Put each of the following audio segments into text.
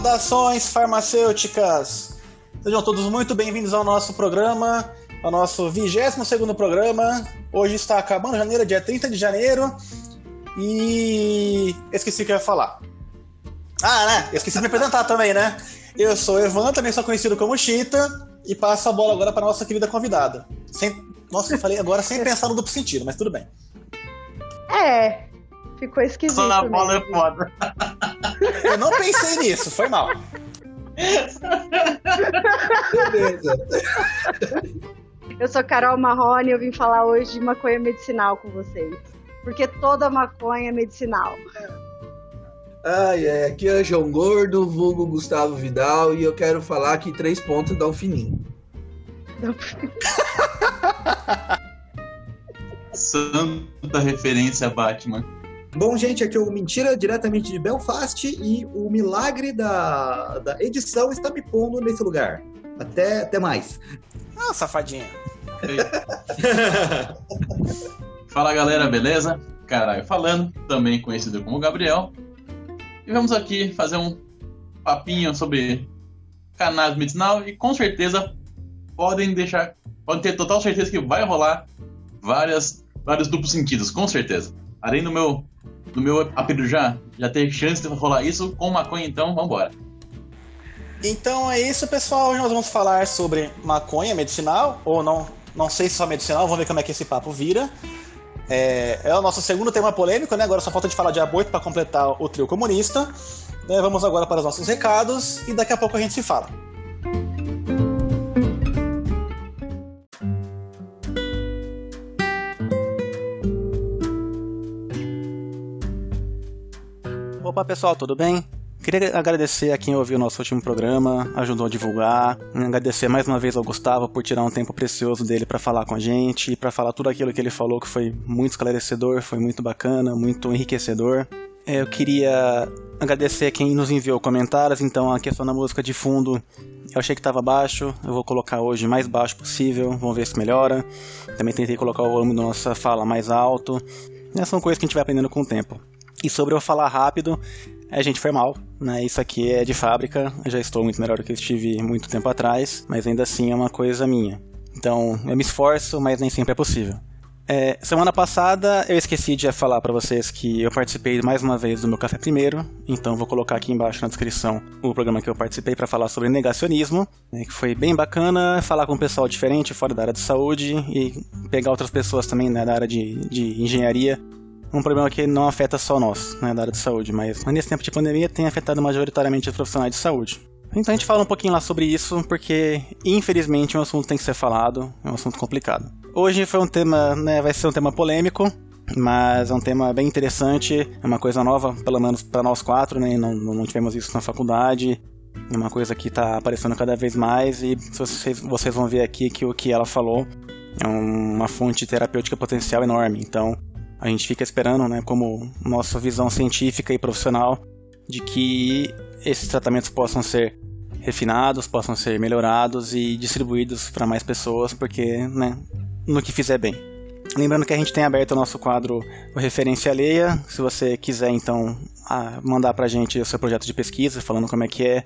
Saudações farmacêuticas! Sejam todos muito bem-vindos ao nosso programa, ao nosso 22 programa. Hoje está acabando janeiro, dia 30 de janeiro. E. Esqueci o que eu ia falar. Ah, né? Esqueci de me apresentar também, né? Eu sou Evan, também sou conhecido como Chita. E passo a bola agora para nossa querida convidada. Sem... Nossa, eu falei agora sem pensar no duplo sentido, mas tudo bem. É, ficou esquisito. Só na bola é foda. Eu não pensei nisso, foi mal. Beleza. Eu sou Carol Marrone e eu vim falar hoje de maconha medicinal com vocês. Porque toda maconha é medicinal. Ai, é, aqui é João Gordo, vulgo Gustavo Vidal, e eu quero falar que três pontos dá um fininho. Santa referência a Batman. Bom, gente, aqui é o Mentira, diretamente de Belfast, e o milagre da, da edição está me pondo nesse lugar. Até, até mais. Ah, safadinha. Fala galera, beleza? Caralho falando, também conhecido como Gabriel. E vamos aqui fazer um papinho sobre cannabis medicinal e com certeza podem deixar, podem ter total certeza que vai rolar várias, vários duplos sentidos, com certeza. Além do meu, do meu apelido já, ter chance de rolar isso com maconha, então vambora. Então é isso, pessoal. Hoje nós vamos falar sobre maconha medicinal, ou não, não sei se só medicinal, vamos ver como é que esse papo vira. É, é o nosso segundo tema polêmico, né? Agora só falta de falar de aborto para completar o trio comunista. É, vamos agora para os nossos recados e daqui a pouco a gente se fala. Opa pessoal, tudo bem? Queria agradecer a quem ouviu o nosso último programa, ajudou a divulgar. Agradecer mais uma vez ao Gustavo por tirar um tempo precioso dele para falar com a gente e para falar tudo aquilo que ele falou que foi muito esclarecedor, foi muito bacana, muito enriquecedor. É, eu queria agradecer a quem nos enviou comentários, então a questão da música de fundo eu achei que estava baixo, eu vou colocar hoje mais baixo possível, vamos ver se melhora. Também tentei colocar o volume da nossa fala mais alto. Essas são coisas que a gente vai aprendendo com o tempo. E sobre eu falar rápido, a gente foi mal, né? Isso aqui é de fábrica, eu já estou muito melhor do que eu estive muito tempo atrás, mas ainda assim é uma coisa minha. Então, eu me esforço, mas nem sempre é possível. É, semana passada eu esqueci de falar para vocês que eu participei mais uma vez do meu Café Primeiro, então vou colocar aqui embaixo na descrição o programa que eu participei para falar sobre negacionismo, né, que foi bem bacana falar com um pessoal diferente fora da área de saúde e pegar outras pessoas também né, da área de, de engenharia um problema que não afeta só nós, né, da área de saúde, mas nesse tempo de pandemia tem afetado majoritariamente os profissionais de saúde. Então a gente fala um pouquinho lá sobre isso, porque infelizmente um assunto tem que ser falado, é um assunto complicado. Hoje foi um tema, né, vai ser um tema polêmico, mas é um tema bem interessante, é uma coisa nova, pelo menos para nós quatro, né, não, não tivemos isso na faculdade, é uma coisa que está aparecendo cada vez mais e vocês, vocês vão ver aqui que o que ela falou é uma fonte terapêutica potencial enorme. Então, a gente fica esperando, né, como nossa visão científica e profissional, de que esses tratamentos possam ser refinados, possam ser melhorados e distribuídos para mais pessoas, porque, né, no que fizer bem. Lembrando que a gente tem aberto o nosso quadro o Referência Alheia. Se você quiser, então, mandar para a gente o seu projeto de pesquisa, falando como é que é,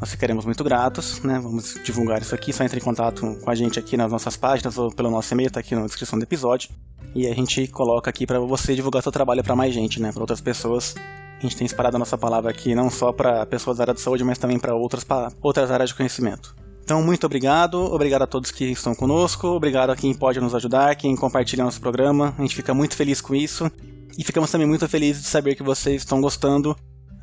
nós ficaremos muito gratos, né? Vamos divulgar isso aqui, só entre em contato com a gente aqui nas nossas páginas ou pelo nosso e-mail, tá aqui na descrição do episódio. E a gente coloca aqui para você divulgar seu trabalho para mais gente, né? Para outras pessoas. A gente tem espalhado a nossa palavra aqui não só para pessoas da área de saúde, mas também para outras, outras áreas de conhecimento. Então, muito obrigado. Obrigado a todos que estão conosco. Obrigado a quem pode nos ajudar, quem compartilha nosso programa. A gente fica muito feliz com isso. E ficamos também muito felizes de saber que vocês estão gostando.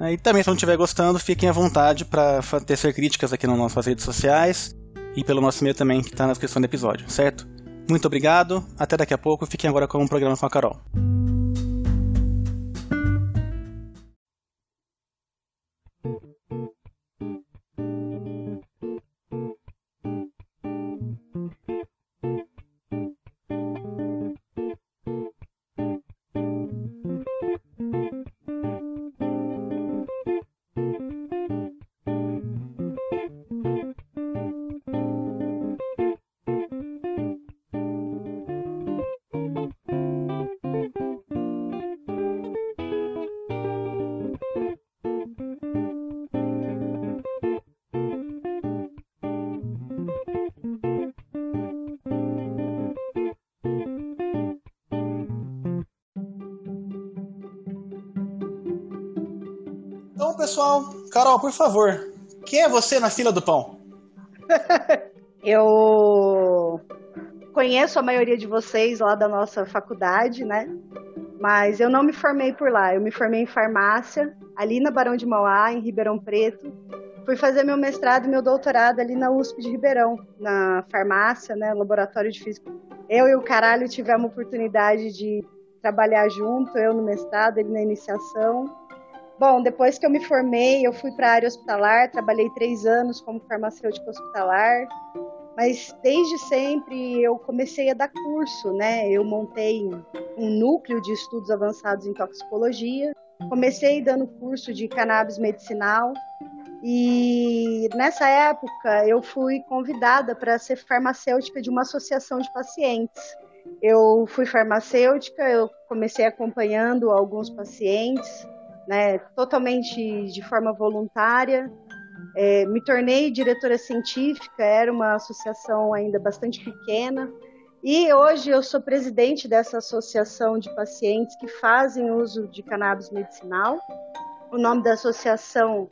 E também, se não estiver gostando, fiquem à vontade para tecer críticas aqui nas nossas redes sociais e pelo nosso e-mail também, que está na descrição do episódio, certo? Muito obrigado, até daqui a pouco. Fiquem agora com o programa com a Carol. Pessoal, Carol, por favor, quem é você na fila do pão? eu conheço a maioria de vocês lá da nossa faculdade, né? Mas eu não me formei por lá. Eu me formei em farmácia, ali na Barão de Mauá, em Ribeirão Preto. Fui fazer meu mestrado e meu doutorado ali na USP de Ribeirão, na farmácia, né? Laboratório de Física. Eu e o caralho tivemos a oportunidade de trabalhar junto, eu no mestrado, ele na iniciação. Bom, depois que eu me formei, eu fui para a área hospitalar, trabalhei três anos como farmacêutica hospitalar, mas desde sempre eu comecei a dar curso, né? Eu montei um núcleo de estudos avançados em toxicologia, comecei dando curso de cannabis medicinal e nessa época eu fui convidada para ser farmacêutica de uma associação de pacientes. Eu fui farmacêutica, eu comecei acompanhando alguns pacientes né, totalmente de forma voluntária. É, me tornei diretora científica, era uma associação ainda bastante pequena, e hoje eu sou presidente dessa associação de pacientes que fazem uso de cannabis medicinal. O nome da associação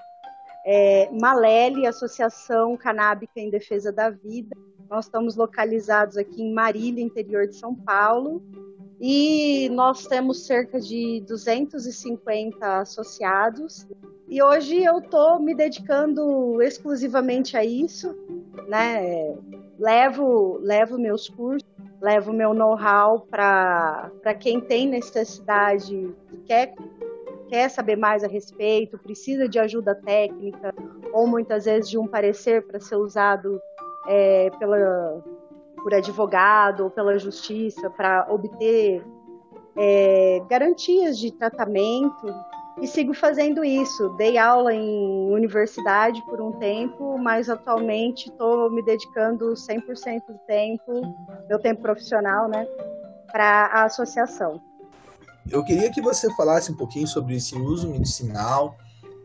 é Malele, Associação Canábica em Defesa da Vida. Nós estamos localizados aqui em Marília, interior de São Paulo, e nós temos cerca de 250 associados. E hoje eu estou me dedicando exclusivamente a isso, né? Levo, levo meus cursos, levo meu know-how para quem tem necessidade, quer, quer saber mais a respeito, precisa de ajuda técnica, ou muitas vezes de um parecer para ser usado é, pela, por advogado ou pela justiça para obter é, garantias de tratamento e sigo fazendo isso. Dei aula em universidade por um tempo, mas atualmente estou me dedicando 100% do tempo, meu tempo profissional, né, para a associação. Eu queria que você falasse um pouquinho sobre esse uso medicinal,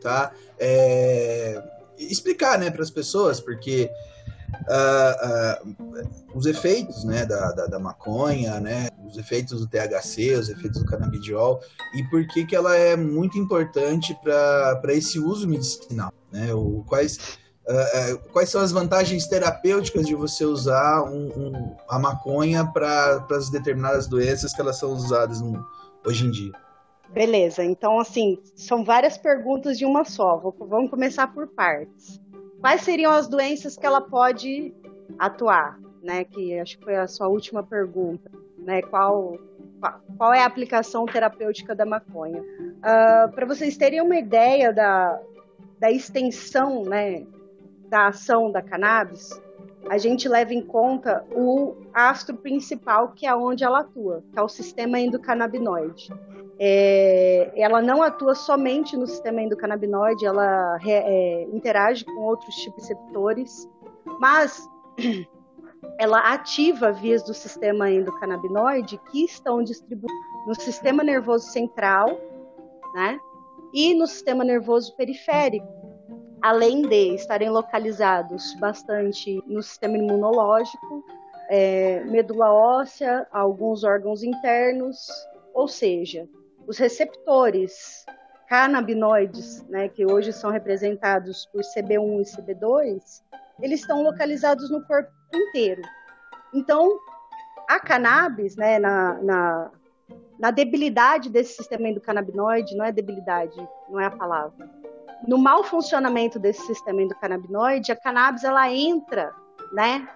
tá? É, explicar, né, para as pessoas, porque uh, uh, os efeitos né, da, da, da, maconha, né, os efeitos do THC, os efeitos do canabidiol, e por que, que ela é muito importante para esse uso medicinal. Né, o, quais, uh, quais são as vantagens terapêuticas de você usar um, um, a maconha para as determinadas doenças que elas são usadas no, hoje em dia? Beleza, então assim, são várias perguntas de uma só. Vamos começar por partes quais seriam as doenças que ela pode atuar, né? Que acho que foi a sua última pergunta, né? Qual qual é a aplicação terapêutica da maconha? Uh, ah, Para vocês terem uma ideia da, da extensão, né, da ação da cannabis, a gente leva em conta o astro principal, que é onde ela atua, que é o sistema endocannabinoide. É, ela não atua somente no sistema endocannabinoide, ela é, interage com outros tipos de receptores, mas ela ativa vias do sistema endocannabinoide que estão distribuídas no sistema nervoso central, né? E no sistema nervoso periférico, além de estarem localizados bastante no sistema imunológico, é, medula óssea, alguns órgãos internos, ou seja, os receptores canabinoides, né, que hoje são representados por CB1 e CB2, eles estão localizados no corpo inteiro. Então, a cannabis, né, na, na, na debilidade desse sistema endocannabinoide, não é debilidade, não é a palavra. No mau funcionamento desse sistema endocannabinoide, a cannabis ela entra, né,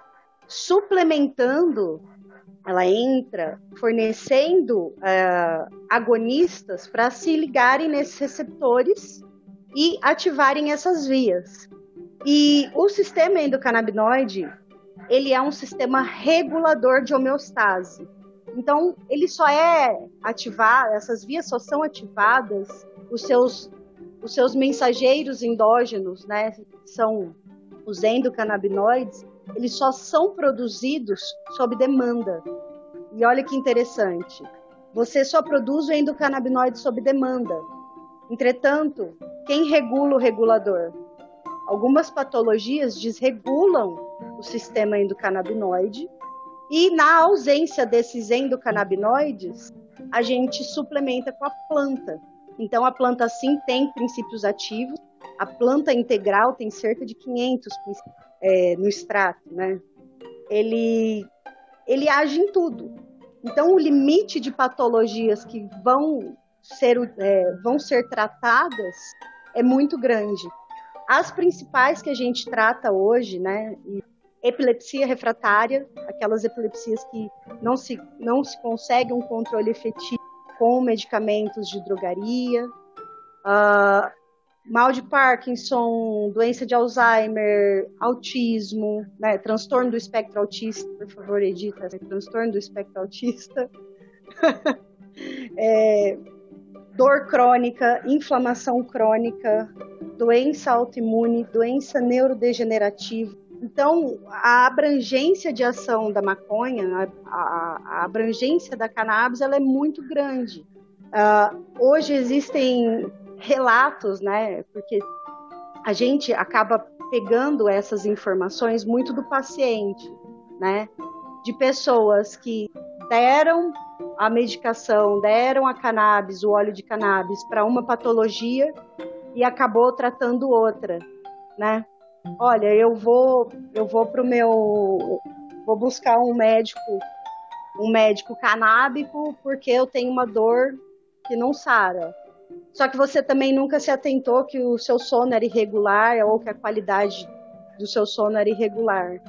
suplementando ela entra fornecendo uh, agonistas para se ligarem nesses receptores e ativarem essas vias. E o sistema endocannabinoide, ele é um sistema regulador de homeostase. Então, ele só é ativado, essas vias só são ativadas, os seus, os seus mensageiros endógenos, né, são os endocannabinoides, eles só são produzidos sob demanda. E olha que interessante. Você só produz o endocannabinoide sob demanda. Entretanto, quem regula o regulador? Algumas patologias desregulam o sistema endocannabinoide e na ausência desses endocannabinoides, a gente suplementa com a planta. Então a planta sim tem princípios ativos, a planta integral tem cerca de 500 é, no extrato, né? Ele, ele age em tudo. Então, o limite de patologias que vão ser, é, vão ser tratadas é muito grande. As principais que a gente trata hoje, né? Epilepsia refratária, aquelas epilepsias que não se, não se consegue um controle efetivo com medicamentos de drogaria, uh, mal de Parkinson, doença de Alzheimer, autismo, né, transtorno do espectro autista, por favor, edita, né, transtorno do espectro autista, é, dor crônica, inflamação crônica, doença autoimune, doença neurodegenerativa. Então, a abrangência de ação da maconha, a, a, abrangência da cannabis, ela é muito grande. Uh, hoje existem relatos, né? Porque a gente acaba pegando essas informações muito do paciente, né? De pessoas que deram a medicação, deram a cannabis, o óleo de cannabis para uma patologia e acabou tratando outra, né? Olha, eu vou, eu vou pro meu, vou buscar um médico, um médico canábico porque eu tenho uma dor que não sara. Só que você também nunca se atentou que o seu sono era irregular ou que a qualidade do seu sono era irregular.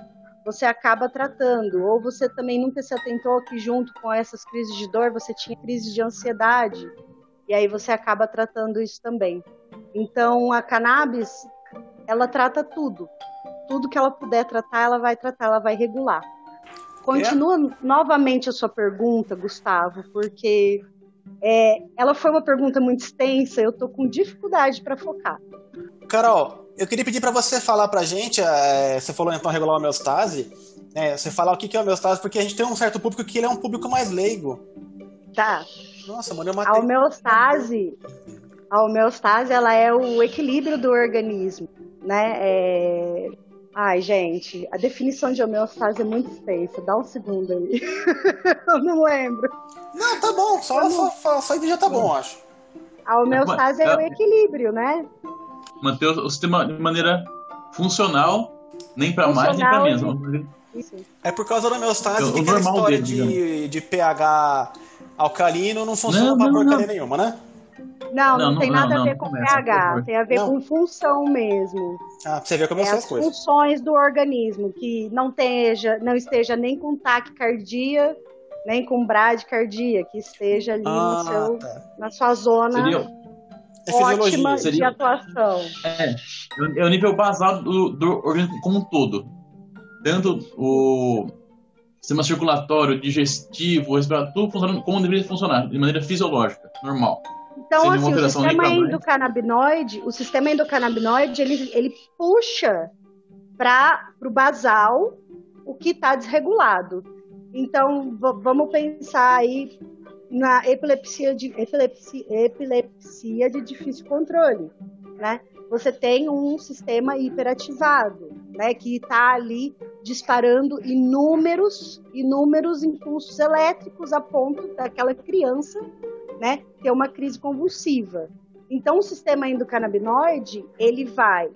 Você acaba tratando, ou você também nunca se atentou que junto com essas crises de dor você tinha crise de ansiedade, e aí você acaba tratando isso também. Então a cannabis, ela trata tudo. Tudo que ela puder tratar, ela vai tratar, ela vai regular. Continua é. novamente a sua pergunta, Gustavo, porque é, ela foi uma pergunta muito extensa, eu tô com dificuldade para focar. Carol, eu queria pedir para você falar pra gente, é, você falou então regular a homeostase, é, você falar o que é homeostase, porque a gente tem um certo público que ele é um público mais leigo. Tá. Nossa, mano, eu matei. A homeostase, a homeostase, ela é o equilíbrio do organismo, né? É... Ai, gente, a definição de homeostase é muito extensa. Dá um segundo aí. eu não lembro. Não, tá bom. Só, só, só, só já tá bom, acho. A homeostase é o equilíbrio, né? Manter o sistema de maneira funcional, nem para mais nem para menos. Isso. É por causa da homeostase eu, que aquela história dele, de, de pH alcalino não funciona não, pra não, porcaria não. nenhuma, né? Não, não, não tem nada a ver com pH, tem a ver com função mesmo. Ah, pra você ver como é, são as coisas. funções do organismo, que não, esteja, não esteja nem com taquicardia, nem com bradicardia, que esteja ali ah, no seu, tá. na sua zona Seria... É ótima Seria... de atuação. É, é o nível basal do, do organismo como um todo. Tanto o sistema circulatório, digestivo, respiratório, tudo funcionando como deveria funcionar, de maneira fisiológica, normal. Então, assim, o sistema endocannabinoide, o sistema endocannabinoide, ele, ele puxa para o basal o que está desregulado. Então, vamos pensar aí na epilepsia de, epilepsia, epilepsia de difícil controle, né? Você tem um sistema hiperativado, né, que está ali disparando inúmeros, inúmeros impulsos elétricos a ponto daquela criança, né, ter uma crise convulsiva. Então, o sistema endocannabinoide ele vai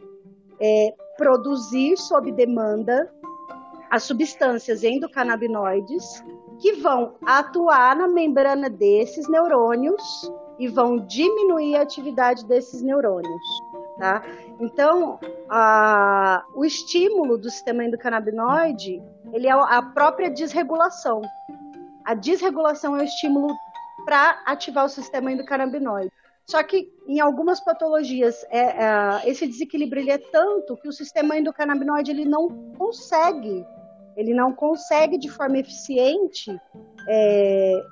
é, produzir sob demanda as substâncias endocannabinoides que vão atuar na membrana desses neurônios e vão diminuir a atividade desses neurônios. Tá? Então, a, o estímulo do sistema endocannabinoide ele é a própria desregulação. A desregulação é o estímulo para ativar o sistema endocannabinoide. Só que em algumas patologias é, é, esse desequilíbrio é tanto que o sistema endocannabinoide ele não consegue ele não consegue de forma eficiente é,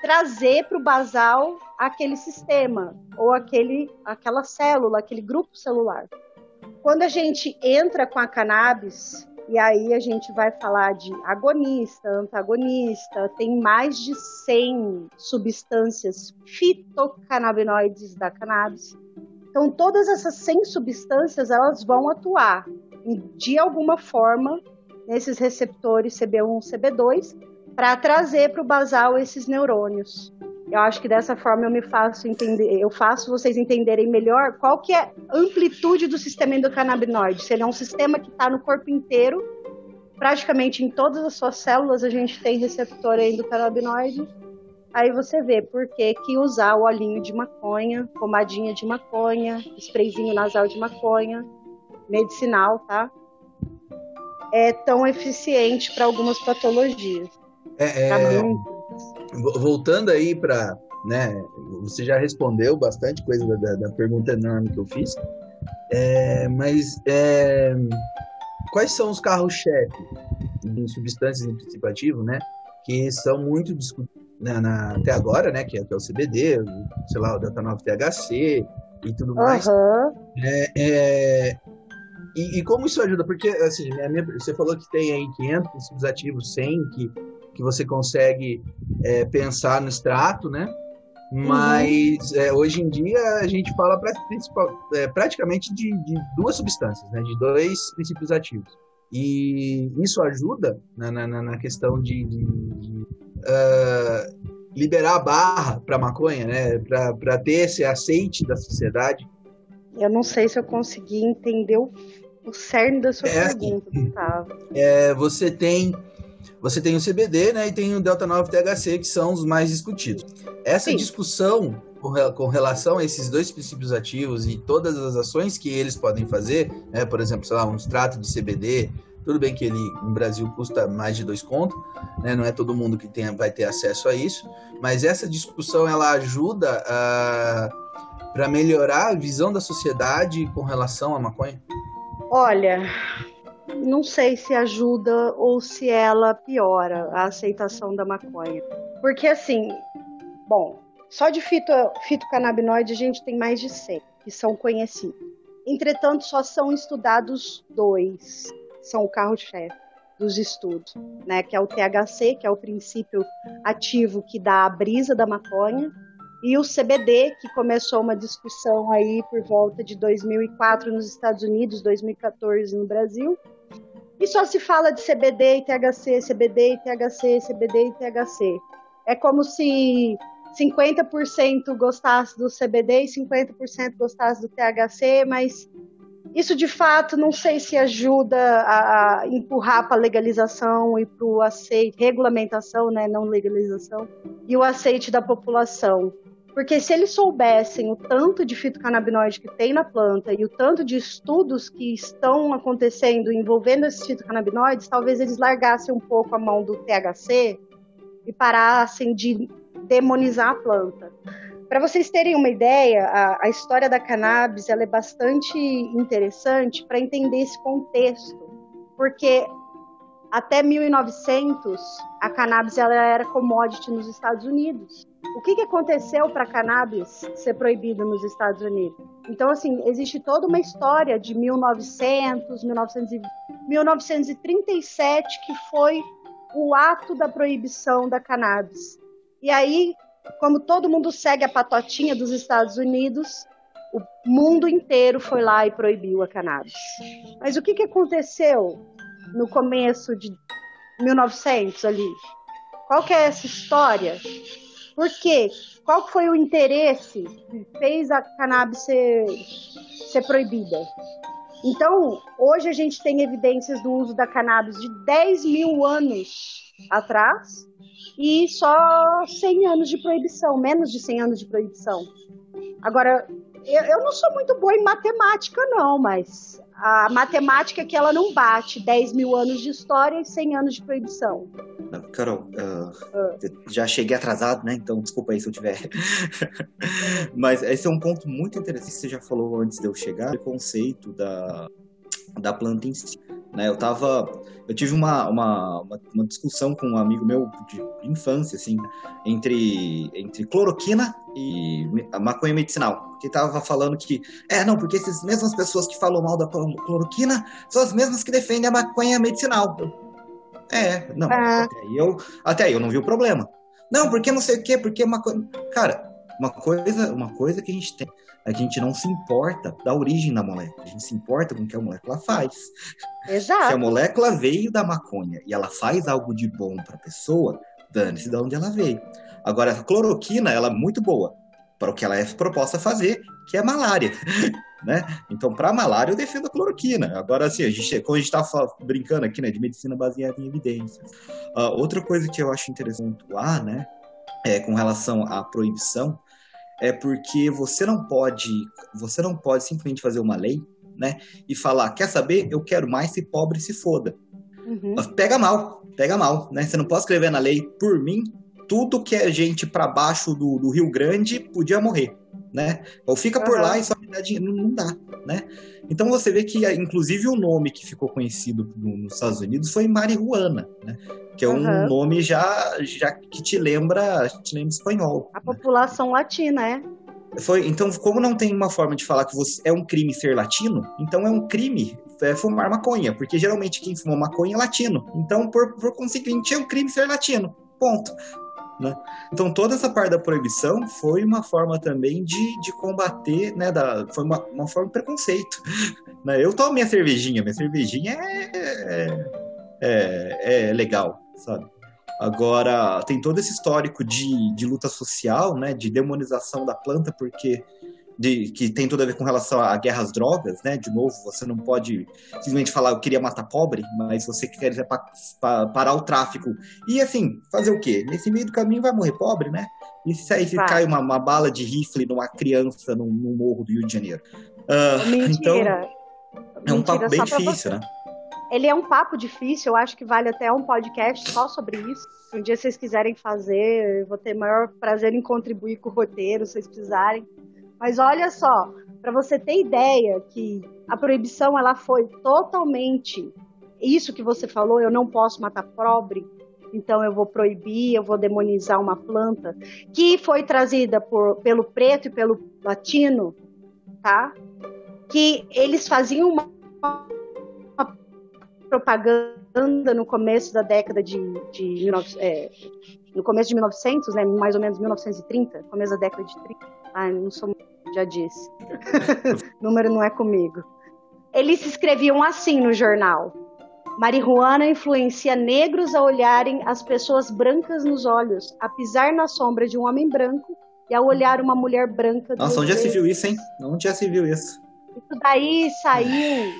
trazer para o basal aquele sistema ou aquele, aquela célula, aquele grupo celular. Quando a gente entra com a cannabis, e aí a gente vai falar de agonista, antagonista, tem mais de 100 substâncias fitocannabinoides da cannabis. Então todas essas 100 substâncias elas vão atuar de alguma forma nesses receptores CB1, CB2, para trazer para o basal esses neurônios. Eu acho que dessa forma eu me faço entender, eu faço vocês entenderem melhor qual que é a amplitude do sistema endocannabinoide. Se ele é um sistema que está no corpo inteiro, praticamente em todas as suas células a gente tem receptor endocannabinoide. Aí você vê por que, que usar o olhinho de maconha, pomadinha de maconha, sprayzinho nasal de maconha, medicinal, tá? É tão eficiente para algumas patologias. É, é, voltando aí para, né? Você já respondeu bastante coisa da, da pergunta enorme que eu fiz, é, mas é, quais são os carros-chefe de substâncias em princípio ativo, né? Que são muito discutidos na, na, até agora, né? Que é, que é o CBD, o, sei lá, o Delta 9 THC e tudo mais. Uhum. É, e, e, como isso ajuda? Porque, assim, minha, você falou que tem aí 500 princípios ativos, 100 que, que você consegue é, pensar no extrato, né? Mas uhum. é, hoje em dia a gente fala pra, é, praticamente de, de, duas substâncias, né? De dois princípios ativos. E isso ajuda na, na, na questão de, de, de uh, liberar a barra para maconha, né? Para ter esse aceite da sociedade. Eu não sei se eu consegui entender o, o cerne da sua é, pergunta, Gustavo. É, você tem você tem o CBD, né, e tem o delta 9 THC, que são os mais discutidos. Essa Sim. discussão com, relação a esses dois princípios ativos e todas as ações que eles podem fazer, né, por exemplo, sei lá, um extrato de CBD, tudo bem que ele no Brasil custa mais de dois contos, né? Não é todo mundo que tem, vai ter acesso a isso, mas essa discussão ela ajuda para melhorar a visão da sociedade com relação à maconha. Olha, não sei se ajuda ou se ela piora a aceitação da maconha, porque assim, bom, só de fito, fitocannabinoide a gente tem mais de 100 que são conhecidos. Entretanto, só são estudados dois são o carro-chefe dos estudos, né? Que é o THC, que é o princípio ativo que dá a brisa da maconha, e o CBD, que começou uma discussão aí por volta de 2004 nos Estados Unidos, 2014 no Brasil. E só se fala de CBD e THC, CBD e THC, CBD e THC. É como se 50% gostasse do CBD e 50% gostasse do THC, mas isso de fato não sei se ajuda a, a empurrar para a legalização e para o aceite, regulamentação, né, não legalização, e o aceite da população. Porque se eles soubessem o tanto de fitocannabinoide que tem na planta e o tanto de estudos que estão acontecendo envolvendo esses fitocannabinoides, talvez eles largassem um pouco a mão do THC e parassem de demonizar a planta. Para vocês terem uma ideia, a, a, história da cannabis ela é bastante interessante para entender esse contexto, porque até 1900 a cannabis ela era commodity nos Estados Unidos. O que, que aconteceu para cannabis ser proibida nos Estados Unidos? Então, assim, existe toda uma história de 1900, 1900 1937, que foi o ato da proibição da cannabis. E aí, como todo mundo segue a patotinha dos Estados Unidos, o mundo inteiro foi lá e proibiu a cannabis. Mas o que, que aconteceu no começo de 1900 ali? Qual que é essa história? Por quê? Qual foi o interesse que fez a cannabis ser, ser proibida? Então, hoje a gente tem evidências do uso da cannabis de 10 mil anos atrás e só 100 anos de proibição, menos de 100 anos de proibição. Agora, eu, eu não sou muito boa em matemática, não, mas a matemática é que ela não bate 10 mil anos de história e 100 anos de proibição. Carol, uh, uh. já cheguei atrasado, né? Então desculpa aí se eu tiver. Mas esse é um ponto muito interessante que você já falou antes de eu chegar, o conceito da, da planta em si. Né? Eu tava. Eu tive uma, uma, uma, discussão com um amigo meu de infância, assim, entre, entre cloroquina e a maconha medicinal. Que tava falando que, é, não, porque essas mesmas pessoas que falam mal da cloroquina são as mesmas que defendem a maconha medicinal. é, não, ah. até, aí eu, até aí eu não vi o problema. Não, porque não sei o quê, porque maconha. Cara, uma coisa, uma coisa que a gente tem a gente não se importa da origem da molécula, a gente se importa com o que a molécula faz. Exato. Se a molécula veio da maconha e ela faz algo de bom para a pessoa, dane-se de onde ela veio. Agora, a cloroquina, ela é muito boa para o que ela é proposta a fazer, que é malária. Né? Então, para malária, eu defendo a cloroquina. Agora, assim, a gente, como a gente está brincando aqui, né, de medicina baseada em evidências. Uh, outra coisa que eu acho interessante pontuar, né, é, com relação à proibição, é porque você não pode, você não pode simplesmente fazer uma lei, né, e falar, quer saber, eu quero mais se pobre se foda. Uhum. Pega mal, pega mal, né? Você não pode escrever na lei, por mim, tudo que é gente para baixo do, do, Rio Grande podia morrer, né? Ou fica por uhum. lá e só me dá dinheiro, não, não dá, né? Então você vê que, inclusive, o nome que ficou conhecido nos Estados Unidos foi marihuana, né? Que é um uhum. nome já, já que te lembra, te lembra espanhol. A né? população latina, é? Foi, então, como não tem uma forma de falar que você, é um crime ser latino, então é um crime é, fumar maconha, porque geralmente quem fuma maconha é latino. Então, por, por conseguinte, é um crime ser latino. Ponto. Né? Então toda essa parte da proibição foi uma forma também de, de combater, né, da, foi uma, uma forma de preconceito. Né? Eu tomo minha cervejinha, minha cervejinha é, é, é, é legal, sabe? Agora, tem todo esse histórico de, de luta social, né, de demonização da planta, porque de, que tem tudo a ver com relação à guerra às drogas, né? De novo, você não pode simplesmente falar eu queria matar pobre, mas você quer pa, pa, parar o tráfico. E assim, fazer o quê? Nesse meio do caminho vai morrer pobre, né? E se aí se cai uma, uma, bala de rifle numa criança no, morro do Rio de Janeiro? Uh, Mentira. Então, é um papo bem difícil, né? Ele é um papo difícil, eu acho que vale até um podcast só sobre isso. Um dia vocês quiserem fazer, eu vou ter maior prazer em contribuir com o roteiro, se vocês precisarem. Mas olha só, para você ter ideia que a proibição ela foi totalmente isso que você falou, eu não posso matar pobre, então eu vou proibir, eu vou demonizar uma planta que foi trazida por, pelo preto e pelo latino, tá? Que eles faziam uma, uma propaganda no começo da década de, de é, no começo de 1900, né, mais ou menos 1930, começo da década de 30. Ai, não sou já disse. Número não é comigo. Eles escreviam assim no jornal: Marihuana influencia negros a olharem as pessoas brancas nos olhos, a pisar na sombra de um homem branco e a olhar uma mulher branca. Nossa, onde já se viu isso, hein? Onde já se viu isso? Isso daí saiu.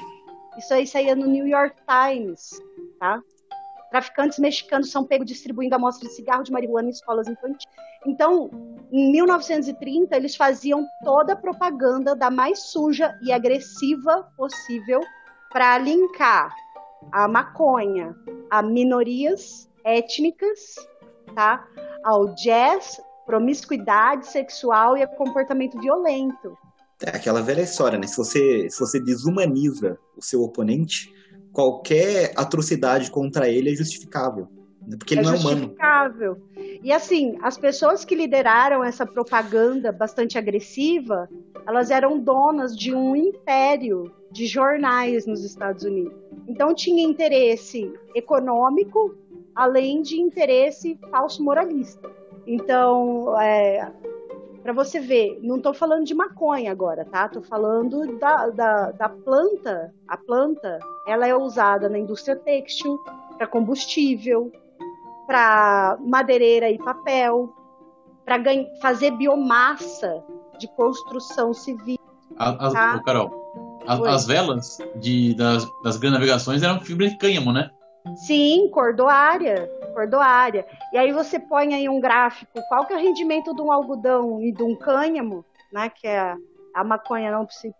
Isso aí saía no New York Times, tá? Traficantes mexicanos são pegos distribuindo amostras de cigarro de marihuana em escolas infantis. Então, em 1930, eles faziam toda a propaganda da mais suja e agressiva possível para linkar a maconha a minorias étnicas, tá? Ao jazz, promiscuidade sexual e a comportamento violento. É aquela velha história, né? Se você, se você desumaniza o seu oponente, qualquer atrocidade contra ele é justificável. Né? Porque ele é não é humano. Justificável. E assim, as pessoas que lideraram essa propaganda bastante agressiva, elas eram donas de um império de jornais nos Estados Unidos. Então tinha interesse econômico, além de interesse falso moralista. Então, é, para você ver, não estou falando de maconha agora, tá? Estou falando da, da, da, planta. A planta, ela é usada na indústria têxtil, para combustível, para madeireira e papel, para fazer biomassa de construção civil. As, tá? Carol, as, as velas de, das, das grandes navegações eram fibra de cânhamo, né? Sim, cordoária, cordoária. E aí você põe aí um gráfico, qual que é o rendimento de um algodão e de um cânhamo, né, que é a, a maconha não precisa.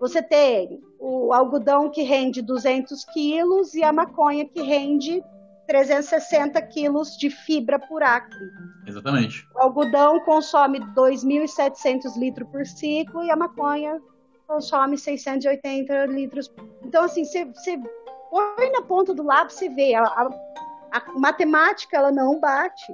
Você tem o algodão que rende 200 quilos e a maconha que rende 360 quilos de fibra por acre. Exatamente. O algodão consome 2.700 litros por ciclo e a maconha consome 680 litros. Então, assim, você põe na ponta do lápis, você vê. A, a, a matemática, ela não bate.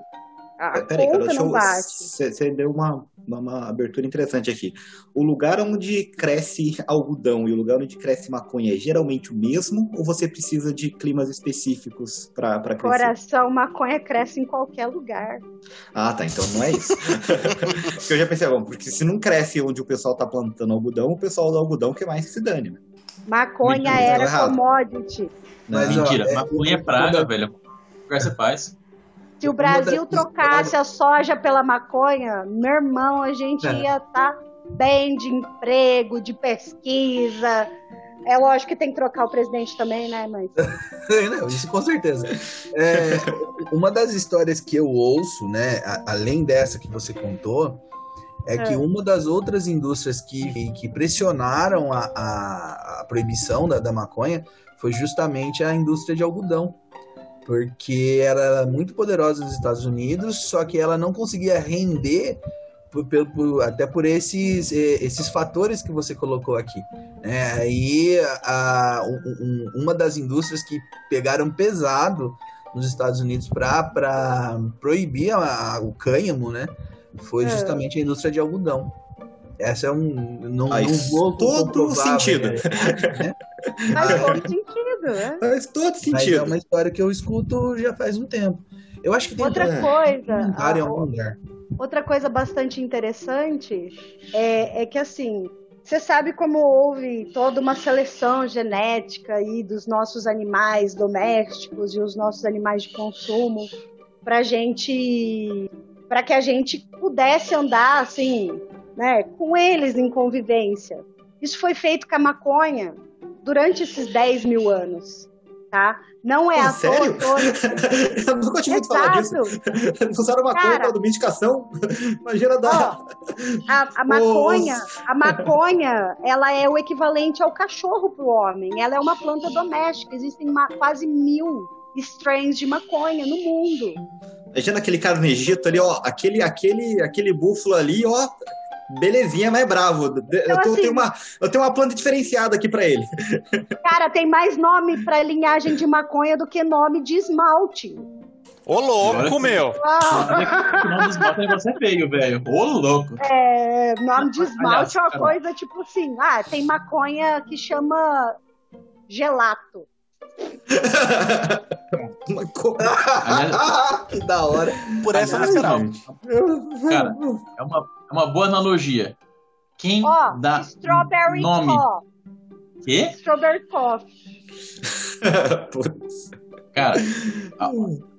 A Peraí, conta não bate. Você deu uma, uma, uma, abertura interessante aqui. O lugar onde cresce algodão e o lugar onde cresce maconha é geralmente o mesmo ou você precisa de climas específicos para crescer? Coração, maconha cresce em qualquer lugar. Ah, tá. Então não é isso. porque eu já pensei, bom, porque se não cresce onde o pessoal tá plantando algodão, o pessoal do algodão quer mais que se dane, né? Maconha Mentira, era commodity. Mas, Mentira, ó, é, maconha é praga, velho. Conversa paz. Se o Brasil trocasse a soja pela maconha, meu irmão, a gente é. ia estar tá bem de emprego, de pesquisa. É lógico que tem que trocar o presidente também, né, mas. Não, isso com certeza. É, uma das histórias que eu ouço, né, além dessa que você contou, é, é, que uma das outras indústrias que, que pressionaram a, a, a proibição da, da maconha foi justamente a indústria de algodão. Porque ela era muito poderosa nos Estados Unidos, só que ela não conseguia render por, por, até por esses, esses fatores que você colocou aqui. É, aí a, um, uma das indústrias que pegaram pesado nos Estados Unidos para proibir a, o cânhamo, né? foi é. justamente a indústria de algodão. Essa é um. Não, Faz não vou todo sentido. Né? Faz todo sentido, né? Faz todo sentido. Mas é uma história que eu escuto já faz um tempo. Eu acho que tem outra um, coisa. Um em algum lugar. Outra coisa bastante interessante é, é que assim. Você sabe como houve toda uma seleção genética aí dos nossos animais domésticos e os nossos animais de consumo para gente para que a gente pudesse andar assim, né, com eles em convivência. Isso foi feito com a maconha durante esses 10 mil anos. Tá? Não é, é à sério? toa. Eu nunca tinha ouvido falar disso. Usaram maconha para domesticação. Imagina dar. A, a maconha, a maconha, ela é o equivalente ao cachorro para o homem. Ela é uma planta doméstica. Existem uma, quase mil strains de maconha no mundo. Imagina aquele cara no Egito ali, ó, aquele, aquele, aquele búfalo ali, ó, belezinha, mas é bravo. Então, eu, tô, assim, tenho uma, eu tenho uma planta diferenciada aqui para ele. Cara, tem mais nome para linhagem de maconha do que nome de esmalte. Ô, louco, meu! O nome de esmalte é você feio, velho. Ô, louco! É, nome de esmalte é uma coisa tipo assim, ah, tem maconha que chama gelato. que da hora. Por essa eu não Cara, é uma, é uma boa analogia. Quem oh, dá strawberry nome... Coffee. Quê? Strawberry Coffee. Cara, a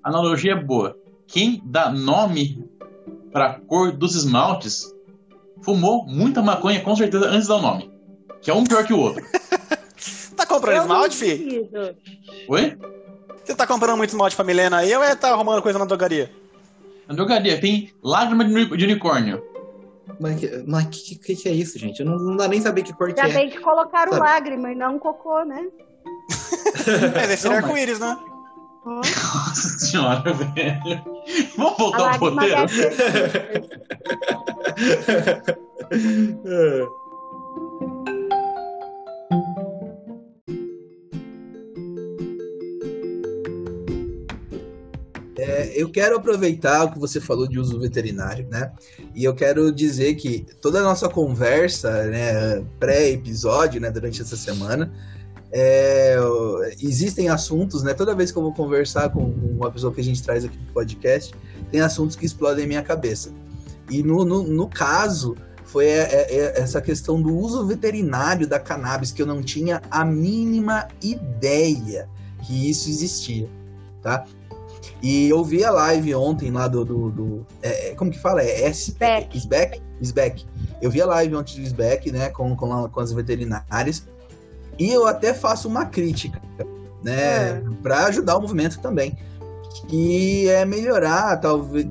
analogia é boa. Quem dá nome pra cor dos esmaltes fumou muita maconha, com certeza, antes de dar o nome. Que é um pior que o outro. Tá comprando esmalte, fi? Oi? Você tá comprando muito esmalte pra Milena aí ou é tá arrumando coisa na drogaria? Na drogaria tem lágrima de unicórnio. Mas que, mas que, que, que é isso, gente? Eu não, não dá nem saber que cor que é. Já bem que colocaram Sabe? lágrima e não cocô, né? é, deve ser arco-íris, né? Nossa senhora, velho. Vamos voltar ao roteiro? É, eu quero aproveitar o que você falou de uso veterinário, né? E eu quero dizer que toda a nossa conversa, né, pré-episódio, né, durante essa semana, é, existem assuntos, né? Toda vez que eu vou conversar com uma pessoa que a gente traz aqui no podcast, tem assuntos que explodem minha cabeça. E no, no, no caso, foi é, é, é essa questão do uso veterinário da cannabis, que eu não tinha a mínima ideia que isso existia, tá? E eu vi a live ontem lá do. do, do é, é como que fala? É SBEC. SBEC? SBEC. Eu vi a live ontem do SBEC, né? Com, com, com as veterinárias. E eu até faço uma crítica, né? É. Para ajudar o movimento também. Que é melhorar, talvez.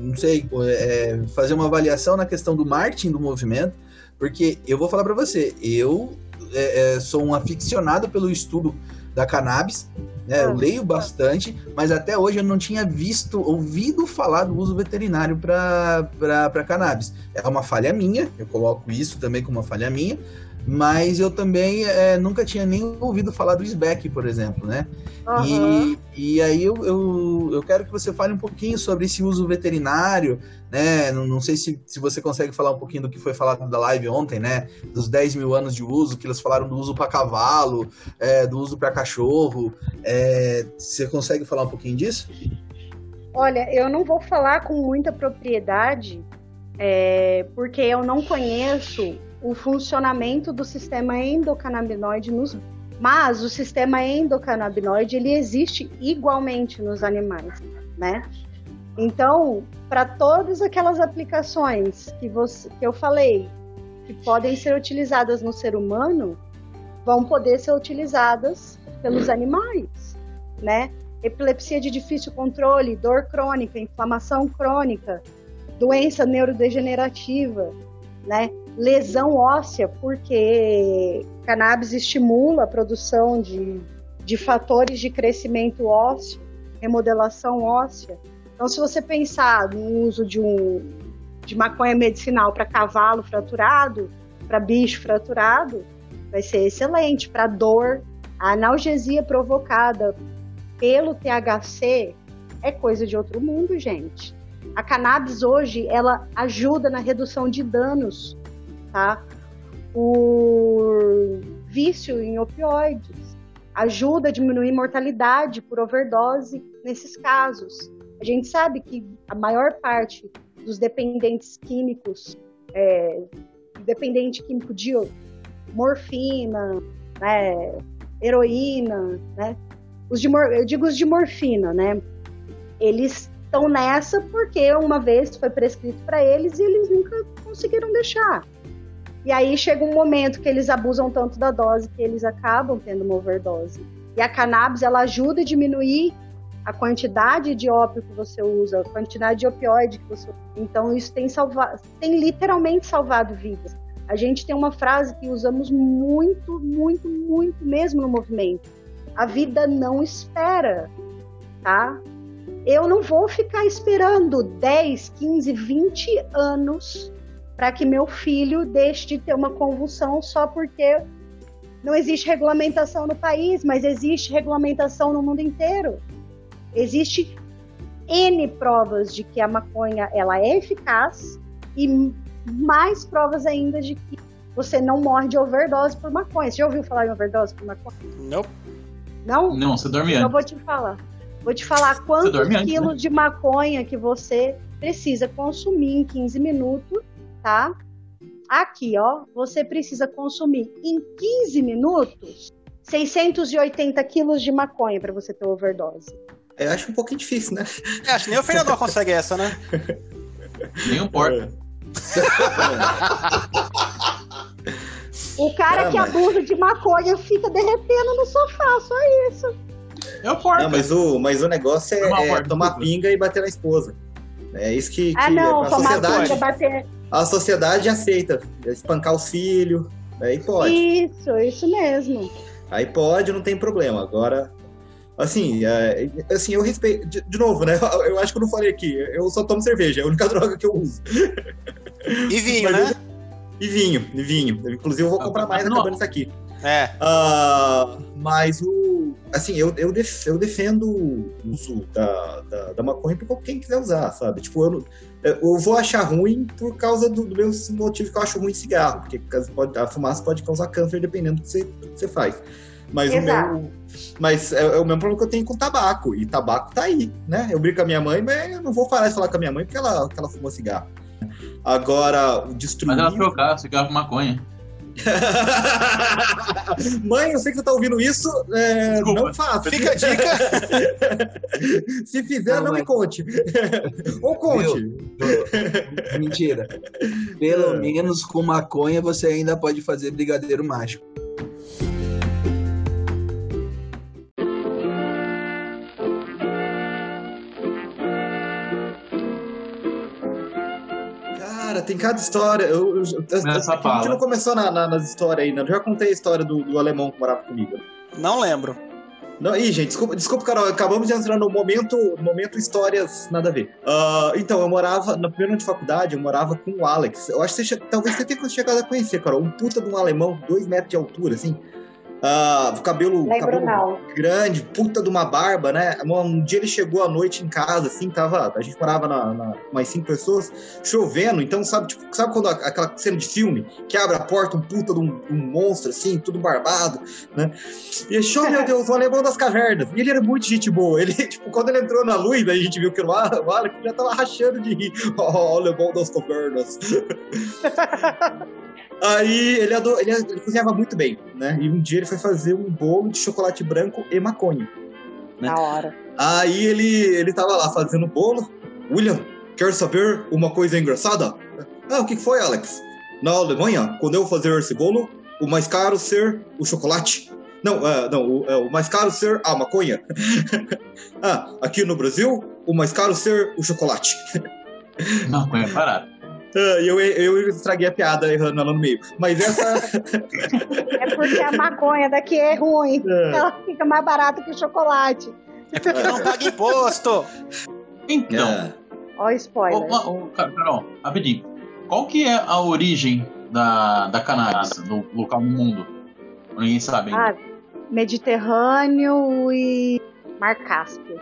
Não sei, é, fazer uma avaliação na questão do marketing do movimento. Porque eu vou falar para você, eu é, é, sou um aficionado pelo estudo da cannabis, né? Eu ah. leio bastante, mas até hoje eu não tinha visto, ouvido falar do uso veterinário para cannabis. É uma falha minha, eu coloco isso também como uma falha minha, mas eu também é, nunca tinha nem ouvido falar do SBEC, por exemplo, né? Uhum. E, e aí eu, eu, eu quero que você fale um pouquinho sobre esse uso veterinário, né? Não, não sei se, se você consegue falar um pouquinho do que foi falado da live ontem, né? Dos 10 mil anos de uso, que eles falaram do uso para cavalo, é, do uso para cachorro. É, você consegue falar um pouquinho disso? Olha, eu não vou falar com muita propriedade, é, porque eu não conheço o funcionamento do sistema endocannabinoide nos mas o sistema endocannabinoide ele existe igualmente nos animais, né? Então, para todas aquelas aplicações que, você, que eu falei, que podem ser utilizadas no ser humano, vão poder ser utilizadas pelos animais, né? Epilepsia de difícil controle, dor crônica, inflamação crônica, doença neurodegenerativa, né? Lesão óssea, porque cannabis estimula a produção de, de fatores de crescimento ósseo, remodelação óssea. Então, se você pensar no uso de, um, de maconha medicinal para cavalo fraturado, para bicho fraturado, vai ser excelente. Para dor, a analgesia provocada pelo THC é coisa de outro mundo, gente. A cannabis hoje, ela ajuda na redução de danos, tá? Por vício em opioides, ajuda a diminuir mortalidade por overdose nesses casos. A gente sabe que a maior parte dos dependentes químicos, é, dependente químico de morfina, né, heroína, né, os de, eu digo os de morfina, né, eles estão nessa porque uma vez foi prescrito para eles e eles nunca conseguiram deixar. E aí chega um momento que eles abusam tanto da dose que eles acabam tendo uma overdose. E a cannabis ela ajuda a diminuir a quantidade de ópio que você usa, a quantidade de opioide que você usa. Então, isso tem, salva... tem literalmente salvado vidas. A gente tem uma frase que usamos muito, muito, muito mesmo no movimento. A vida não espera, tá? Eu não vou ficar esperando 10, 15, 20 anos para que meu filho deixe de ter uma convulsão só porque não existe regulamentação no país, mas existe regulamentação no mundo inteiro. Existe N provas de que a maconha ela é eficaz e mais provas ainda de que você não morre de overdose por maconha. Você já ouviu falar em overdose por maconha? Não. Não? Não, você dorme então antes. eu vou te falar. Vou te falar quantos dorme antes, quilos né? de maconha que você precisa consumir em 15 minutos, tá? Aqui, ó, você precisa consumir em 15 minutos 680 quilos de maconha para você ter overdose. Eu acho um pouquinho difícil, né? É, acho que nem o Fernandão consegue essa, né? Nem importa. O cara Ah, que mas- abusa de maconha fica derretendo no sofá, só isso. Eu porta. Não, mas o, mas o negócio é, Tomar é porta, tomar pinga e bater na esposa. É isso que, que Ah, não, a tomar sociedade, conta, bater. A sociedade aceita. Espancar os filhos, aí pode. Isso, isso mesmo. Aí pode, não tem problema. Agora, assim, é, assim eu respeito. De, de novo, né? Eu acho que eu não falei aqui. Eu só tomo cerveja, é a única droga que eu uso. E vinho, Mas né? E vinho, e vinho. Inclusive, eu vou comprar mais Não. acabando isso aqui. É. Ah, mas o. Assim, eu, eu, def- eu defendo o uso da, da, da maconha pra quem quiser usar, sabe? Tipo, eu, não- eu vou achar ruim por causa do, do meu motivo que eu acho ruim cigarro, porque pode- a fumaça pode causar câncer dependendo do que você, do que você faz. Mas o meu. Mas é, é o mesmo problema que eu tenho com tabaco. E tabaco tá aí, né? Eu brinco com a minha mãe, mas eu não vou parar de falar com a minha mãe porque ela, porque ela fuma cigarro. Agora, o destruir. Mas ela trocar cigarro com maconha. Mãe, eu sei que você tá ouvindo isso, é, não faça. Fica a dica. Se fizer, Não, não, me conte. Ou conte. Mentira. Pelo menos com maconha você ainda pode fazer brigadeiro mágico. Cara, tem cada história. Eu, eu, eu- Essa a gente não começou na- na- nas histórias ainda. Eu já contei a história do, do alemão que morava comigo. Não lembro. Não, ih, gente, desculpa, desculpa, Carol. Acabamos de entrar no momento, momento histórias nada a ver. Ah, então, eu morava, na primeira ano de faculdade, eu morava com o Alex. Eu acho que você, talvez você tenha chegado a conhecer, Carol. Um puta de um alemão, dois metros de altura, assim. Ah, cabelo, Lembro cabelo não. grande, puta de uma barba, né? Um dia ele chegou à noite em casa, assim, tava. A gente morava na, na mais cinco pessoas, chovendo, então sabe, tipo, sabe quando a- aquela cena de filme que abre a porta, um puta de um, um monstro, assim, tudo barbado, né? E oh, meu Deus, o alemão das cavernas. E ele era muito gente boa. Ele, tipo, quando ele entrou na luz, a gente viu que o Al- o Alex já tava rachando de rir. Oh, o alemão das cavernas. Aí ele, ado- ele, ele cozinhava muito bem, né? E um dia ele foi fazer um bolo de chocolate branco e maconha. Né? Na hora. Aí ele, ele tava lá fazendo o bolo, William, quer saber uma coisa engraçada? Ah, o que foi, Alex? Na Alemanha, quando eu fazer esse bolo, o mais caro ser o chocolate. Não, é, não, o, é, o mais caro ser a maconha. ah, aqui no Brasil, o mais caro ser o chocolate. Não, põe parado. Ah, eu, eu estraguei a piada errando ela no meio. Mas essa. É porque a maconha daqui é ruim. É. Ela fica mais barata que o chocolate. É porque não paga imposto. Então, É. Ó, o spoiler. ô, ô, Car- Carol, rapidinho. Qual que é a origem da, da cannabis, do local no mundo? Ninguém sabe ainda. Ah, Mediterrâneo e Mar Cáspio.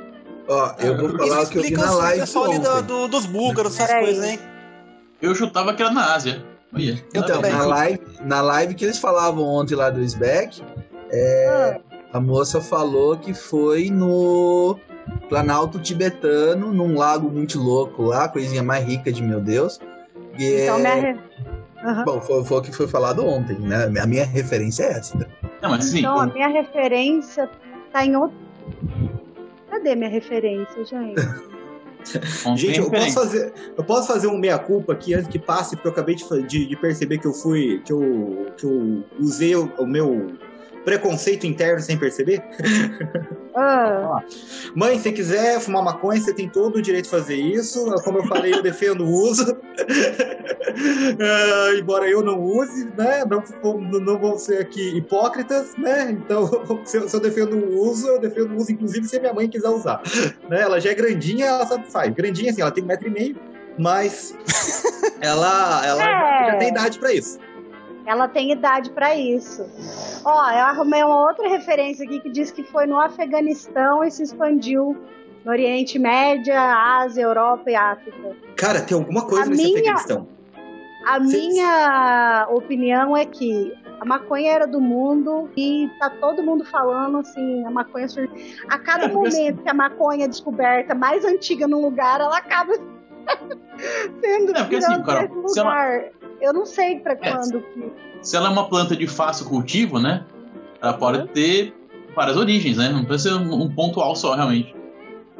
Ó, eu vou falar o que eu vi Explica na o live ali do, do- dos búlgaros, essas coisas, hein? Eu chutava que era na Ásia. Olha, ver. Na live, na live que eles falavam ontem lá do SBEC, é, a moça falou que foi no Planalto Tibetano, num lago muito louco lá, coisinha mais rica de meu Deus. E Então, é- minha. re- Aham. Bom, foi, foi o que foi falado ontem, né? A minha referência é essa. Não, mas sim. Então, a minha referência tá em outro. Cadê minha referência, gente? não Gente, eu posso, fazer, eu posso fazer um meia-culpa aqui antes que passe, porque eu acabei de, de- de perceber que eu fui. que eu, que eu usei o, o meu preconceito interno sem perceber. Ah, Mãe, se quiser fumar maconha, você tem todo o direito de fazer isso. Como eu falei, eu defendo o uso. Ah, embora eu não use, né? Não, não, vão ser aqui hipócritas, né? Então, se eu, se eu defendo o uso, eu defendo o uso, inclusive, se a minha mãe quiser usar. Né? Ela já é grandinha, ela sabe o que faz. Grandinha, assim, ela tem um metro e meio, mas ela, ela É. já tem idade pra isso. Ela tem idade pra isso. Ó, eu arrumei uma outra referência aqui que diz que foi no Afeganistão e se expandiu no Oriente Médio, Ásia, Europa e África. Cara, tem alguma coisa A nesse minha- Afeganistão. A minha opinião é que a maconha era do mundo e tá todo mundo falando assim, a maconha sur... a cada É, momento que a maconha é descoberta mais antiga num lugar, ela acaba sendo É, porque assim, Carol, esse se ela- lugar. Eu não sei pra É, quando que Se ela é uma planta de fácil cultivo, né? Ela pode ter várias origens, né? Não precisa ser um um pontual só, realmente.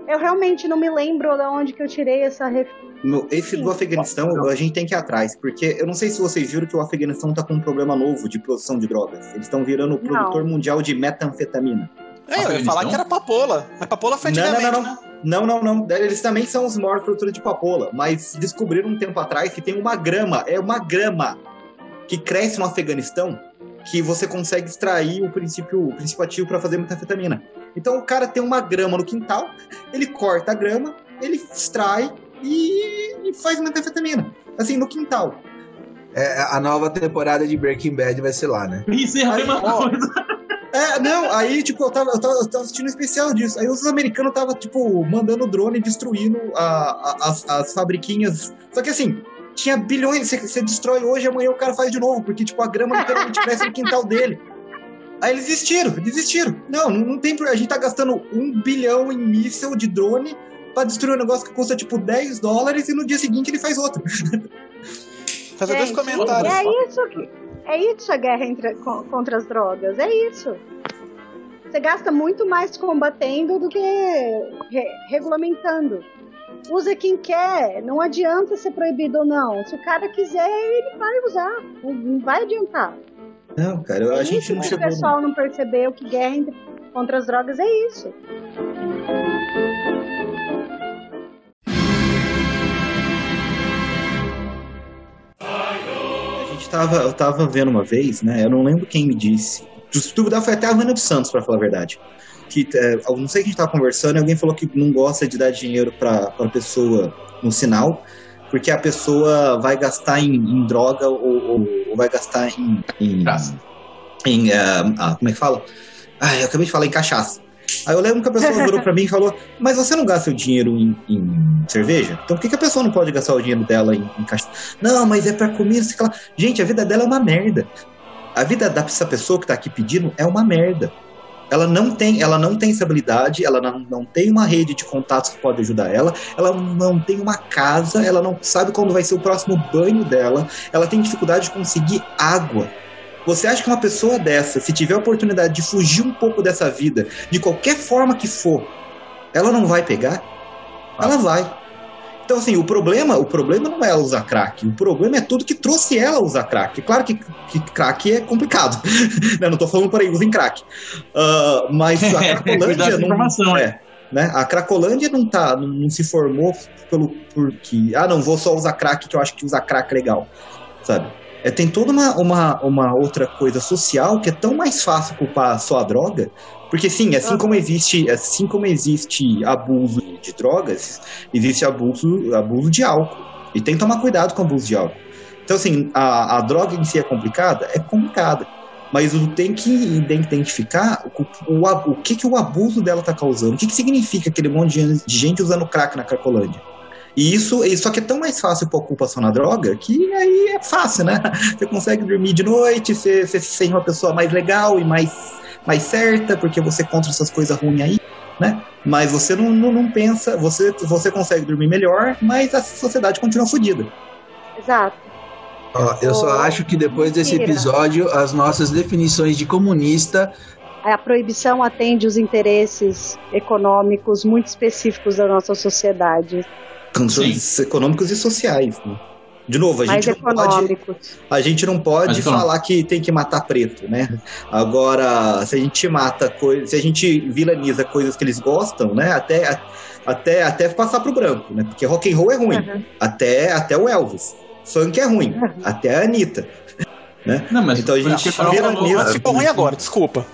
eu realmente não me lembro de onde que eu tirei essa referência. No- Esse Sim. do Afeganistão, a gente tem que ir atrás, porque eu não sei se vocês viram que o Afeganistão tá com um problema novo de produção de drogas. Eles estão virando o Não. produtor mundial de metanfetamina. É, eu ia falar que era papola. A papola foi Não, não, antigamente, não, né? Não, não, não. Eles também são os maiores produtores de papola, mas descobriram um tempo atrás que tem uma grama, é uma grama que cresce no Afeganistão que você consegue extrair o princípio, o princípio ativo para fazer metanfetamina. Então o cara tem uma grama no quintal, ele corta a grama, ele extrai e, e faz metanfetamina. Assim, no quintal. É, a nova temporada de Breaking Bad vai ser lá, né? Isso é a Aí, mesma coisa. É, não, aí, tipo, eu tava, eu tava, eu tava assistindo um especial disso. Aí os americanos tava, tipo, mandando drone destruindo a- a- as, as fabriquinhas. Só que assim, tinha bilhões, você, você destrói hoje, amanhã o cara faz de novo, porque, tipo, a grama literalmente cresce no quintal dele. Aí eles desistiram, desistiram. Não, não, não tem por. A gente tá gastando um bilhão em míssel de drone pra destruir um negócio que custa, tipo, 10 dólares e no dia seguinte ele faz outro. Fazer dois comentários. É isso que é isso a guerra entre- co- contra as drogas, é isso. Você gasta muito mais combatendo do que re- regulamentando. Usa quem quer, não adianta ser proibido ou não. Se o cara quiser, ele vai usar, não, vai adiantar. Não, cara, É a gente não chegou. o pessoal não percebeu que guerra entre- contra as drogas é isso. Tava, eu tava vendo uma vez, né? Eu não lembro quem me disse. Se duvidar, foi até a Ana dos Santos, pra falar a verdade. Que, é, eu não sei que a gente tava conversando e alguém falou que não gosta de dar dinheiro pra, pra pessoa no sinal, porque a pessoa vai gastar em, em droga ou, ou- ou vai gastar em. em, em, ah, como é que fala? Ah, eu acabei de falar em cachaça. Aí eu lembro que a pessoa virou pra mim e falou: Mas você não gasta o dinheiro em, em cerveja? Então por que, que a pessoa não pode gastar o dinheiro dela em, em? Não, mas é pra comida. sei lá. Gente, a vida dela é uma merda. A vida dessa pessoa que tá aqui pedindo é uma merda. Ela não tem, ela não tem estabilidade, ela não, não tem uma rede de contatos que pode ajudar ela, ela não tem uma casa, ela não sabe quando vai ser o próximo banho dela, ela tem dificuldade de conseguir água. Você acha que uma pessoa dessa, se tiver a oportunidade de fugir um pouco dessa vida, de qualquer forma que for, ela não vai pegar? Ela vai. Então, assim, o problema, o problema não é ela usar crack, o problema é tudo que trouxe ela a usar crack. Claro que, que crack é complicado, né? Não tô falando por aí, usem crack. Uh, mas a Cracolândia não... É, né? A Cracolândia não, tá, não, não se formou pelo porque, ah, não, vou só usar crack que eu acho que usar crack é legal, sabe? É, tem toda uma, uma, uma outra coisa social que é tão mais fácil culpar só a droga, porque sim, assim como existe, assim como existe abuso de drogas, existe abuso, abuso de álcool. E tem que tomar cuidado com o abuso de álcool. Então, assim, a, a droga em si é complicada? É complicada. Mas tem que identificar o, o, o que, que o abuso dela está causando. O que, que significa aquele monte de gente usando crack na Cracolândia. E isso, só que é tão mais fácil pôr ocupação na droga que aí é fácil, né? Você consegue dormir de noite, você, você se sente uma pessoa mais legal e mais, mais certa, porque você contra essas coisas ruins aí, né? Mas você não, não, não pensa, você, você consegue dormir melhor, mas a sociedade continua fodida. Exato. Ó, eu só acho que depois desse episódio, as nossas definições de comunista a proibição atende os interesses econômicos muito específicos da nossa sociedade. Controles econômicos e sociais. Né? De novo, a gente, não pode, a gente não pode falar que tem que matar preto, né? Agora, se a gente mata coisas, se a gente vilaniza coisas que eles gostam, né? Até, até, até passar pro branco, né? Porque rock and roll é ruim. Uhum. Até, até o Elvis. Funk é ruim. Uhum. Até a Anitta. Né? Não, mas então a gente vilaniza. Ficou ruim agora, desculpa.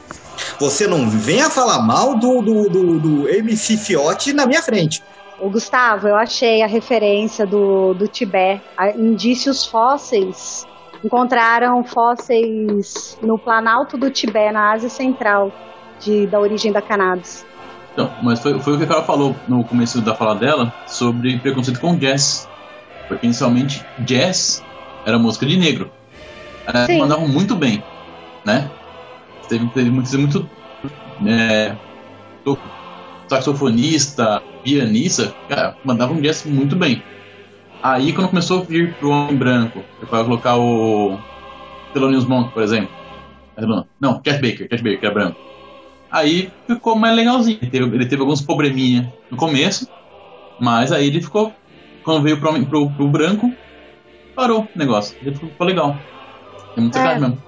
Você não venha falar mal do, do, do, do MC Fiote na minha frente. O Gustavo, eu achei a referência do, do Tibete, indícios fósseis. Encontraram fósseis no Planalto do Tibete, na Ásia Central, de, da origem da cannabis. Então, mas foi, foi o que a Carol falou no começo da fala dela sobre preconceito com jazz. Porque inicialmente jazz era música de negro. Elas mandavam muito bem, né? Teve, teve muito, muito é, saxofonista, pianista, cara, mandava um jazz muito bem. Aí quando começou a vir pro homem branco, para colocar o Thelonious Monk, por exemplo. Não, Chet Baker, Chet Baker, que é branco. Aí ficou mais legalzinho. Ele teve, ele teve alguns probleminha no começo, mas aí ele ficou. Quando veio pro, pro, pro branco, parou o negócio. Ele ficou legal. É muito é. mesmo.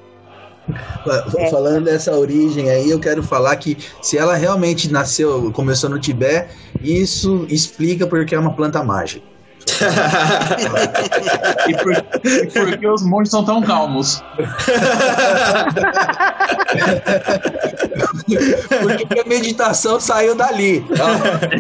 É. Falando dessa origem aí, eu quero falar que se ela realmente nasceu, começou no Tibete, isso explica porque é uma planta mágica. e, por, e porque os montes são tão calmos. porque a meditação saiu dali. Não, cara.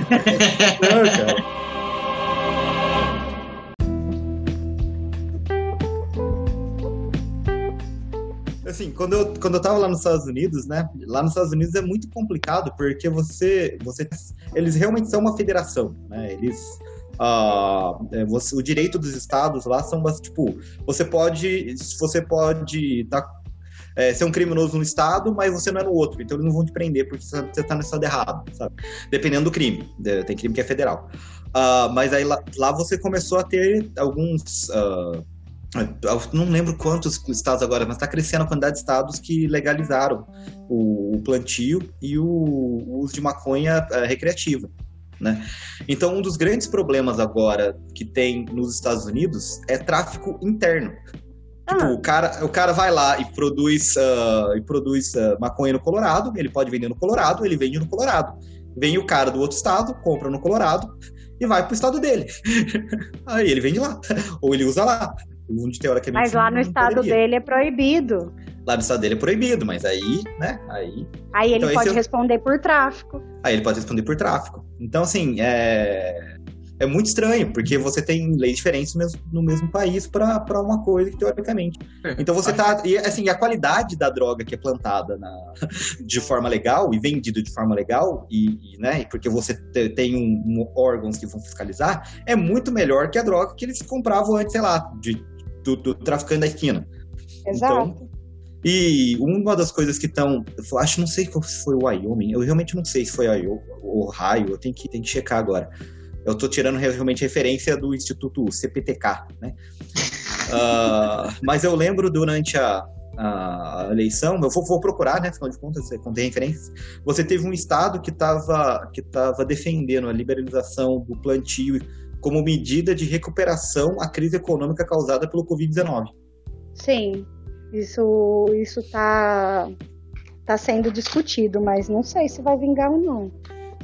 Assim, quando eu, quando eu tava lá nos Estados Unidos, né? Lá nos Estados Unidos é muito complicado, porque você. você eles realmente são uma federação, né? Eles. Uh, você, o direito dos estados lá são tipo você pode você pode tá, é, ser um criminoso no estado mas você não é no outro então eles não vão te prender porque você está no estado errado sabe dependendo do crime tem crime que é federal uh, mas aí lá, lá, você começou a ter alguns uh, não lembro quantos estados agora, mas está crescendo a quantidade de estados que legalizaram o, plantio e o, uso de maconha uh, recreativa. Né? Então, um dos grandes problemas agora que tem nos Estados Unidos é tráfico interno. Ah. Tipo, o cara, o cara vai lá e produz, uh, e produz uh, maconha no Colorado, ele pode vender no Colorado, ele vende no Colorado. Vem o cara do outro estado, compra no Colorado e vai pro estado dele. Aí ele vende lá, ou ele usa lá onde teoricamente. Mas lá no estado poderia. dele é proibido. Lá no estado dele é proibido, mas aí, né? Aí. Aí ele então, pode responder por tráfico. Aí ele pode responder por tráfico. Então, assim, é. É muito estranho, porque você tem leis diferentes no mesmo, no mesmo país para uma coisa que, teoricamente. É. Então você tá. E assim, a qualidade da droga que é plantada na, de forma legal e vendida de forma legal, e, e né, porque você te, tem um, um, órgãos que vão fiscalizar, é muito melhor que a droga que eles compravam antes, sei lá, de do, do traficante da esquina. Exato. Então, e uma das coisas que estão. Acho não sei se foi o Wyoming, eu realmente não sei se foi o Ohio, eu tenho que, tenho que checar agora. Eu estou tirando realmente referência do Instituto CPTK, né? uh, mas eu lembro durante a, a eleição, eu vou, vou, procurar, né? Afinal de contas, você contém referências. Você teve um estado que estava que tava defendendo a liberalização do plantio como medida de recuperação à crise econômica causada pelo Covid-19. Sim, isso isso está tá sendo discutido, mas não sei se vai vingar ou não.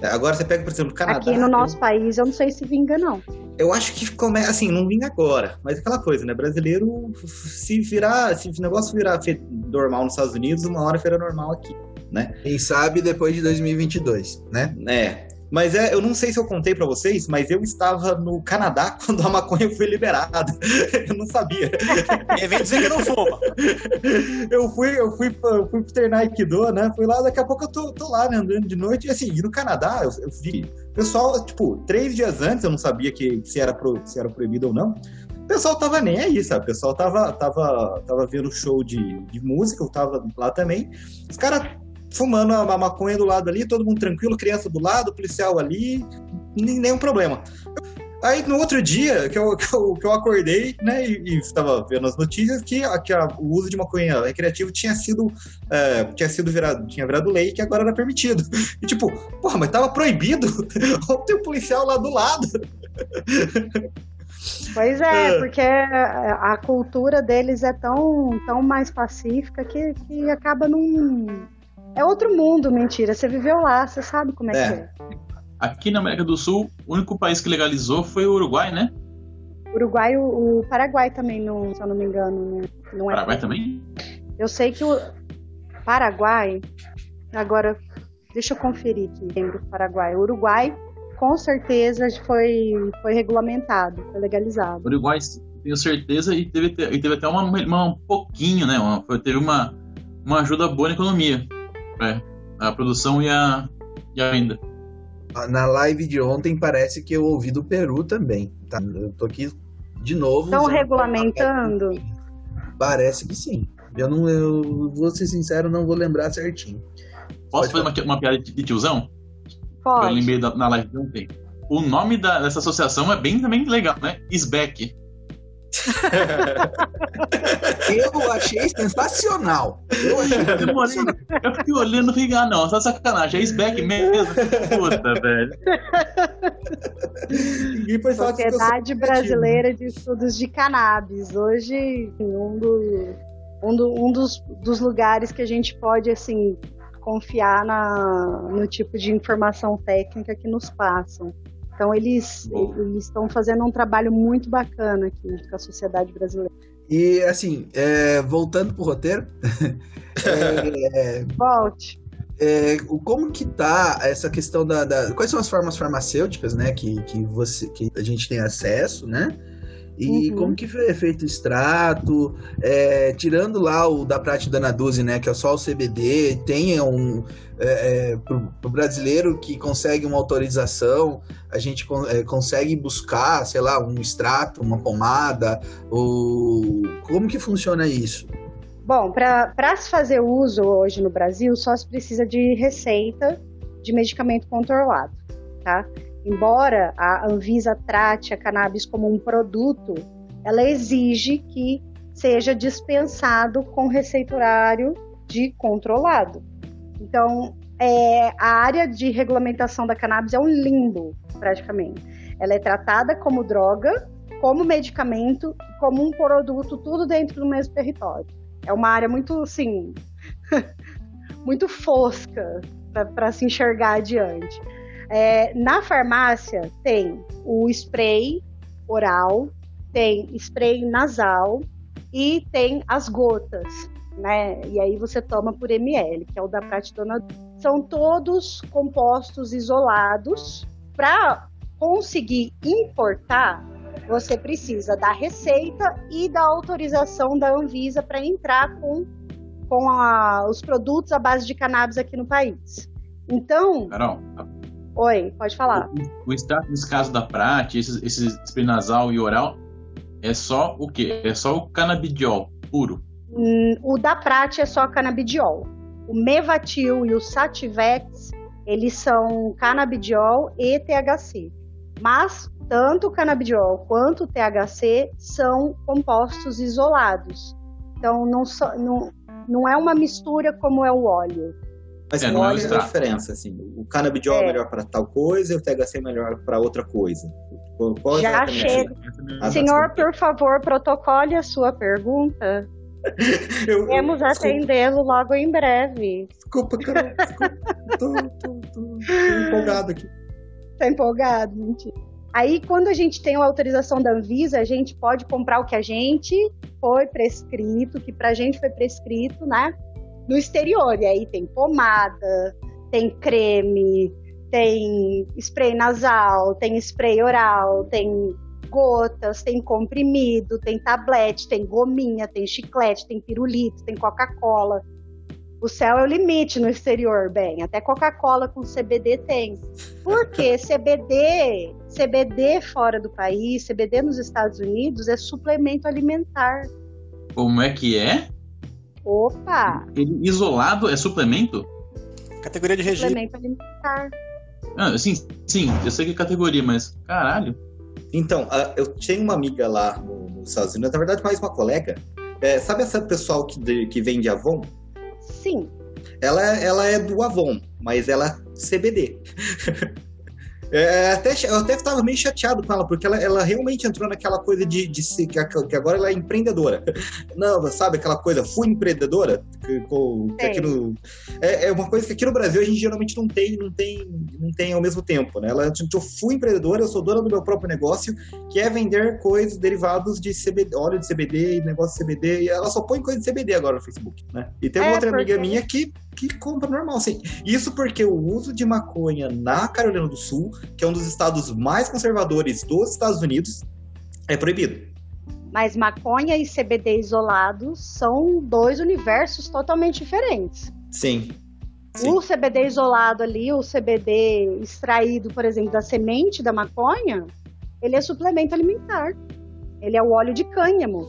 Agora você pega, por exemplo, o Canadá. Aqui no nosso eu... país, eu não sei se vinga, não. Eu acho que começa, assim, não vinga agora, mas aquela coisa, né? Brasileiro, se virar, se o negócio virar normal nos Estados Unidos, uma hora feira normal aqui, né? Quem sabe depois de 2022, né? É, mas é, eu não sei se eu contei para vocês, mas eu estava no Canadá quando a maconha foi liberada. eu não sabia. E vem dizer que não fuma. eu fui, eu fui, eu fui pro treinar Aikido, né? Fui lá, daqui a pouco eu tô, tô lá, né, andando de noite. E assim, e no Canadá, eu, eu vi. Pessoal, tipo, três dias antes eu não sabia que, se, era pro, se era proibido ou não. O pessoal tava nem aí, sabe? O pessoal tava, tava, tava vendo show de, de música, eu tava lá também. Os caras fumando a maconha do lado ali, todo mundo tranquilo, criança do lado, policial ali, nenhum problema. Aí no outro dia que eu, que eu, que eu acordei, né, e, estava vendo as notícias que, que a, o uso de maconha recreativo tinha sido, é, tinha sido virado, tinha virado lei que agora era permitido. E tipo, porra, mas tava proibido? Tem um policial lá do lado. Pois é, é, porque a cultura deles é tão, tão mais pacífica que, que acaba num, é outro mundo, mentira. Você viveu lá, você sabe como é, é. que é. Aqui na América do Sul, o único país que legalizou foi o Uruguai, né? Uruguai, o, o Paraguai também, não, se eu não me engano. Não, é. Paraguai também? Eu sei que o Paraguai, agora, deixa eu conferir aqui, lembro Paraguai. O Uruguai, com certeza, foi, foi regulamentado, foi legalizado. O Uruguai, tenho certeza, e teve, e teve até uma, uma, um pouquinho, né? Uma, teve uma, uma ajuda boa na economia. É, a produção e a, e a venda. Na live de ontem parece que eu ouvi do Peru também. Tá? Eu tô aqui de novo. Estão regulamentando? Parece que sim. Eu não, eu vou ser sincero, não vou lembrar certinho. Posso Pode fazer uma, uma, piada de tiozão? Pode. Eu lembrei da, na live de ontem. O nome da, dessa associação é bem também legal, né? SBEC. Eu achei sensacional. Eu achei sensacional. Eu fiquei olhando e falei, ah, não, tá sacanagem. É Isbeck mesmo. Puta, velho. Sociedade Brasileira de Estudos de Cannabis. Hoje, um, do, um, do, um dos, dos lugares que a gente pode, assim, confiar na, no tipo de informação técnica que nos passam. Então eles estão fazendo um trabalho muito bacana aqui com a sociedade brasileira. E assim, é, voltando pro roteiro, é, volte. É, como que tá essa questão da, da, quais são as formas farmacêuticas, né, que, que você que a gente tem acesso, né? E uhum. como que foi feito o extrato, é, tirando lá o da Prate da Naduzi, né, que é só o CBD, tem um, é, é, brasileiro que consegue uma autorização, a gente é, consegue buscar, sei lá, um extrato, uma pomada, ou como que funciona isso? Bom, para se fazer uso hoje no Brasil, só se precisa de receita de medicamento controlado, tá? Embora a Anvisa trate a cannabis como um produto, ela exige que seja dispensado com receituário de controlado. Então, é, a área de regulamentação da cannabis é um limbo, praticamente. Ela é tratada como droga, como medicamento, como um produto, tudo dentro do mesmo território. É uma área muito, assim, muito fosca para se enxergar adiante. É, na farmácia tem o spray oral, tem spray nasal e tem as gotas, né? E aí você toma por ml, que é o da pratidona. São todos compostos isolados. Para conseguir importar, você precisa da receita e da autorização da Anvisa para entrar com, com a, os produtos à base de cannabis aqui no país. Então. Carol, Oi, pode falar. O, o extrato, nesse caso da Prat, esse, esse nasal e oral, é só o quê? É só o canabidiol puro? Hum, o da Prat é só canabidiol. O Mevatil e o Sativex, eles são canabidiol e THC. Mas tanto o canabidiol quanto o THC são compostos isolados. Então não, não, não é uma mistura como é o óleo. Mas é, qual é a diferença? Assim, o canabidiol é, é melhor para tal coisa e o THC é melhor para outra coisa? Qual Já chego. Ah, Senhor, por favor, protocole a sua pergunta. eu, Vamos atendê-lo logo em breve. Desculpa, Carol. Desculpa. tô, tô, tô, tô empolgado aqui. Tá empolgado? Mentira. Aí, quando a gente tem a autorização da Anvisa, a gente pode comprar o que a gente foi prescrito, que pra gente foi prescrito, né? No exterior. E aí tem pomada, tem creme, tem spray nasal, tem spray oral, tem gotas, tem comprimido, tem tablete, tem gominha, tem chiclete, tem pirulito, tem Coca-Cola. O céu é o limite no exterior, bem. Até Coca-Cola com CBD tem. Por quê? CBD, CBD fora do país, CBD nos Estados Unidos é suplemento alimentar. Como é que é? Opa! Ele isolado é suplemento? Categoria de regime. Suplemento alimentar. Ah, sim, sim, eu sei que é categoria, mas caralho. Então, eu tenho uma amiga lá nos Estados Unidos, na verdade, mais uma colega. É, sabe essa pessoal que, que vende Avon? Sim. Ela, ela é do Avon, mas ela é CBD. É, até, eu até estava meio chateado com ela, porque ela, ela realmente entrou naquela coisa de, de ser, que, agora ela é empreendedora. Não, sabe aquela coisa, fui empreendedora? Que, que aqui no, é, é, uma coisa que aqui no Brasil a gente geralmente não tem, não tem, não tem ao mesmo tempo, né? Ela, eu fui empreendedora, eu sou dona do meu próprio negócio, que é vender coisas derivados de CBD, óleo de CBD e negócio de CBD, e ela só põe coisa de CBD agora no Facebook, né? E tem uma é, outra porque... amiga minha que, que compra normal, assim. Isso porque o uso de maconha na Carolina do Sul que é um dos estados mais conservadores dos Estados Unidos, é proibido. Mas maconha e CBD isolados são dois universos totalmente diferentes. Sim. Sim. O CBD isolado ali, o CBD extraído, por exemplo, da semente da maconha, ele é suplemento alimentar. Ele é o óleo de cânhamo.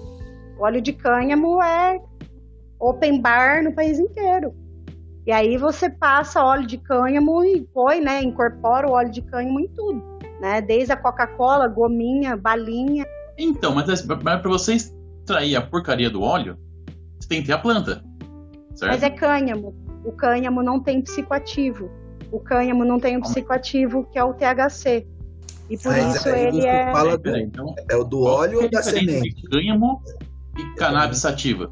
O óleo de cânhamo é open bar no país inteiro. E aí você passa óleo de cânhamo e põe, né? Incorpora o óleo de cânhamo em tudo, né? Desde a Coca-Cola, gominha, balinha. Então, mas para você extrair a porcaria do óleo, você tem que ter a planta, certo? Mas é cânhamo. O cânhamo não tem psicoativo. O cânhamo não tem um psicoativo que é o THC. E por mas isso ele é. Fala do, então, é o do óleo ou da semente? Cânhamo e cannabis sativa.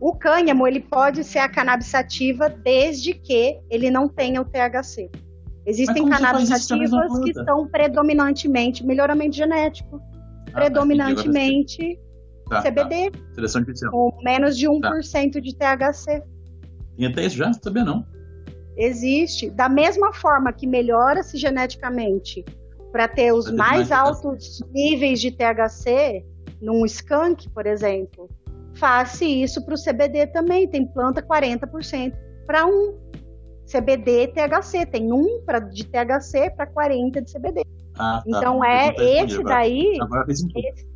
O cânhamo ele pode ser a cannabis sativa desde que ele não tenha o THC. Existem cannabis sativas que são predominantemente melhoramento genético, ah, tá, predominantemente tá, CBD, tá. Com menos de 1% tá. de THC. E até isso já? Sabia não? Existe. Da mesma forma que melhora-se geneticamente para ter os mais altos níveis de THC num skunk, por exemplo, Faça isso para o CBD também. Tem planta 40% para um. CBD THC. Tem um pra, de THC para 40 de CBD. Ah, tá. Então é esse daí. Esse,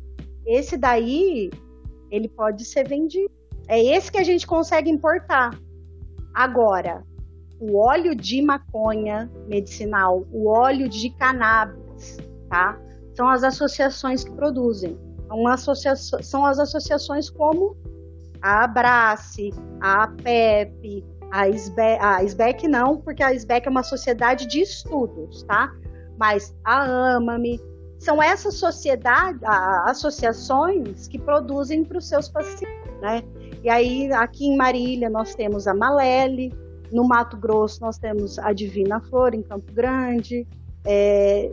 esse daí ele pode ser vendido. É esse que a gente consegue importar. Agora, o óleo de maconha medicinal, o óleo de cannabis, tá? São as associações que produzem. Uma associação, são as associações como a Abrace, a APEP, a SBEC, a SBEC não, porque a SBEC é uma sociedade de estudos, tá? Mas a AMAME, são essas sociedades, associações que produzem para os seus pacientes, né? E aí, aqui em Marília, nós temos a Malele, no Mato Grosso, nós temos a Divina Flor, em Campo Grande, é,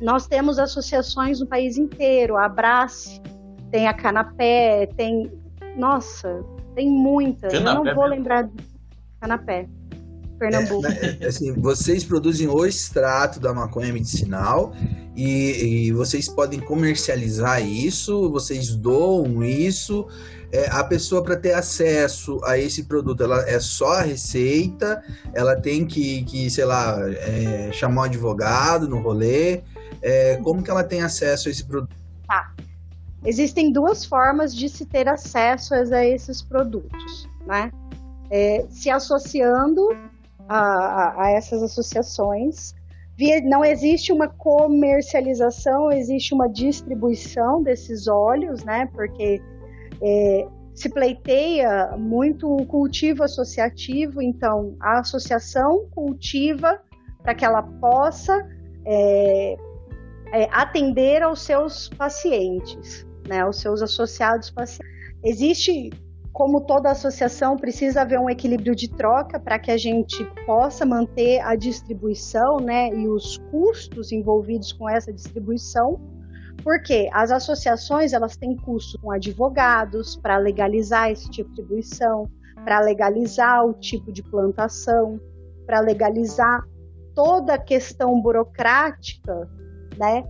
nós temos associações no país inteiro, a Abrace, tem a Canapé, tem. Nossa, tem muitas. Canapé, Eu não vou lembrar de Canapé. Pernambuco. É, né, assim, vocês produzem o extrato da maconha medicinal e, e vocês podem comercializar isso, vocês doam isso. É, a pessoa para ter acesso a esse produto, ela é só a receita, ela tem que, que sei lá, é, chamar um advogado no rolê. É, como que ela tem acesso a esse produto? Tá. Existem duas formas de se ter acesso a esses produtos, né? É, se associando a, a, a, essas associações. Não existe uma comercialização, existe uma distribuição desses óleos, né? Porque é, se pleiteia muito o cultivo associativo, então a associação cultiva para que ela possa é, é, atender aos seus pacientes, né, aos seus associados pacientes. Existe, como toda associação, precisa haver um equilíbrio de troca para que a gente possa manter a distribuição né, e os custos envolvidos com essa distribuição, porque as associações elas têm custo com advogados para legalizar esse tipo de distribuição, para legalizar o tipo de plantação, para legalizar toda a questão burocrática, né,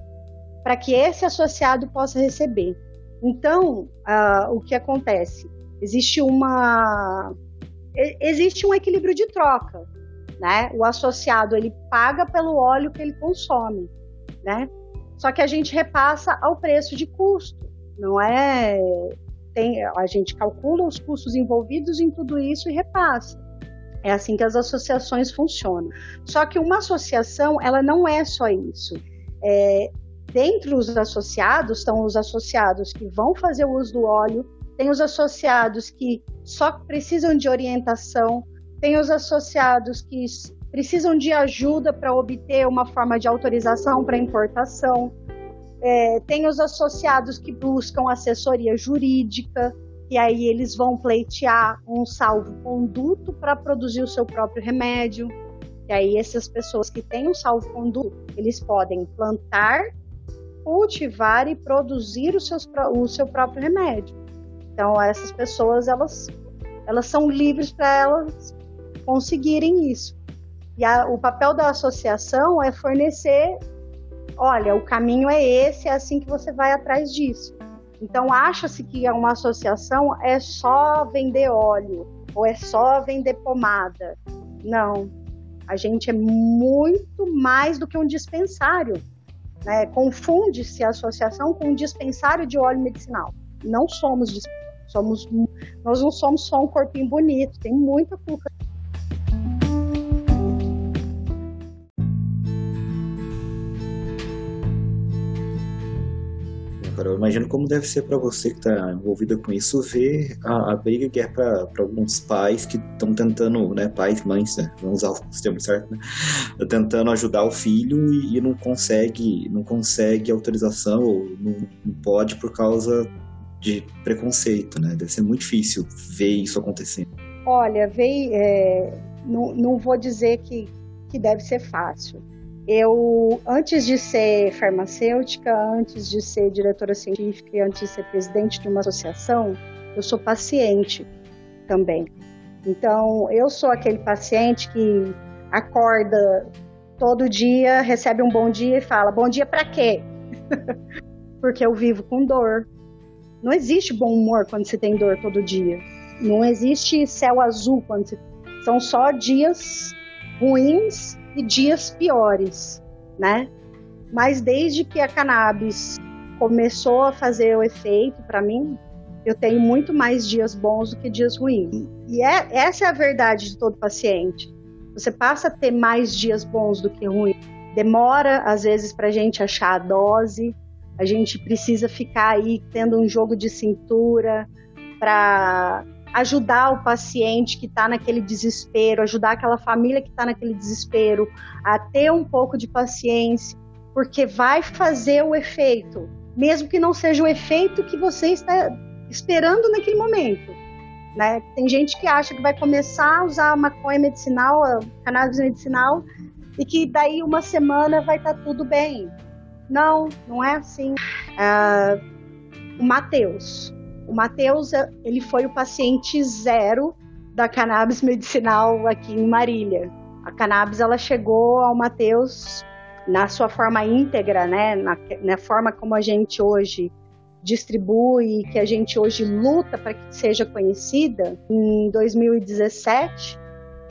para que esse associado possa receber. Então, uh, o que acontece? Existe uma existe um equilíbrio de troca, né? O associado ele paga pelo óleo que ele consome, né? Só que a gente repassa ao preço de custo, não é? Tem, a gente calcula os custos envolvidos em tudo isso e repassa. É assim que as associações funcionam. Só que uma associação, ela não é só isso. É, dentre os associados estão os associados que vão fazer o uso do óleo, tem os associados que só precisam de orientação, tem os associados que precisam de ajuda para obter uma forma de autorização para importação, é, tem os associados que buscam assessoria jurídica, e aí eles vão pleitear um salvo-conduto para produzir o seu próprio remédio. E aí essas pessoas que têm um salvo-conduto, eles podem plantar cultivar e produzir o, seus, o seu próprio remédio. Então, essas pessoas, elas, elas são livres para elas conseguirem isso. E a, o papel da associação é fornecer, olha, o caminho é esse, é assim que você vai atrás disso. Então, acha-se que uma associação é só vender óleo ou é só vender pomada. Não. A gente é muito mais do que um dispensário. Né? Confunde-se a associação com um dispensário de óleo medicinal. Não somos, somos nós não somos só um corpinho bonito, tem muita culpa cara. Eu imagino como deve ser para você que está envolvida com isso ver a, a briga que é para alguns pais que estão tentando, né, pais, mães, né, vamos usar o termo certo, né, tentando ajudar o filho e, e, não consegue, não consegue autorização ou não, não pode por causa de preconceito, né? Deve ser muito difícil ver isso acontecendo. Olha, veio, é, não, não vou dizer que, que deve ser fácil eu, antes de ser farmacêutica, antes de ser diretora científica e antes de ser presidente de uma associação, eu sou paciente também. Então, eu sou aquele paciente que acorda todo dia, recebe um bom dia e fala: Bom dia para quê? Porque eu vivo com dor. Não existe bom humor quando você tem dor todo dia. Não existe céu azul quando você... são só dias ruins e dias piores, né? Mas desde que a cannabis começou a fazer o efeito para mim, eu tenho muito mais dias bons do que dias ruins. E é, essa é a verdade de todo paciente. Você passa a ter mais dias bons do que ruins. Demora, às vezes, para a gente achar a dose, a gente precisa ficar aí tendo um jogo de cintura para ajudar o paciente que está naquele desespero, ajudar aquela família que está naquele desespero a ter um pouco de paciência, porque vai fazer o efeito, mesmo que não seja o efeito que você está esperando naquele momento. Né? Tem gente que acha que vai começar a usar a maconha medicinal, a cannabis medicinal, e que daí uma semana vai estar tá tudo bem. Não, não é assim. Uh, o Matheus, o Matheus, ele foi o paciente zero da cannabis medicinal aqui em Marília. A cannabis, ela chegou ao Matheus na sua forma íntegra, né? Na, na forma como a gente hoje distribui, que a gente hoje luta para que seja conhecida, em 2017,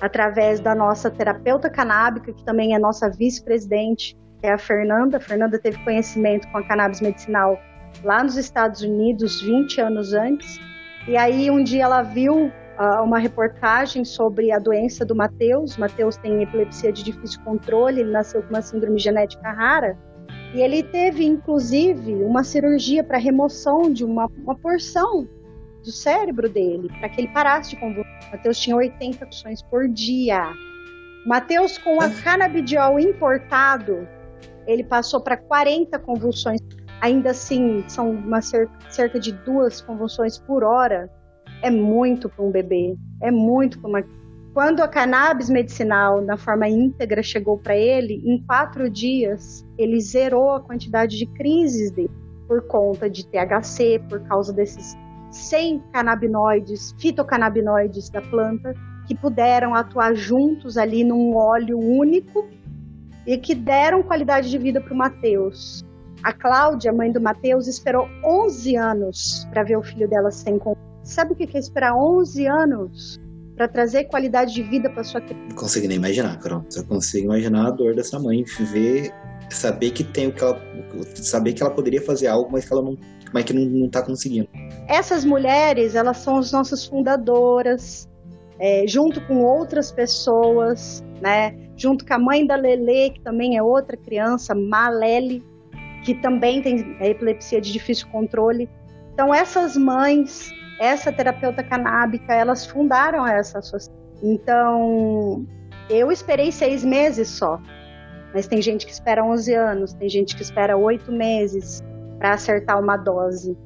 através da nossa terapeuta canábica, que também é nossa vice-presidente, que é a Fernanda. A Fernanda teve conhecimento com a cannabis medicinal lá nos Estados Unidos 20 anos antes. E aí um dia ela viu uh, uma reportagem sobre a doença do Mateus. Mateus tem epilepsia de difícil controle, ele nasceu com uma síndrome genética rara. E ele teve, inclusive, uma cirurgia para remoção de uma, uma porção do cérebro dele, para que ele parasse de convulsar. Mateus tinha 80 convulsões por dia. Mateus, com a canabidiol importado, ele passou para 40 convulsões. Ainda assim, são uma cerca de duas convulsões por hora. É muito para um bebê. É muito para uma. Quando a cannabis medicinal, na forma íntegra, chegou para ele, em quatro dias, ele zerou a quantidade de crises dele por conta de THC, por causa desses 100 canabinoides, fitocannabinoides da planta, que puderam atuar juntos ali num óleo único e que deram qualidade de vida para o Mateus. A Cláudia, mãe do Mateus, esperou 11 anos para ver o filho dela sem Sabe o que é esperar 11 anos para trazer qualidade de vida para sua criança? Não consigo nem imaginar, Carol. Só consigo imaginar a dor dessa mãe, ver, saber que tem o que ela, saber que ela poderia fazer algo, mas que ela não, mas que não, não tá conseguindo. Essas mulheres, elas são as nossas fundadoras, é, junto com outras pessoas, né? Junto com a mãe da Lele, que também é outra criança, Malele, que também tem epilepsia de difícil controle. Então essas mães, essa terapeuta canábica, elas fundaram essa associação. Então eu esperei seis meses só, mas tem gente que espera 11 anos, tem gente que espera oito meses para acertar uma dose.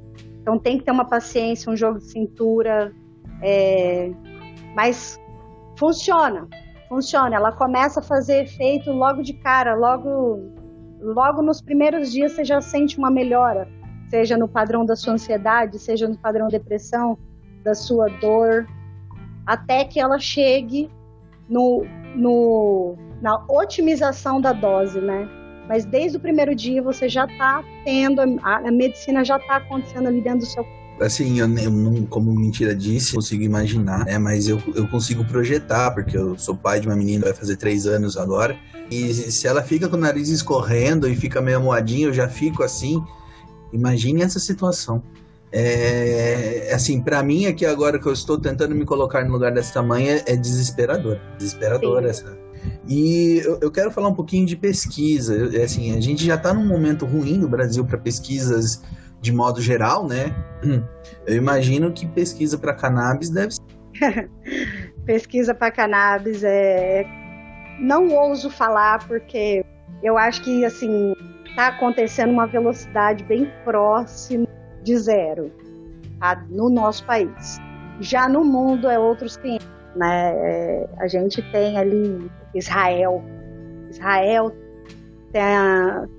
Então tem que ter uma paciência, um jogo de cintura, é, mas funciona, funciona. Ela começa a fazer efeito logo de cara, logo, logo nos primeiros dias você já sente uma melhora, seja no padrão da sua ansiedade, seja no padrão depressão, da sua dor, até que ela chegue no, no, na otimização da dose, né? Mas desde o primeiro dia você já está tendo, a, a medicina já está acontecendo ali dentro do seu corpo assim, eu, eu, não, como mentira disse, consigo imaginar, né? Mas eu, eu consigo projetar, porque eu sou pai de uma menina, vai fazer três anos agora. E se ela fica com o nariz escorrendo e fica meio moadinho, eu já fico assim. Imagine essa situação. É, assim, para mim aqui agora que eu estou tentando me colocar no lugar dessa tamanha é desesperador, desesperador Sim. essa. E eu, eu, quero falar um pouquinho de pesquisa. Assim, a gente já está num momento ruim no Brasil para pesquisas de modo geral, né? Eu imagino que pesquisa para cannabis deve ser. pesquisa para cannabis é. Não ouso falar porque eu acho que assim está acontecendo uma velocidade bem próxima de zero tá? no nosso país. Já no mundo é outros 500, né? É, a gente tem ali Israel. Israel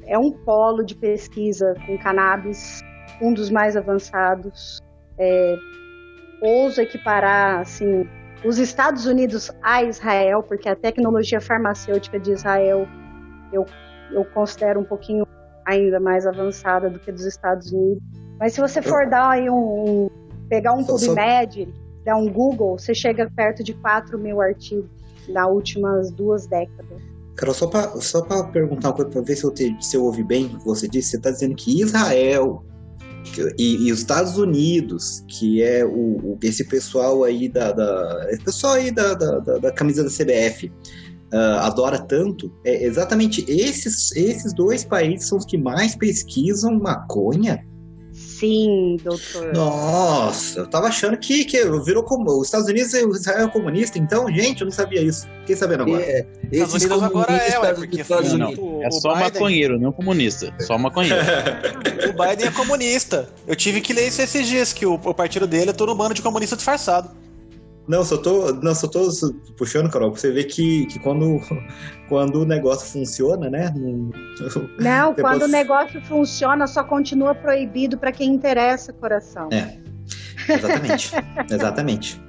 é um polo de pesquisa com cannabis um dos mais avançados. É, ouso equiparar assim, os Estados Unidos a Israel, porque a tecnologia farmacêutica de Israel eu, eu considero um pouquinho ainda mais avançada do que dos Estados Unidos. Mas se você for dar aí um, um pegar um PubMed, dar um Google, você chega perto de 4 mil artigos nas últimas duas décadas. Carol, só para só perguntar uma coisa, para ver se eu, te, se eu ouvi bem o que você disse, você está dizendo que Israel e, e, os Estados Unidos, que é o, o esse pessoal aí da, da esse pessoal aí da, da, da camisa da CBF uh, ah, adora tanto, é exatamente esses, esses dois países são os que mais pesquisam maconha Sim, doutor. Nossa, eu tava achando que, que virou como os Estados Unidos e Israel é comunista, então, gente, eu não sabia isso. Fiquei sabendo agora. É, Estados agora é, ué, porque Estados Unidos. Não, é só Biden... maconheiro, não comunista. Só maconheiro. o Biden é comunista. Eu tive que ler isso esses dias, que o, o partido dele é todo um bando de comunista disfarçado. Não, só tô, não, só tô puxando, Carol, pra você ver que, que quando, quando o negócio funciona, né? Não, não depois... quando o negócio funciona, só continua proibido para quem interessa, coração. É, exatamente. exatamente.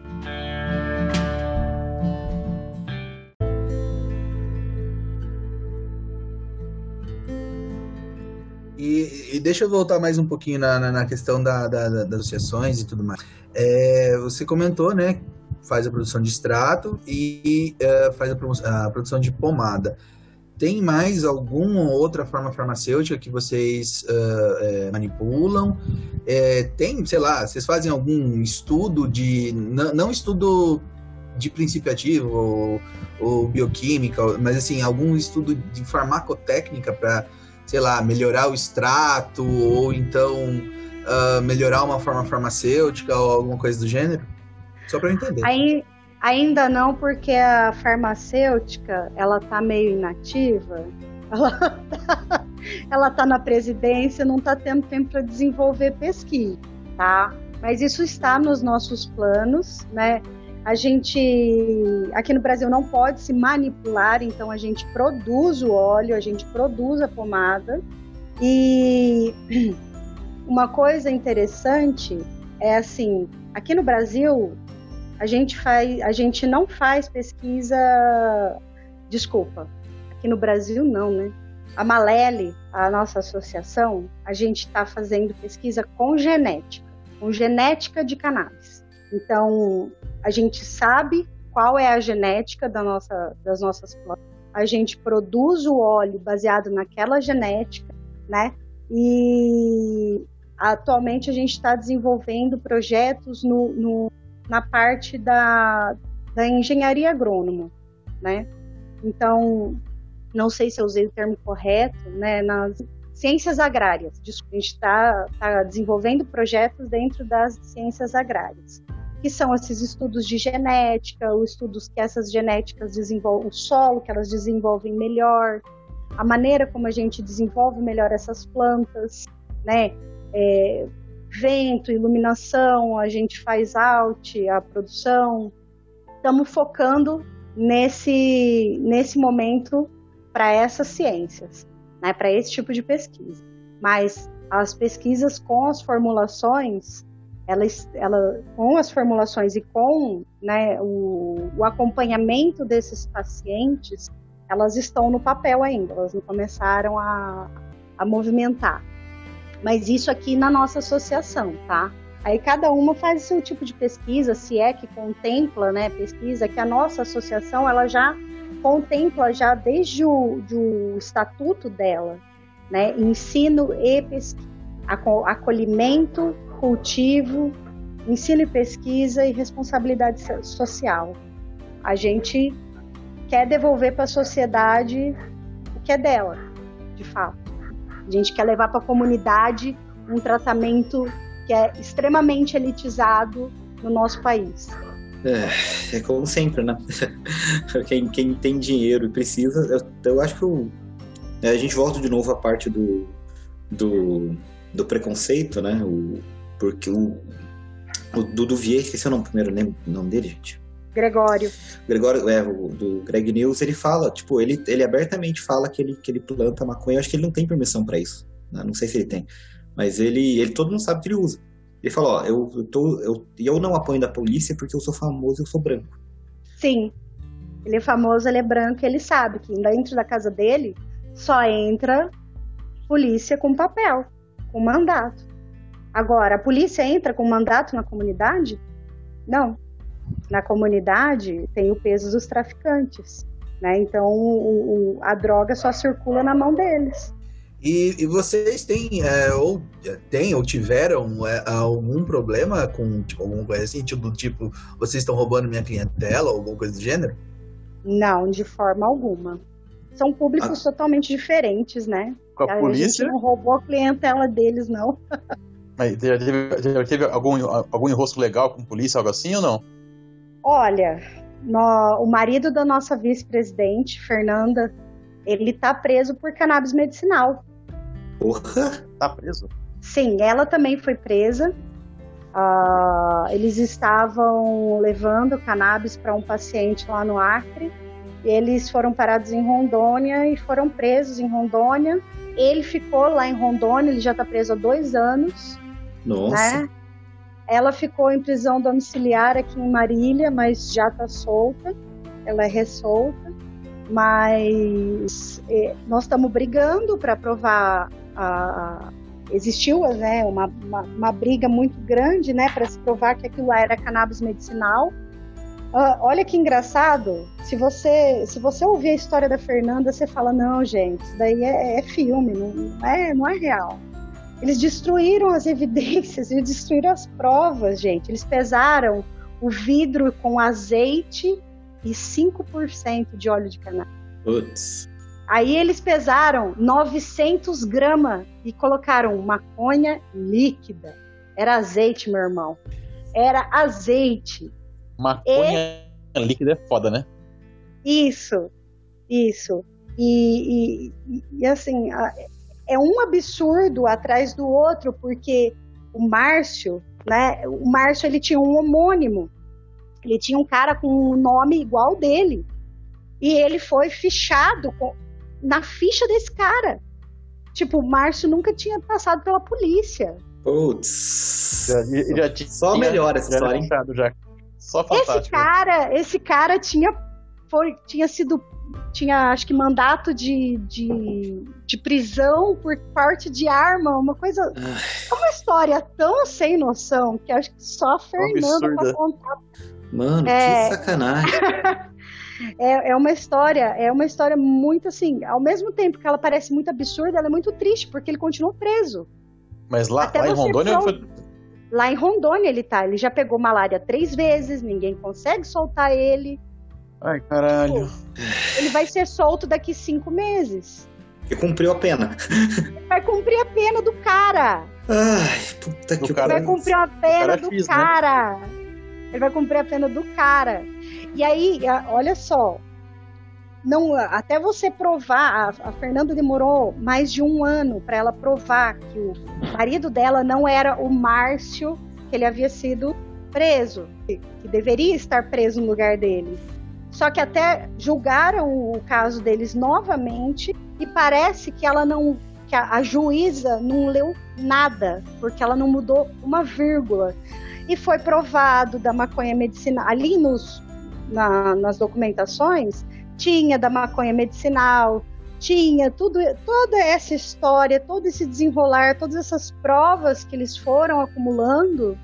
E, e, deixa eu voltar mais um pouquinho na, na, na questão da, da, da, das associações e tudo mais. É, você comentou, né, faz a produção de extrato e uh, faz a, a, produção de pomada. Tem mais alguma outra forma farmacêutica que vocês uh, é, manipulam? É, tem, sei lá, vocês fazem algum estudo de. Não, estudo de princípio ativo ou, ou, bioquímica, mas assim, algum estudo de farmacotécnica para, sei lá, melhorar o extrato ou então uh, melhorar uma forma farmacêutica ou alguma coisa do gênero? Só para entender. Aí, ainda não, porque a farmacêutica ela tá meio inativa. ela tá, ela tá na presidência, não está tendo tempo para desenvolver pesquisa, tá? Mas isso está nos nossos planos, né? A gente aqui no Brasil não pode se manipular, então a gente produz o óleo, a gente produz a pomada. E uma coisa interessante é assim, aqui no Brasil a gente faz, a gente não faz pesquisa, desculpa, aqui no Brasil não, né? A Malele, a nossa associação, a gente está fazendo pesquisa com genética, com genética de cannabis. Então, a gente sabe qual é a genética da nossa, das nossas plantas, a gente produz o óleo baseado naquela genética, né? E atualmente a gente está desenvolvendo projetos no, no, na parte da, da engenharia agrônoma, né? Então, não sei se eu usei o termo correto, né? Nas ciências agrárias. A gente está tá desenvolvendo projetos dentro das ciências agrárias que são esses estudos de genética, os estudos que essas genéticas desenvolvem, o solo que elas desenvolvem melhor, a maneira como a gente desenvolve melhor essas plantas, né? É, vento, iluminação, a gente faz out, a produção. Estamos focando nesse, nesse momento para essas ciências, né? para esse tipo de pesquisa. Mas as pesquisas com as formulações ela, ela com as formulações e com né, o, o acompanhamento desses pacientes, elas estão no papel ainda, elas não começaram a, a movimentar. Mas isso aqui na nossa associação, tá? Aí cada uma faz o seu tipo de pesquisa, se é que contempla, né, pesquisa, que a nossa associação, ela já contempla já desde o do estatuto dela, né, ensino e pesquisa, acolhimento cultivo, ensino e pesquisa e responsabilidade social. A gente quer devolver para a sociedade o que é dela, de fato. A gente quer levar para a comunidade um tratamento que é extremamente elitizado no nosso país. É, é como sempre, né? quem, quem tem dinheiro e precisa, eu, eu acho que o, a gente volta de novo à parte do, do, do preconceito, né? O, porque o, o Dudu Vieira, esqueci o nome primeiro, nome, nome dele, gente. Gregório. Gregório, é, o do Greg News, ele fala, tipo, ele, ele abertamente fala que ele, que ele planta maconha. Eu acho que ele não tem permissão para isso. Né? Não sei se ele tem. Mas ele, ele, todo mundo sabe que ele usa. Ele falou, ó, eu, eu, tô, eu, eu não apoio da polícia porque eu sou famoso e eu sou branco. Sim. Ele é famoso, ele é branco, ele sabe que dentro da casa dele só entra polícia com papel, com mandato. Agora, a polícia entra com mandato na comunidade? Não. Na comunidade tem o peso dos traficantes, né? Então o, o, a droga só circula na mão deles. E, e vocês têm, é, ou têm ou tiveram é, algum problema com tipo, alguma coisa assim, tipo, do tipo, vocês estão roubando minha clientela ou alguma coisa do gênero? Não, de forma alguma. São públicos ah. totalmente diferentes, né? Com a, a polícia? não roubou a clientela deles, não. Mas já teve, já teve algum, algum enrosco legal com polícia, algo assim ou não? Olha, no, o marido da nossa vice-presidente, Fernanda, ele tá preso por cannabis medicinal. Porra! Tá preso? Sim, ela também foi presa. Uh, eles estavam levando cannabis para um paciente lá no Acre. Eles foram parados em Rondônia e foram presos em Rondônia. Ele ficou lá em Rondônia, ele já está preso há dois anos. Nossa. Né? Ela ficou em prisão domiciliar aqui em Marília, mas já está solta. Ela é ressolta. Mas é, nós estamos brigando para provar a, existiu né, uma, uma, uma, briga muito grande né, para se provar que aquilo era cannabis medicinal. Uh, olha que engraçado, se você se você ouvir a história da Fernanda, você fala, não, gente, isso daí é, é filme, não, é, não é real. Eles destruíram as evidências, eles destruíram as provas, gente. Eles pesaram o vidro com azeite e 5% de óleo de cannabis. Putz. Aí eles pesaram 900 gramas e colocaram maconha líquida. Era azeite, meu irmão. Era azeite. Maconha e... líquida é foda, né? Isso, isso. E, e, e assim, é um absurdo atrás do outro, porque o Márcio, né? O Márcio ele tinha um homônimo. Ele tinha um cara com um nome igual dele. E ele foi fichado com, na ficha desse cara. Tipo, o Márcio nunca tinha passado pela polícia. Putz. Já, já tinha, Só melhor essa história, hein? Já. Só fantástico. Esse cara, esse cara tinha, foi, tinha sido tinha acho que mandato de, de, de prisão por parte de arma, uma coisa. É uma história tão sem noção que acho que só a Fernanda pra contar. Mano, é... que sacanagem. é, é uma história, é uma história muito assim, ao mesmo tempo que ela parece muito absurda, ela é muito triste, porque ele continuou preso. Mas lá, lá em Rondônia foi... Lá em Rondônia ele tá, ele já pegou malária três vezes, ninguém consegue soltar ele. Ai, caralho. Ele vai ser solto daqui cinco meses. E cumpriu a pena. Ele vai cumprir a pena do cara. Ai, puta que pariu. Ele vai cumprir a pena cara do fiz, né? cara. Né? Ele vai cumprir a pena do cara. E aí, olha só. Não, até você provar, a, a Fernanda demorou mais de um ano para ela provar que o marido dela não era o Márcio, que ele havia sido preso, que, que deveria estar preso no lugar dele. Só que até julgaram o caso deles novamente e parece que ela não que a, a juíza não leu nada, porque ela não mudou uma vírgula. E foi provado da maconha medicinal ali nos na, nas documentações tinha da maconha medicinal, tinha tudo, toda essa história, todo esse desenrolar, todas essas provas que eles foram acumulando,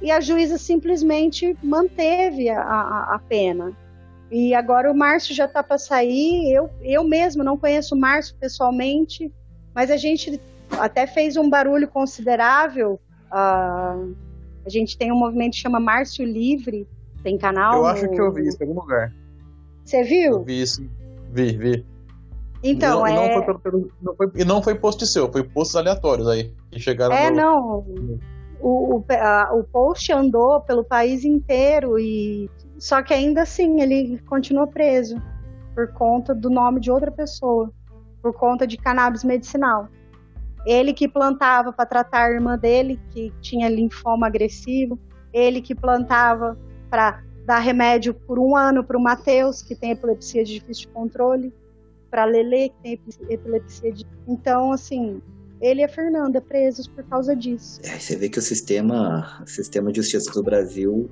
e a juíza simplesmente manteve a, a, a pena. E agora o Márcio já está para sair. Eu, eu mesmo não conheço o Márcio pessoalmente, mas a gente até fez um barulho considerável. Uh, a gente tem um movimento que chama Márcio Livre, tem canal. Eu acho no... que eu vi isso em algum lugar. Você viu? Eu vi isso. Vi, vi. Então, não, é... Não foi, não foi, e não foi post seu, foi posts aleatórios aí, que chegaram É, no... não. O, o, a, o post andou pelo país inteiro e só que ainda assim ele continua preso por conta do nome de outra pessoa, por conta de cannabis medicinal. Ele que plantava para tratar a irmã dele, que tinha linfoma agressivo, ele que plantava para dar remédio por um ano para o Matheus, que tem epilepsia de difícil controle, para Lele, que tem epilepsia de. Então, assim, ele e a Fernanda presos por causa disso. É, você vê que o sistema, o sistema de justiça do Brasil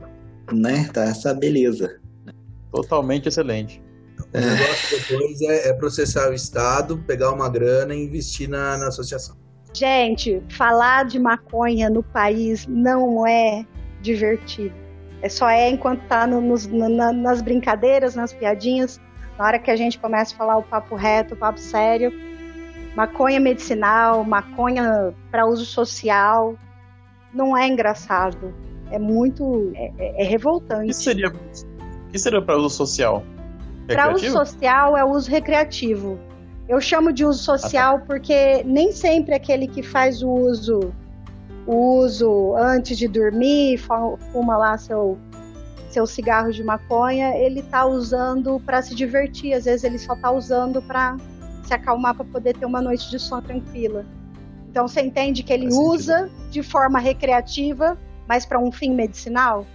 né? Tá essa beleza. Totalmente excelente. O negócio depois é, é, processar o Estado, pegar uma grana e investir na, na associação. Gente, falar de maconha no país não é divertido. É só é enquanto tá no, nos, na, nas brincadeiras, nas piadinhas. Na hora que a gente começa a falar o papo reto, o papo sério, maconha medicinal, maconha para uso social, não é engraçado é muito. É, é, é revoltante. O que seria, que seria para uso social? Para uso social é uso recreativo. Eu chamo de uso social ah, tá. porque nem sempre aquele que faz o uso, o uso antes de dormir, fuma lá seu, seu cigarro de maconha, ele está usando para se divertir. Às vezes ele só está usando para se acalmar para poder ter uma noite de sono tranquila. Então você entende que ele Faz usa sentido. de forma recreativa mas para um fim medicinal,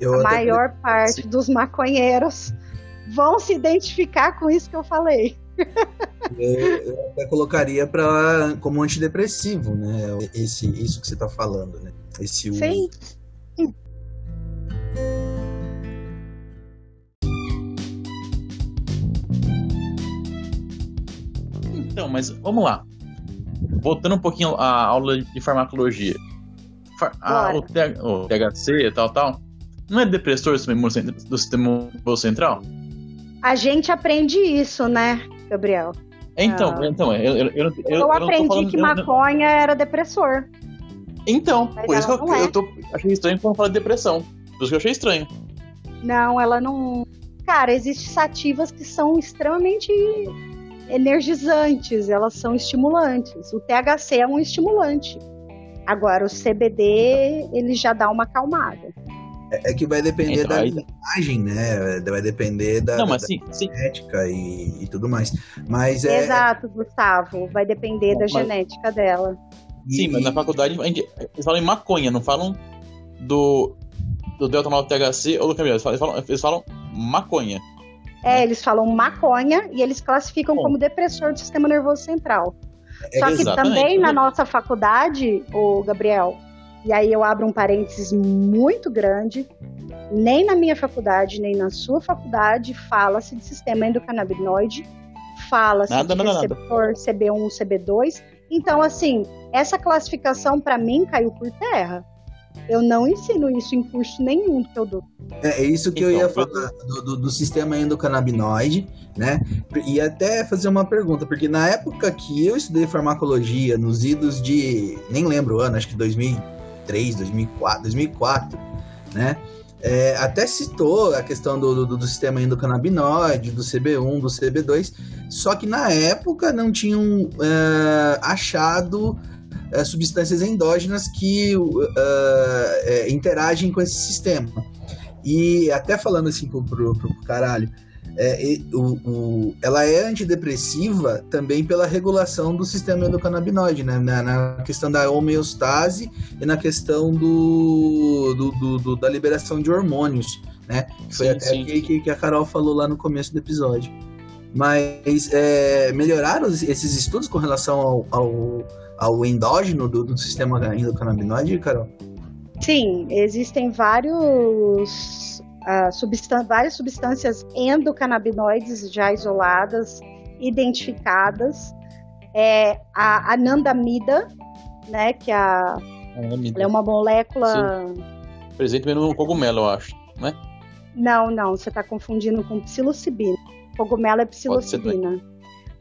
eu a maior parte dos maconheiros vão se identificar com isso que eu falei. Eu, até colocaria para como antidepressivo, né? Esse, isso que você está falando, né? Esse uso. Sim. Então, mas vamos lá. Voltando um pouquinho à aula de farmacologia a, o, TH, o THC e tal, tal, não é depressor do sistema, nervoso central? A gente aprende isso, né, Gabriel? Então, ah. então eu, eu, eu, eu, eu aprendi falando, que maconha era depressor. Então, Mas por isso que eu, é. eu tô, achei estranho quando fala de depressão. Por isso que eu achei estranho. Não, ela não. Cara, existem sativas que são extremamente energizantes, elas são estimulantes. O THC é um estimulante. Agora, o CBD, ele já dá uma acalmada. É, é que vai depender Então, da aí- imagem, né? Vai depender da, Não, da, mas sim, sim. genética e, e tudo mais. Mas é. Exato, Gustavo. Vai depender da Mas- genética dela. Sim, mas na faculdade a gente- eles falam em maconha, não falam do, do delta-mal THC ou do. Eles falam, eles falam, eles falam maconha. É, eles falam maconha e eles classificam Bom. como depressor do sistema nervoso central. É Só que exatamente. também na nossa faculdade, o Gabriel, e aí eu abro um parênteses muito grande, nem na minha faculdade, nem na sua faculdade fala-se de sistema endocannabinoide, fala-se Nada, de nada, nada. receptor CB1, CB2. Então, assim, essa classificação para mim caiu por terra. Eu não ensino isso em curso nenhum que eu dou. É, é isso que eu Então, ia falar do, do, do sistema endocannabinoide, né? E até fazer uma pergunta, porque na época que eu estudei farmacologia, nos idos de. nem lembro o ano, acho que 2003, 2004, 2004, né? É, até citou a questão do, do, do sistema endocannabinoide, do CB1, do CB2, só que na época não tinham é, achado é, substâncias endógenas que é, é, interagem com esse sistema. E até falando assim pro, pro, pro caralho, é, o, o- ela é antidepressiva também pela regulação do sistema endocannabinoide, né? Na, na questão da homeostase e na questão do, do- do- do- da liberação de hormônios, né? Foi Sim, até sim. que, que- a Carol falou lá no começo do episódio. Mas é, melhoraram esses estudos com relação ao, ao, ao endógeno do, do sistema endocannabinoide, Carol? Sim, existem vários, substan- várias substâncias endocannabinoides já isoladas, identificadas. É, a anandamida, né, que a, ela é uma molécula... Presente mesmo no cogumelo, eu acho. Né? Não, não, você está confundindo com psilocibina. Cogumelo é Pode ser psilocibina.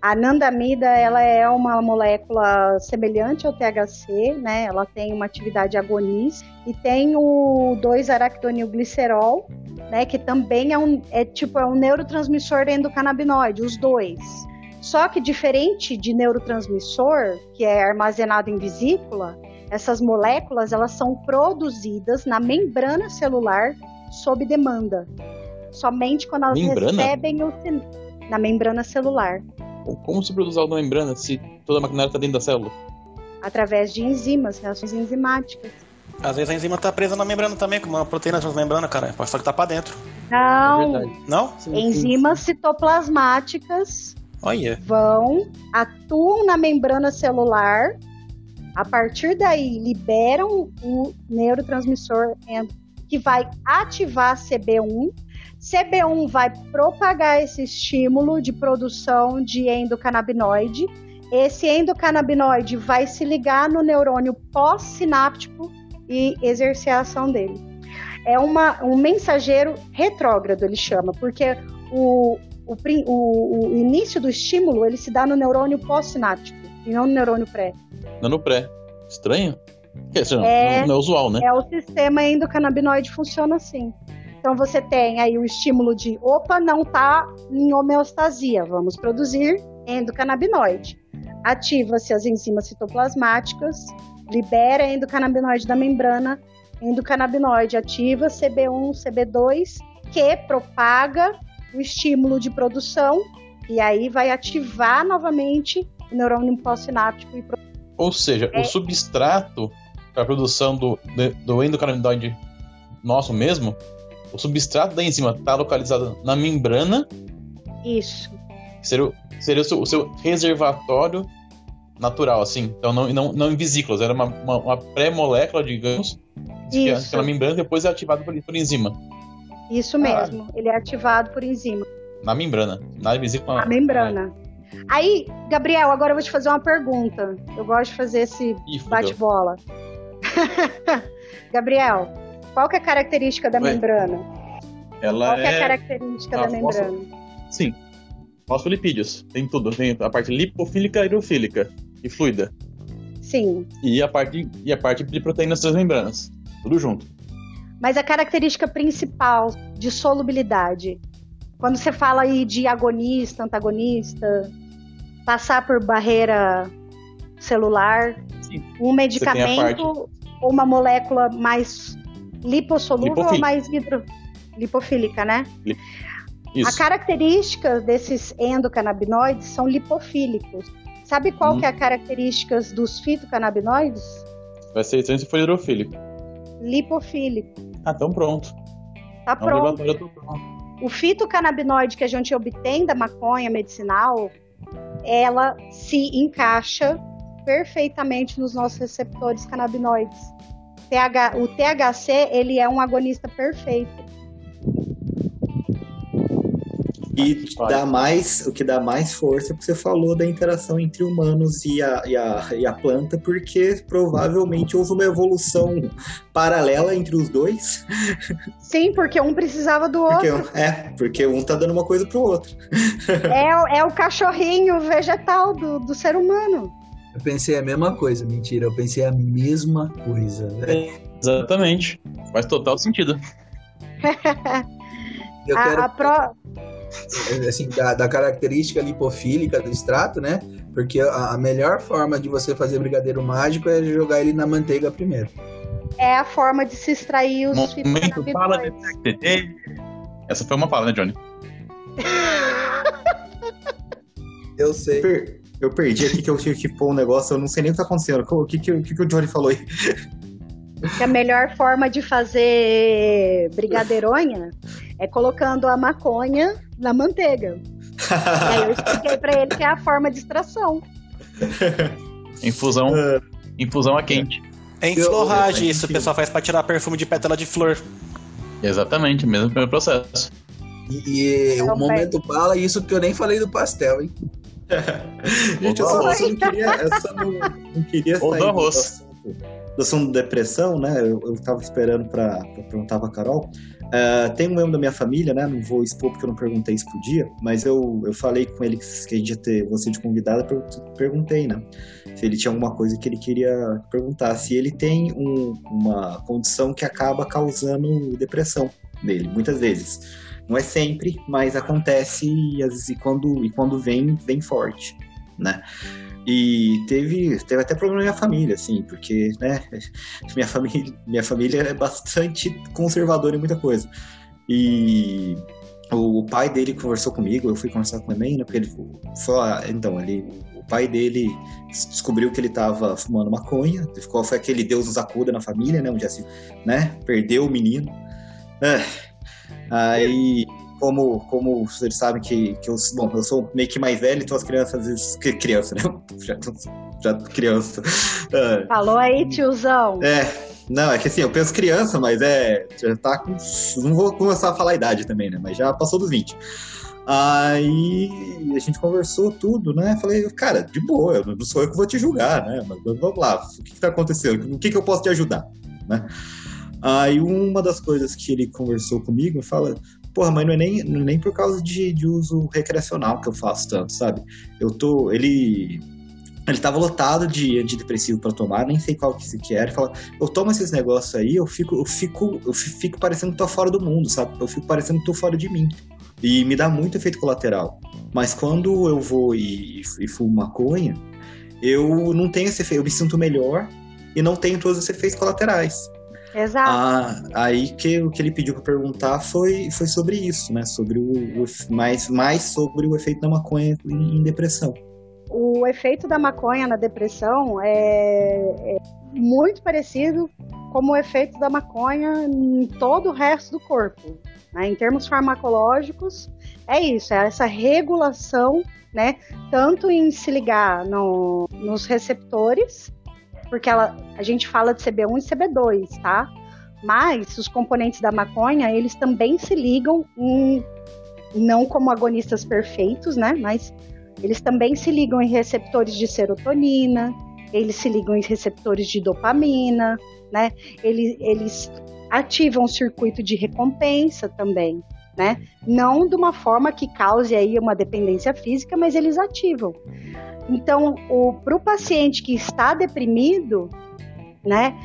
A anandamida, ela é uma molécula semelhante ao THC, né? Ela tem uma atividade agonista e tem o 2-aractonilglicerol, né? Que também é um, é tipo, é um neurotransmissor endocannabinoide, os dois. Só que diferente de neurotransmissor, que é armazenado em vesícula, essas moléculas, elas são produzidas na membrana celular sob demanda. Somente quando elas Membrana? recebem o na membrana celular, Como se produz algo na membrana se toda a maquinária está dentro da célula? através de enzimas, reações enzimáticas. Às vezes a enzima tá presa na membrana também, como uma proteína transmembrana, cara. Só que tá pra dentro. Não, É verdade. Não? Sim, sim, enzimas citoplasmáticas Olha. vão, atuam na membrana celular, a partir daí liberam o neurotransmissor que vai ativar CB1. CB1 vai propagar esse estímulo de produção de endocannabinoide. Esse endocannabinoide vai se ligar no neurônio pós-sináptico e exercer a ação dele. É uma, um mensageiro retrógrado, ele chama, porque o, o, o- o início do estímulo ele se dá no neurônio pós-sináptico e não no neurônio pré. Não no pré. Estranho? Dizer, É. não, não é usual, né? É o sistema endocannabinoide funciona assim. Então você tem aí o estímulo de opa, não está em homeostasia, vamos produzir endocannabinoide. Ativa-se as enzimas citoplasmáticas, libera endocannabinoide da membrana, endocannabinoide ativa CB1, CB2, que propaga o estímulo de produção e aí vai ativar novamente o neurônio pós-sináptico e Ou seja, É. o substrato para a produção do, do endocannabinoide nosso mesmo, o substrato da enzima está localizado na membrana, isso. seria, o- seria o, seu, o seu reservatório natural, assim. Então, não, não, não em vesículas, era uma, uma, uma pré-molécula, digamos, que é Isso. aquela membrana depois é ativada por, por enzima. Isso Caralho. mesmo. Ele é ativado por enzima. Na membrana. Na vesícula. A membrana. Aí, Gabriel, agora eu vou te fazer uma pergunta. Eu gosto de fazer esse bate-bola. Gabriel, qual que é a característica da Ué, membrana? Ela Qual que é a é. característica da posso- membrana? Sim. Fosfolipídios. Tem tudo. Tem a parte lipofílica hidrofílica. E fluida. Sim. E a parte, e a parte de proteínas das membranas. Tudo junto. Mas a característica principal de solubilidade, quando você fala aí de agonista, antagonista, passar por barreira celular, Sim. um medicamento ou uma molécula mais Lipossolúvel ou mais hidro... lipofílica, né? A Isso. característica desses endocannabinoides são lipofílicos. Sabe qual Hum. que é a característica dos fitocannabinoides? Vai ser estranho se for hidrofílico. Lipofílico. Ah, então pronto. Tá É pronto. pronto. O fitocannabinoide que a gente obtém da maconha medicinal, ela se encaixa perfeitamente nos nossos receptores canabinoides. TH o THC, ele é um agonista perfeito. E dá mais, o que dá mais força é que você falou da interação entre humanos e a, e a, e a planta, porque provavelmente houve uma evolução paralela entre os dois. Sim, porque um precisava do Porque, outro. é, porque um tá dando uma coisa pro outro. É, o- é o cachorrinho vegetal do, do ser humano. Eu pensei a mesma coisa, mentira, eu pensei a mesma coisa. velho. Exatamente. Faz total sentido. Eu A, quero a pro- assim, da, da característica lipofílica do extrato, né? Porque a, a melhor forma de você fazer brigadeiro mágico é jogar ele na manteiga primeiro. é a forma de se extrair os Momento fala de. TT. Essa foi uma fala, né, Johnny? Eu sei. Per- Eu perdi aqui que eu tive que pôr um negócio, eu não sei nem o que tá acontecendo. O que, que, o que, que o Johnny falou aí? Que a melhor forma de fazer brigadeironha é colocando a maconha na manteiga. E aí eu expliquei pra ele que é a forma de extração. Infusão, Ah, infusão a quente. É enflorragem eu- isso, o pessoal faz pra tirar perfume de pétala de flor. Exatamente, mesmo primeiro processo. E, e o momento fala isso que eu nem falei do pastel, hein? Gente, eu só, só não queria, eu só não, não queria sair do do arroz. assunto, do assunto depressão, né? Eu, eu tava esperando pra, pra perguntar pra Carol. Ah, tem um membro da minha família, né? Não vou expor porque eu não perguntei isso pro dia, mas eu, eu falei com ele que a gente ia ter você de convidada, per- perguntei, né? Se ele tinha alguma coisa que ele queria perguntar. Se ele tem um- uma condição que acaba causando depressão nele, muitas vezes. Não é sempre, mas acontece e, às vezes, e quando, e quando vem, vem forte, né? E teve, teve até problema na minha família, assim, porque, né, minha família, minha família é bastante conservadora em muita coisa. E o pai dele conversou comigo, eu fui conversar com ele também, né, porque ele falou, ah, então, ele, o pai dele descobriu que ele tava fumando maconha, ficou, foi aquele Deus nos acuda na família, né, onde assim, né, perdeu o menino. É. Aí, como, como vocês sabem que, que eu, bom, eu sou meio que mais velho, então as crianças às vezes. que- Criança, né? Já, já criança. É, Falou aí, tiozão. é, não, é que assim, eu penso criança, mas é. Já tá com. Não vou começar a falar a idade também, né? Mas já passou dos 20. Aí a gente conversou tudo, né? Falei, cara, de boa, eu não sou eu que vou te julgar, né? Mas vamos lá, o que, que tá acontecendo? O que, que eu posso te ajudar, né? Aí uma das coisas que ele conversou comigo fala, porra, mas não é nem, não é nem por causa de, de uso recreacional que eu faço tanto, sabe? Eu tô. Ele. Ele tava lotado de antidepressivo pra tomar, nem sei qual que se que era. Ele fala, eu tomo esses negócios aí, eu fico, eu fico, eu fi- fico parecendo que tô fora do mundo, sabe? Eu fico parecendo que tô fora de mim. E me dá muito efeito colateral. Mas quando eu vou e, e fumo maconha, eu não tenho esse efeito, eu me sinto melhor e não tenho todos os efeitos colaterais. Exato. Ah, aí que o que ele pediu para perguntar foi, foi sobre isso, né? Sobre o, o mais, mais sobre o efeito da maconha em, em depressão. O efeito da maconha na depressão é, é muito parecido como o efeito da maconha em todo o resto do corpo. né? Em termos farmacológicos, é isso, é essa regulação, né? Tanto em se ligar no- nos receptores, porque ela, a gente fala de CB1 e CB2, tá? Mas os componentes da maconha, eles também se ligam em, não como agonistas perfeitos, né? Mas eles também se ligam em receptores de serotonina, eles se ligam em receptores de dopamina, né? Eles, eles ativam o circuito de recompensa também, né? Não de uma forma que cause aí uma dependência física, mas eles ativam. Então, para o paciente que está deprimido, né?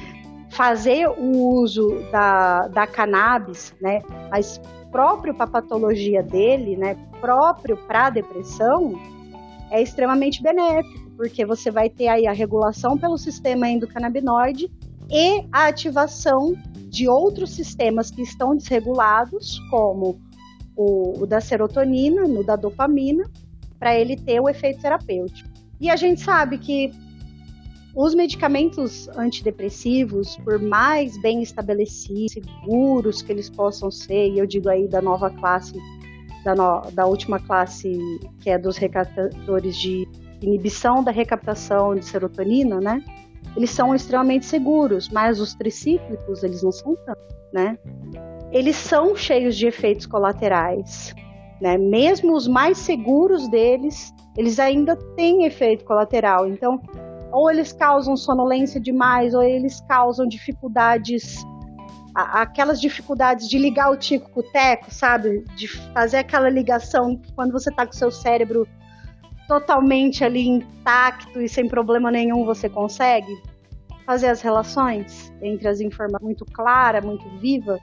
Fazer o uso da, da cannabis, né? Mas próprio para a patologia dele, né? Próprio para a depressão, é extremamente benéfico, porque você vai ter aí a regulação pelo sistema endocannabinoide e a ativação de outros sistemas que estão desregulados, como o, o da serotonina, no da dopamina, para ele ter o efeito terapêutico. E a gente sabe que os medicamentos antidepressivos, por mais bem estabelecidos, seguros que eles possam ser, e eu digo aí da nova classe, da, no, da última classe, que é dos recaptadores de inibição da recaptação de serotonina, né? Eles são extremamente seguros, mas os tricíclicos, eles não são tanto, né? Eles são cheios de efeitos colaterais, né? Mesmo os mais seguros deles, eles ainda têm efeito colateral. Então, ou eles causam sonolência demais, ou eles causam dificuldades, aquelas dificuldades de ligar o tico com o teco, sabe? De fazer aquela ligação quando você está com o seu cérebro totalmente ali intacto e sem problema nenhum você consegue fazer as relações entre as informações muito clara, muito viva,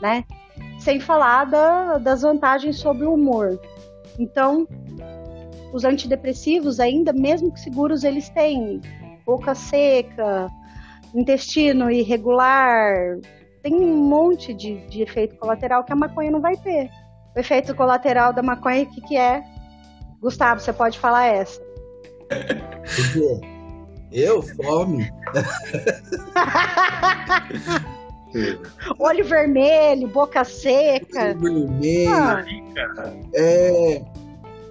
né? Sem falar da, das vantagens sobre o humor. Então, os antidepressivos, ainda mesmo que seguros, eles têm boca seca, intestino irregular, tem um monte de, de efeito colateral que a maconha não vai ter. O efeito colateral da maconha, o que, que é? Gustavo, você pode falar essa. Eu? Fome. Olho vermelho, boca seca. Olho vermelho. Ah. É,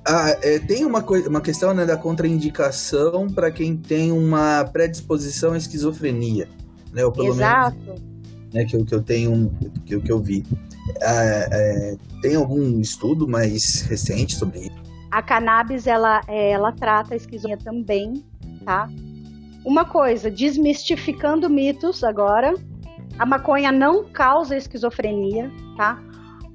ah, é, tem uma, uma questão né, da contraindicação para quem tem uma predisposição à esquizofrenia. Né, ou pelo Exato. Menos, né, que, eu, que eu tenho, que, que eu vi. Ah, é, tem algum estudo mais recente sobre isso? A cannabis, ela, é, ela trata a esquizofrenia também, tá? Uma coisa, desmistificando mitos agora, a maconha não causa esquizofrenia, tá?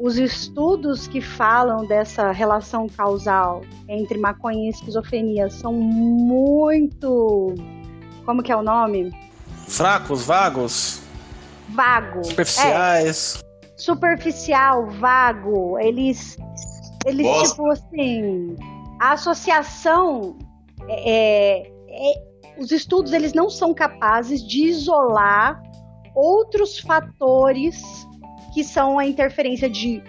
Os estudos que falam dessa relação causal entre maconha e esquizofrenia são muito. Como que é o nome? Fracos, vagos? Vago. Superficiais. É. Superficial, vago. Eles. Eles, Bosta. tipo assim. A associação. É, é, os estudos eles não são capazes de isolar outros fatores que são a interferência de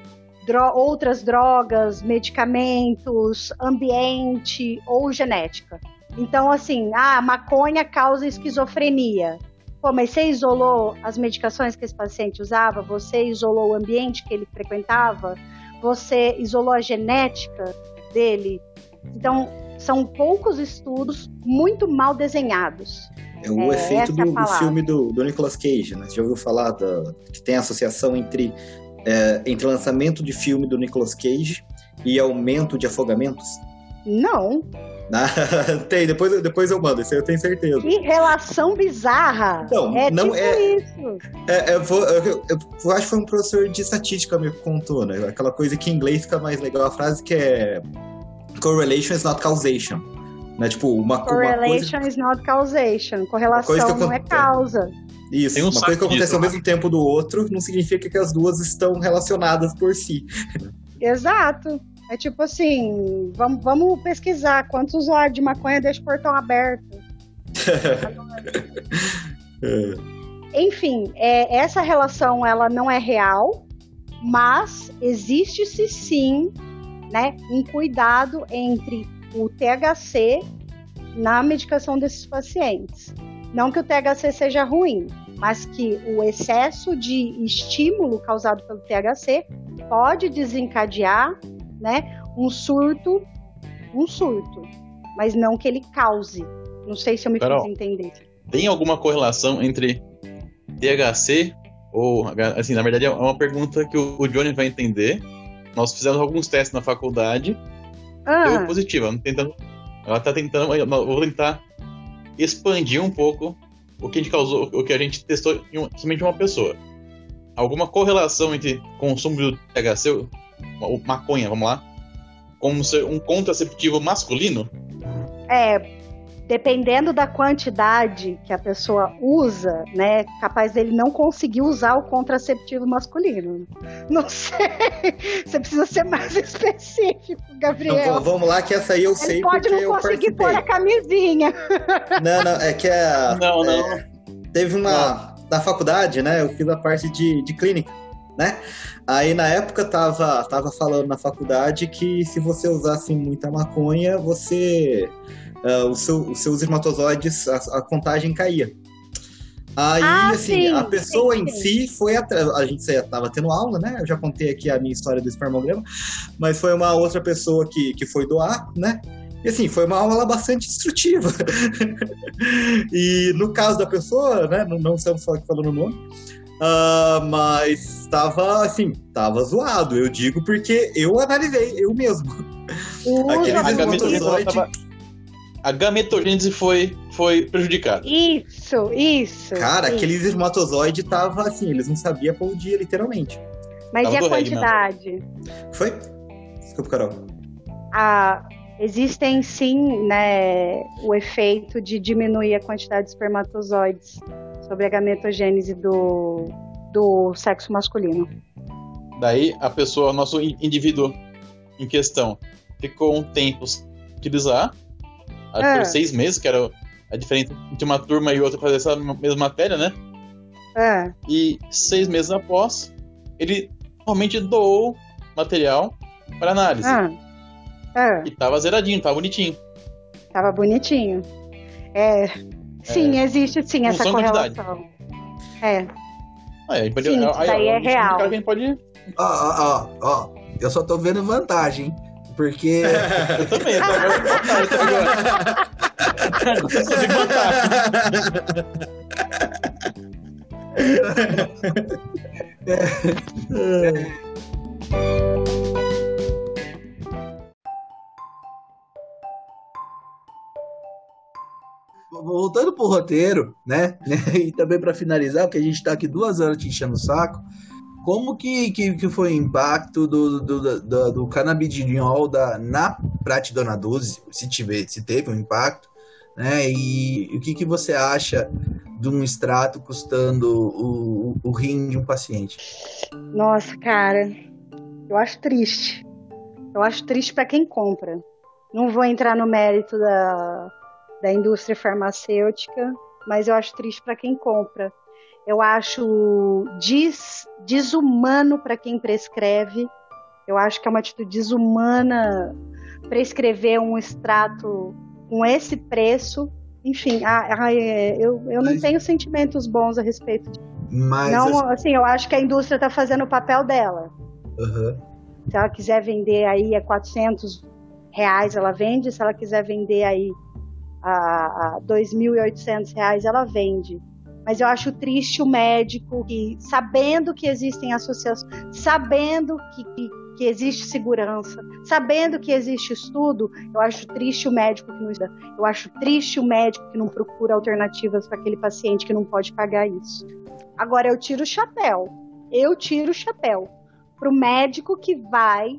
dro outras drogas, medicamentos, ambiente ou genética. Então, assim, ah, a maconha causa esquizofrenia. Pô, mas você isolou as medicações que esse paciente usava? Você isolou o ambiente que ele frequentava? Você isolou a genética dele? Então, são poucos estudos muito mal desenhados. É o é, efeito do, do, filme do, do, Nicolas Cage, né? Você já ouviu falar da, que tem associação entre, é, entre lançamento de filme do Nicolas Cage e aumento de afogamentos? Não. Ah, tem, depois, depois eu mando, isso eu tenho certeza. Que relação bizarra! Não, é não tipo é. Isso. É, eu, vou, eu, eu, acho que foi um professor de estatística me contou, né? Aquela coisa que em inglês fica mais legal, a frase que é correlation is not causation. Né? Tipo, uma, Correlation uma coisa... is not causation. Correlação não é causa. Isso, um uma coisa que acontece ao mesmo né? tempo do outro não significa que as duas estão relacionadas por si. Exato. É tipo assim, vamos, vamos pesquisar quantos usuários de maconha deixam o portão aberto. é. Enfim, é, essa relação ela não é real, mas existe-se sim né, um cuidado entre o THC na medicação desses pacientes. Não que o THC seja ruim, mas que o excesso de estímulo causado pelo THC pode desencadear, né, um surto, um surto, mas não que ele cause. Não sei se eu me Carol, fiz entender. Tem alguma correlação entre THC ou, assim, na verdade é uma pergunta que o Johnny vai entender. Nós fizemos alguns testes na faculdade ah. Deu positiva. Tentando, ela tá tentando. Eu vou tentar expandir um pouco o que a gente causou, o que a gente testou em somente uma pessoa. Alguma correlação entre consumo do THC, maconha, vamos lá, como ser um contraceptivo masculino? É, dependendo da quantidade que a pessoa usa, né, capaz dele não conseguir usar o contraceptivo masculino. Não sei. Você precisa ser mais específico, Gabriel. Então, vamos lá, que essa aí eu Ele sei pode porque não conseguir pôr a camisinha. Não, não, é que a. Não, não. É, teve uma. da faculdade, né? Eu fiz a parte de, de clínica, né? Aí na época tava, tava falando na faculdade que se você usasse muita maconha, você. Uh, o seu, os seus espermatozoides, a, a contagem caía. Aí, Ah, assim, sim, a pessoa sim, em sim. si foi atrás. A gente estava tendo aula, né? Eu já contei aqui a minha história do espermograma, mas foi uma outra pessoa que, que foi doar, né? E assim, foi uma aula bastante instrutiva. e no caso da pessoa, né? Não, não estamos falando o nome. ah, mas tava assim, tava zoado, eu digo porque eu analisei, eu mesmo. O uso Aqueles A abusivo- gametogênese, ela espermatozoide- tava- a gametogênese foi, foi prejudicada. Isso, isso. Cara, isso. aqueles espermatozoide tava assim, eles não sabiam pra o dia, literalmente. Mas Tava e a reggae, quantidade? Foi? Desculpa, Carol. Ah, existem sim, né, o efeito de diminuir a quantidade de espermatozoides sobre a gametogênese do, do sexo masculino. Daí a pessoa, nosso in- indivíduo em questão, ficou um tempo sem utilizar. Ah. foi seis meses, que era a diferença entre uma turma e outra fazer essa mesma matéria, né? É, E seis meses após, ele realmente doou material para análise. ah, é, E tava zeradinho, tava bonitinho. tava bonitinho. É, sim, existe sim essa Função quantidade. correlação. É, Aí, a gente pode, Sim, aí, isso daí é real. pode. Ó, ó, ó, ó. Eu só tô vendo vantagem, Porque. Eu também, tá? Agora- agora- Não sou de vantagem. Voltando pro roteiro, né? E também para finalizar, porque a gente tá aqui duas horas te enchendo o saco. Como que, que, que foi o impacto do, do, do, do canabidiol da, na Pratidona 12? Se, tiver, se teve um impacto, né? E o que, que você acha de um extrato custando o, o, o rim de um paciente? nossa, cara, eu acho triste. Eu acho triste para quem compra. Não vou entrar no mérito da, da indústria farmacêutica, mas eu acho triste para quem compra. Eu acho des, desumano para quem prescreve. Eu acho que é uma atitude desumana prescrever um extrato com esse preço. Enfim, a- a- é, eu, eu não Mas- tenho sentimentos bons a respeito disso. Mas Não, assim, assim, eu acho que a indústria está fazendo o papel dela. aham. Se ela quiser vender aí a 400 reais, ela vende. Se ela quiser vender aí a, a 2.800 reais, ela vende. Mas eu acho triste o médico que, sabendo que existem associações, sabendo que, que, que existe segurança, sabendo que existe estudo, eu acho triste o médico que não estuda. Eu acho triste o médico que não procura alternativas para aquele paciente que não pode pagar isso. Agora eu tiro o chapéu. Eu tiro o chapéu para o médico que vai,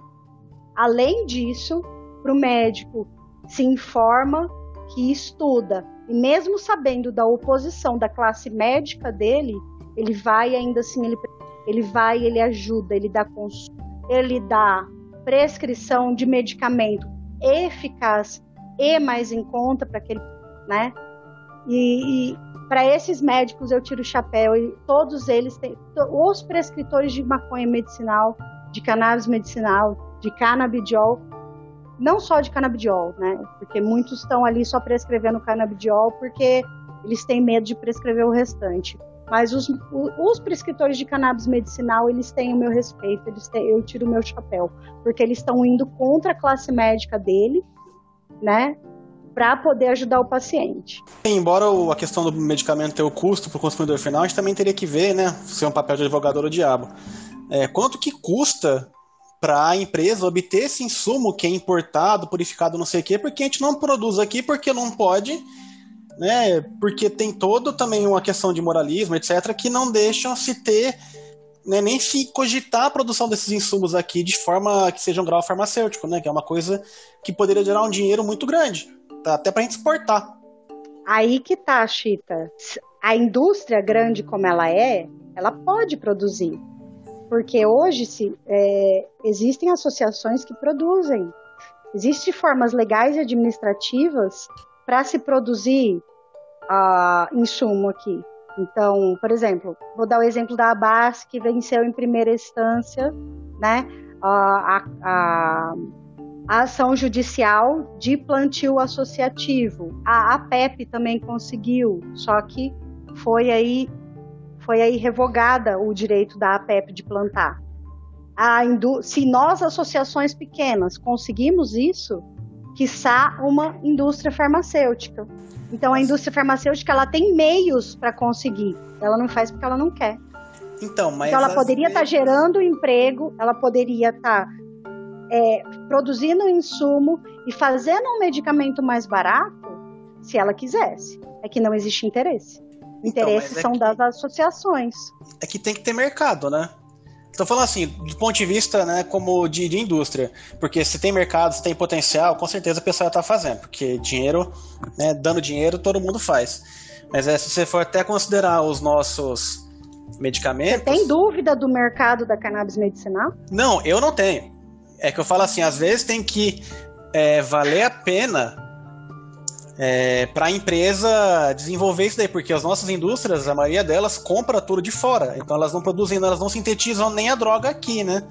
além disso, para o médico se informa, que estuda, e mesmo sabendo da oposição da classe médica dele, ele vai ainda assim, ele, ele vai, ele ajuda, ele dá consulta, ele dá prescrição de medicamento eficaz e mais em conta para aquele, né? E, e para esses médicos eu tiro o chapéu e todos eles têm, os prescritores de maconha medicinal, de cannabis medicinal, de canabidiol, não só de canabidiol, né? Porque muitos estão ali só prescrevendo canabidiol porque eles têm medo de prescrever o restante. Mas os, os prescritores de cannabis medicinal, eles têm o meu respeito, eles têm, eu tiro o meu chapéu, porque eles estão indo contra a classe médica dele, né? Para poder ajudar o paciente. Embora a questão do medicamento ter o custo para o consumidor final, a gente também teria que ver, né? Se é um papel de advogado ou diabo. É, quanto que custa para a empresa obter esse insumo que é importado, purificado, não sei o quê, porque a gente não produz aqui porque não pode, né? Porque tem todo também uma questão de moralismo, etc., que não deixam se ter, né, nem se cogitar a produção desses insumos aqui de forma que seja um grau farmacêutico, né? Que é uma coisa que poderia gerar um dinheiro muito grande, tá? até para a gente exportar. Aí que tá, Chita. A indústria grande como ela é, ela pode produzir. Porque hoje se, é, existem associações que produzem. Existem formas legais e administrativas para se produzir insumo aqui. Então, por exemplo, vou dar o exemplo da Abas, que venceu em primeira instância, né, a, a, a ação judicial de plantio associativo. A APEP também conseguiu, só que foi aí foi aí revogada o direito da APEP de plantar. se nós, associações pequenas, conseguimos isso, quiçá uma indústria farmacêutica. Então, a indústria farmacêutica ela tem meios para conseguir. Ela não faz porque ela não quer. Então, mas então ela poderia estar tá gerando emprego, ela poderia estar tá, é, produzindo insumo e fazendo um medicamento mais barato, se ela quisesse. É que não existe interesse. Então, Interesses é são que... das associações. É que tem que ter mercado, né? Estou falando assim, do ponto de vista né, como de, de, indústria, porque se tem mercado, se tem potencial, com certeza a pessoa está fazendo, porque dinheiro, né, dando dinheiro, todo mundo faz. Mas é, se você for até considerar os nossos medicamentos. Você tem dúvida do mercado da cannabis medicinal? Não, eu não tenho. É que eu falo assim, às vezes tem que é, valer a pena é, para a empresa desenvolver isso daí, porque as nossas indústrias, a maioria delas compra tudo de fora, então elas não produzem, elas não sintetizam nem a droga aqui, né?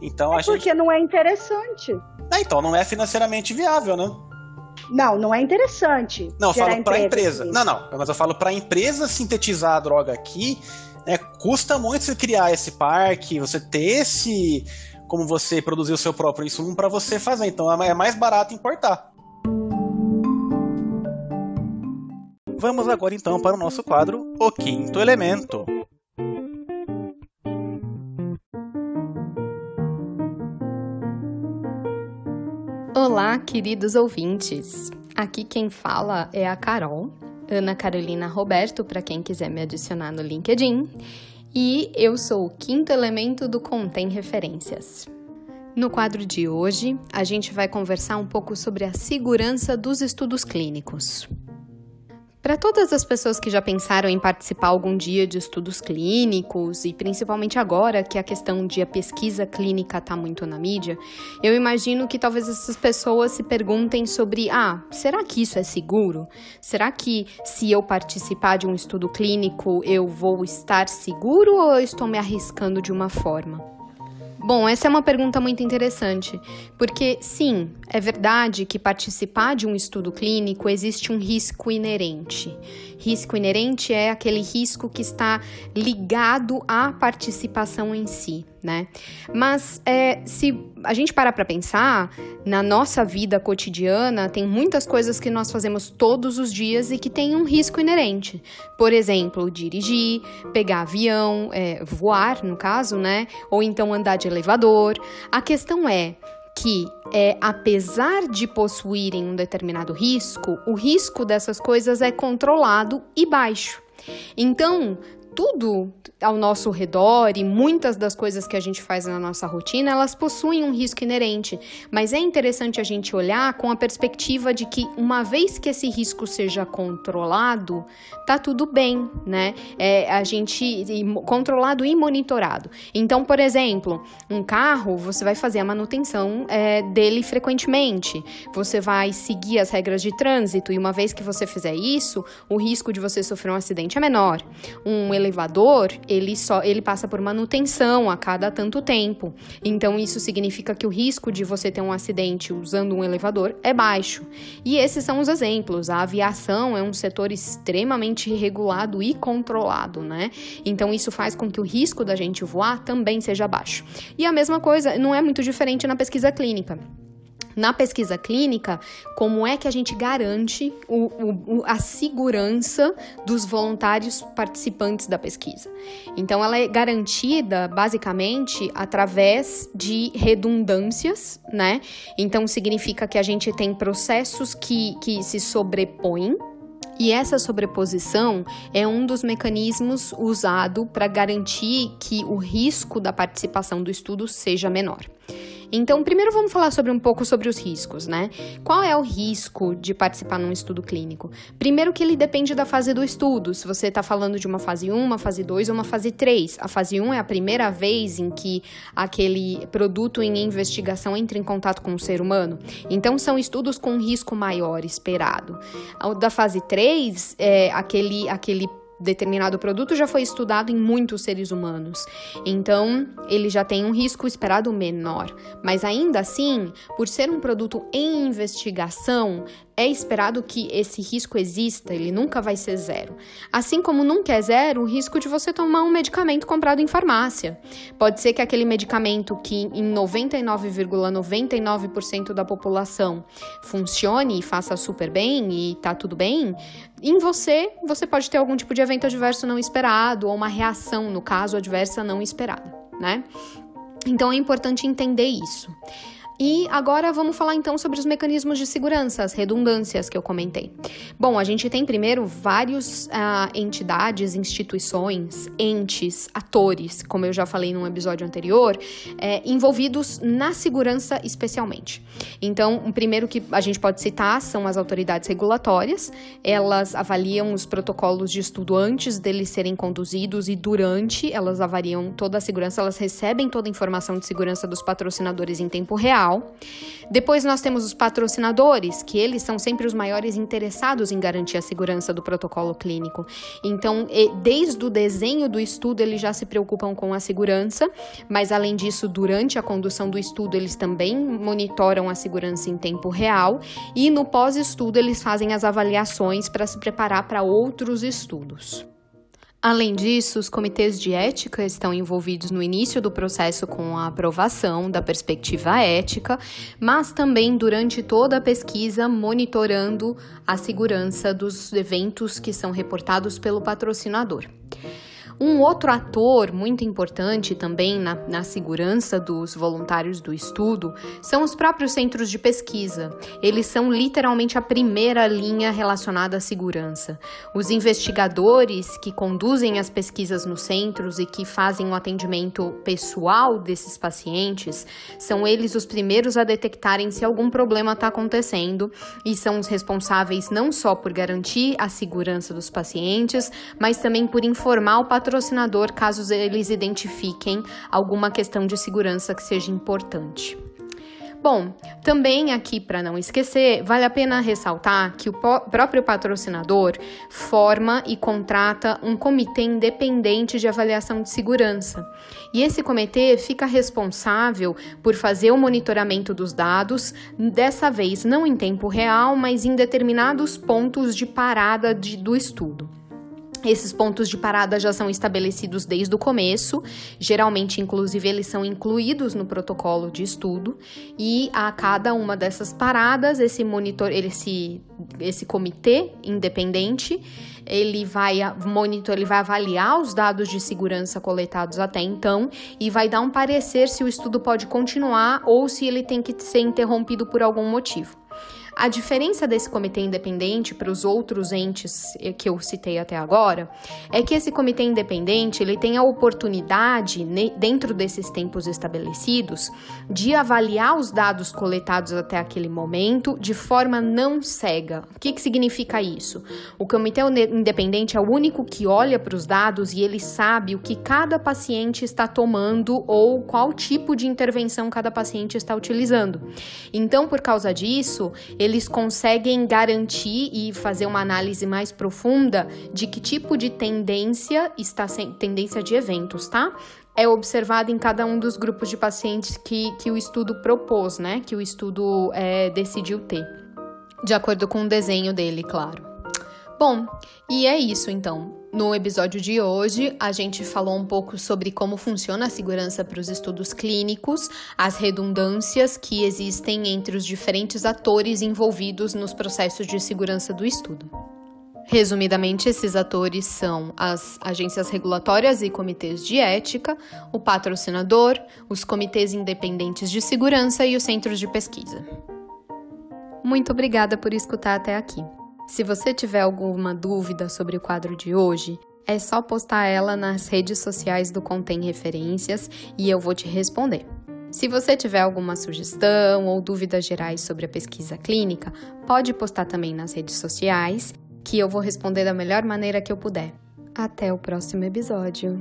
Então é porque gente... não é interessante. É, então não é financeiramente viável, né? Não, não é interessante. Não, eu falo para a empresa. Não, não, mas eu falo para a empresa sintetizar a droga aqui, né, custa muito você criar esse parque, você ter esse como você produzir o seu próprio insumo para você fazer. Então é mais barato importar. Vamos agora então para o nosso quadro O Quinto Elemento. Olá, queridos ouvintes. Aqui quem fala é a Carol, Ana Carolina Roberto, para quem quiser me adicionar no LinkedIn. E eu sou o quinto elemento do Contém Referências. No quadro de hoje, a gente vai conversar um pouco sobre a segurança dos estudos clínicos. Para todas as pessoas que já pensaram em participar algum dia de estudos clínicos, e principalmente agora que a questão de a pesquisa clínica está muito na mídia, eu imagino que talvez essas pessoas se perguntem sobre: ah, será que isso é seguro? Será que se eu participar de um estudo clínico eu vou estar seguro ou eu estou me arriscando de uma forma? Bom, essa é uma pergunta muito interessante, porque sim, é verdade que participar de um estudo clínico existe um risco inerente. Risco inerente é aquele risco que está ligado à participação em si, né? Mas é, se a gente parar para pensar, na nossa vida cotidiana tem muitas coisas que nós fazemos todos os dias e que têm um risco inerente. Por exemplo, dirigir, pegar avião, é, voar, no caso, né? Ou então andar de elevador. A questão é que, é, apesar de possuírem um determinado risco, o risco dessas coisas é controlado e baixo. Então, tudo ao nosso redor e muitas das coisas que a gente faz na nossa rotina, elas possuem um risco inerente, mas é interessante a gente olhar com a perspectiva de que uma vez que esse risco seja controlado, tá tudo bem, né? É, a gente controlado e monitorado. Então, por exemplo, um carro, você vai fazer a manutenção é, dele frequentemente, você vai seguir as regras de trânsito e uma vez que você fizer isso, o risco de você sofrer um acidente é menor. Um elevador, ele só ele passa por manutenção a cada tanto tempo. Então isso significa que o risco de você ter um acidente usando um elevador é baixo. E esses são os exemplos. A aviação é um setor extremamente regulado e controlado, né? Então isso faz com que o risco da gente voar também seja baixo. E a mesma coisa não é muito diferente na pesquisa clínica na pesquisa clínica, como é que a gente garante o, o, a segurança dos voluntários participantes da pesquisa. Então, ela é garantida basicamente através de redundâncias, né? Então, significa que a gente tem processos que, que se sobrepõem e essa sobreposição é um dos mecanismos usado para garantir que o risco da participação do estudo seja menor. Então, primeiro vamos falar sobre um pouco sobre os riscos, né? Qual é o risco de participar num estudo clínico? Primeiro que ele depende da fase do estudo. Se você está falando de uma fase 1, uma fase 2 ou uma fase 3. A fase 1 é a primeira vez em que aquele produto em investigação entra em contato com o ser humano. Então, são estudos com risco maior esperado. O da fase 3 é aquele, aquele determinado produto já foi estudado em muitos seres humanos. Então, ele já tem um risco esperado menor. Mas ainda assim, por ser um produto em investigação, é esperado que esse risco exista, ele nunca vai ser zero. Assim como nunca é zero o risco de você tomar um medicamento comprado em farmácia. Pode ser que aquele medicamento que em 99,99% ,99 da população funcione e faça super bem e tá tudo bem, em você, você pode ter algum tipo de evento adverso não esperado ou uma reação, no caso, adversa não esperada, né? Então é importante entender isso. E agora vamos falar então sobre os mecanismos de segurança, as redundâncias que eu comentei. Bom, a gente tem primeiro vários uh, entidades, instituições, entes, atores, como eu já falei num episódio anterior, é, envolvidos na segurança especialmente. Então, o primeiro que a gente pode citar são as autoridades regulatórias. Elas avaliam os protocolos de estudo antes deles serem conduzidos e durante, elas avaliam toda a segurança, elas recebem toda a informação de segurança dos patrocinadores em tempo real depois nós temos os patrocinadores, que eles são sempre os maiores interessados em garantir a segurança do protocolo clínico. Então, desde o desenho do estudo, eles já se preocupam com a segurança, mas além disso, durante a condução do estudo, eles também monitoram a segurança em tempo real e no pós-estudo, eles fazem as avaliações para se preparar para outros estudos. Além disso, os comitês de ética estão envolvidos no início do processo com a aprovação da perspectiva ética, mas também durante toda a pesquisa, monitorando a segurança dos eventos que são reportados pelo patrocinador. Um outro ator muito importante também na, na segurança dos voluntários do estudo são os próprios centros de pesquisa. Eles são literalmente a primeira linha relacionada à segurança. Os investigadores que conduzem as pesquisas nos centros e que fazem o atendimento pessoal desses pacientes são eles os primeiros a detectarem se algum problema está acontecendo e são os responsáveis não só por garantir a segurança dos pacientes, mas também por informar o patrocinador patrocinador caso eles identifiquem alguma questão de segurança que seja importante. Bom, também aqui para não esquecer, vale a pena ressaltar que o próprio patrocinador forma e contrata um comitê independente de avaliação de segurança. E esse comitê fica responsável por fazer o monitoramento dos dados, dessa vez não em tempo real, mas em determinados pontos de parada de, do estudo. Esses pontos de parada já são estabelecidos desde o começo, geralmente, inclusive, eles são incluídos no protocolo de estudo, e a cada uma dessas paradas, esse monitor, esse, esse comitê independente, ele vai monitor, ele vai avaliar os dados de segurança coletados até então e vai dar um parecer se o estudo pode continuar ou se ele tem que ser interrompido por algum motivo. A diferença desse comitê independente para os outros entes que eu citei até agora é que esse comitê independente ele tem a oportunidade, dentro desses tempos estabelecidos, de avaliar os dados coletados até aquele momento de forma não cega. O que, que significa isso? O comitê independente é o único que olha para os dados e ele sabe o que cada paciente está tomando ou qual tipo de intervenção cada paciente está utilizando. Então, por causa disso, eles conseguem garantir e fazer uma análise mais profunda de que tipo de tendência está tendência de eventos, tá? É observado em cada um dos grupos de pacientes que, que o estudo propôs, né? Que o estudo é, decidiu ter, de acordo com o desenho dele, claro. Bom, e é isso então. No episódio de hoje, a gente falou um pouco sobre como funciona a segurança para os estudos clínicos, as redundâncias que existem entre os diferentes atores envolvidos nos processos de segurança do estudo. Resumidamente, esses atores são as agências regulatórias e comitês de ética, o patrocinador, os comitês independentes de segurança e os centros de pesquisa. Muito obrigada por escutar até aqui. Se você tiver alguma dúvida sobre o quadro de hoje, é só postar ela nas redes sociais do Contém Referências e eu vou te responder. Se você tiver alguma sugestão ou dúvidas gerais sobre a pesquisa clínica, pode postar também nas redes sociais, que eu vou responder da melhor maneira que eu puder. Até o próximo episódio!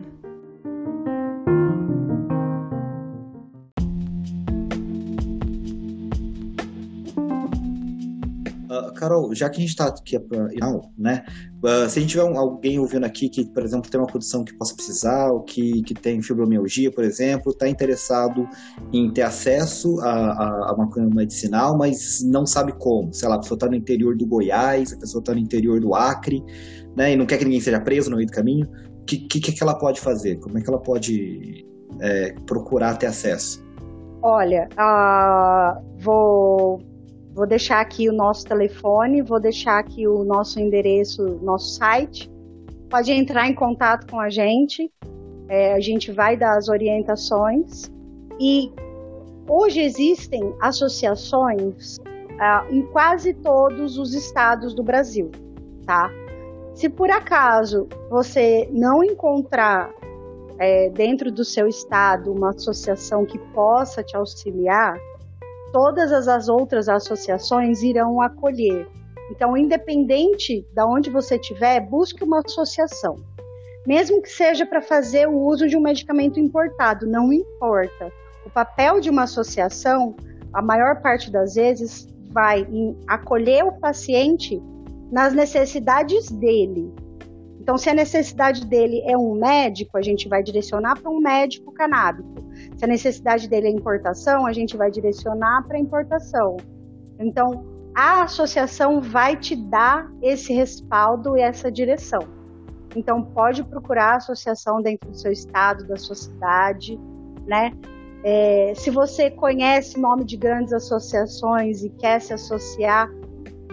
Carol, já que a gente está aqui, não, né? Uh, se a gente tiver um, alguém ouvindo aqui que, por exemplo, tem uma condição que possa precisar, ou que, que tem fibromialgia, por exemplo, está interessado em ter acesso a, a, a medicinal, mas não sabe como. Sei lá, a pessoa está no interior do Goiás, a pessoa está no interior do Acre, né? E não quer que ninguém seja preso no meio do caminho. O que, que, que ela pode fazer? Como é que ela pode é, procurar ter acesso? Olha, uh, vou, vou deixar aqui o nosso telefone, vou deixar aqui o nosso endereço, nosso site. Pode entrar em contato com a gente, é, a gente vai dar as orientações. E hoje existem associações uh, em quase todos os estados do Brasil, tá? Se por acaso você não encontrar é, dentro do seu estado uma associação que possa te auxiliar, todas as, as outras associações irão acolher. Então, independente de onde você estiver, busque uma associação. Mesmo que seja para fazer o uso de um medicamento importado, não importa. O papel de uma associação, a maior parte das vezes, vai em acolher o paciente nas necessidades dele, então, se a necessidade dele é um médico, a gente vai direcionar para um médico canábico. Se a necessidade dele é importação, a gente vai direcionar para importação. Então, a associação vai te dar esse respaldo e essa direção. Então, pode procurar a associação dentro do seu estado, da sua cidade, né? É, se você conhece nome de grandes associações e quer se associar,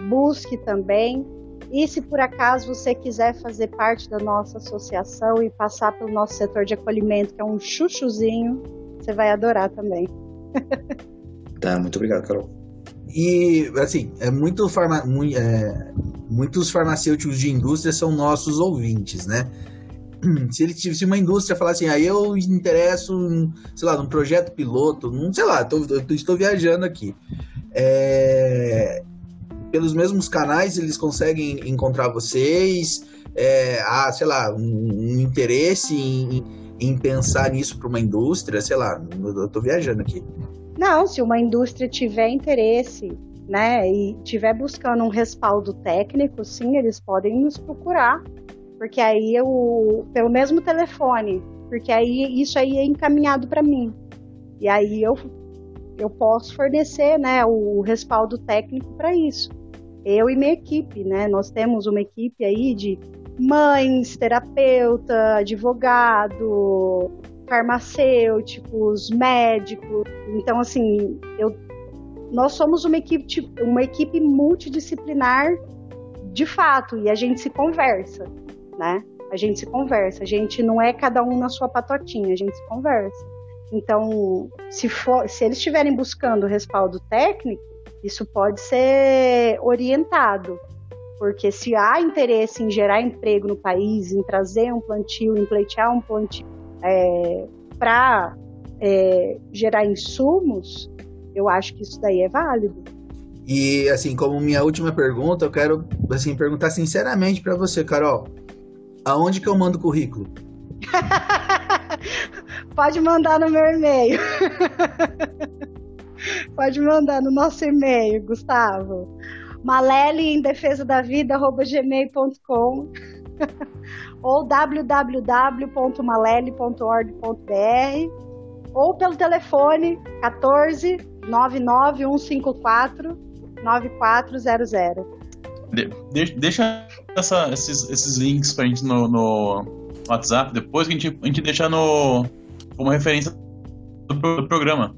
busque também. E se por acaso você quiser fazer parte da nossa associação e passar pelo nosso setor de acolhimento, que é um chuchuzinho, você vai adorar também. tá, muito obrigado, Carol. E, assim, é muito farma, é, muitos farmacêuticos de indústria são nossos ouvintes, né? Se, ele, se uma indústria falar assim, aí ah, eu interesso, sei lá, num projeto piloto, num, sei lá, tô, tô, estou viajando aqui. É, pelos mesmos canais eles conseguem encontrar vocês? É, há, sei lá, um, um interesse em, em, pensar nisso para uma indústria? Sei lá, eu tô viajando aqui. Não, se uma indústria tiver interesse, né, e tiver buscando um respaldo técnico, sim, eles podem nos procurar, porque aí eu, pelo mesmo telefone, porque aí isso aí é encaminhado para mim. E aí eu eu posso fornecer, né, o respaldo técnico para isso eu e minha equipe, né? Nós temos uma equipe aí de mães, terapeuta, advogado, farmacêuticos, médicos. Então, assim, eu, nós somos uma equipe, uma equipe multidisciplinar de fato, e a gente se conversa, né? A gente se conversa, a gente não é cada um na sua patotinha, a gente se conversa. Então, se, for, se eles estiverem buscando respaldo técnico, isso pode ser orientado, porque se há interesse em gerar emprego no país, em trazer um plantio, em pleitear um plantio é, para é, gerar insumos, eu acho que isso daí é válido. E assim, como minha última pergunta, eu quero assim perguntar sinceramente para você, Carol, aonde que eu mando o currículo? Pode mandar no meu e-mail. Pode mandar no nosso e-mail, Gustavo. Malele em defesa da vida, gmail.com ou www.malele.org.br ou pelo telefone 14 99154 9400. De, deixa essa, esses, esses links pra gente no, no, WhatsApp, depois que a gente, a gente deixar no, como referência do, do programa.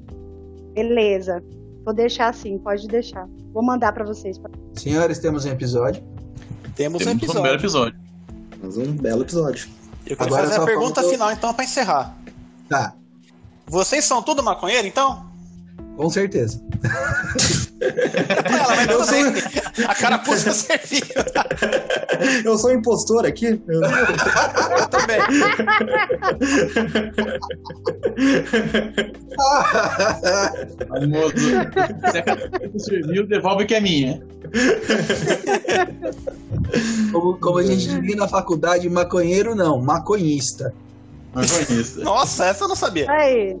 Beleza. Vou deixar assim, pode deixar. Vou mandar para vocês. Senhores, temos um episódio? Temos, temos um episódio. um belo episódio. Temos um belo episódio. Eu quero Agora fazer a pergunta final, então, para encerrar. Tá. Vocês são tudo maconheiro, então? Com certeza. Ela vai eu sou... A cara puxa serviu. Eu sou impostor aqui? Eu, eu também. Famoso. Se a cara serviu, devolve que é minha. Como, como a gente diria na faculdade, maconheiro não, maconhista. Maconhista. Nossa, essa eu não sabia. Aí.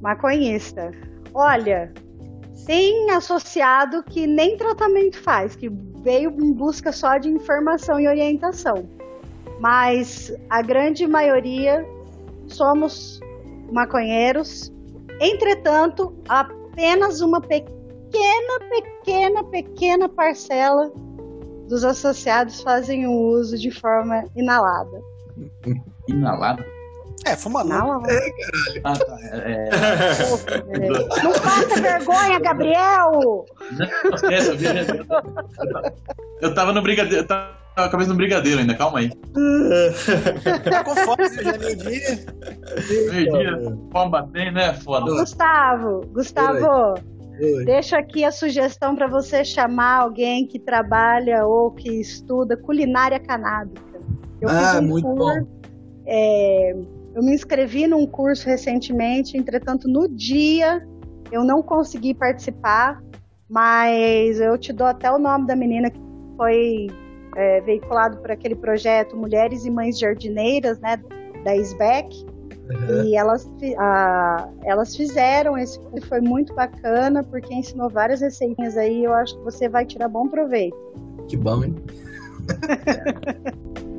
Maconhista. Olha, tem associado que nem tratamento faz, que veio em busca só de informação e orientação. Mas a grande maioria somos maconheiros. Entretanto, apenas uma pequena, pequena, pequena parcela dos associados fazem o uso de forma inalada. Inalada? É, fuma não. É, caralho. Ah, tá. É, é... Não passa vergonha, Gabriel! Eu, vi- eu tava no brigadeiro. Eu tava com a cabeça no brigadeiro ainda, calma aí. Tá com fome, já é meio-dia. Meio-dia, fome batendo, né? Foda. Gustavo, Gustavo, Oi. deixo aqui a sugestão para você chamar alguém que trabalha ou que estuda culinária canábica. Eu Ah, fiz um muito curso, é, eu me inscrevi num curso recentemente, entretanto, no dia eu não consegui participar, mas eu te dou até o nome da menina que foi é, veiculado por aquele projeto Mulheres e Mães Jardineiras, né, da SBEC. E elas, a- elas fizeram esse foi muito bacana, porque ensinou várias receitinhas aí, eu acho que você vai tirar bom proveito. Que bom, hein?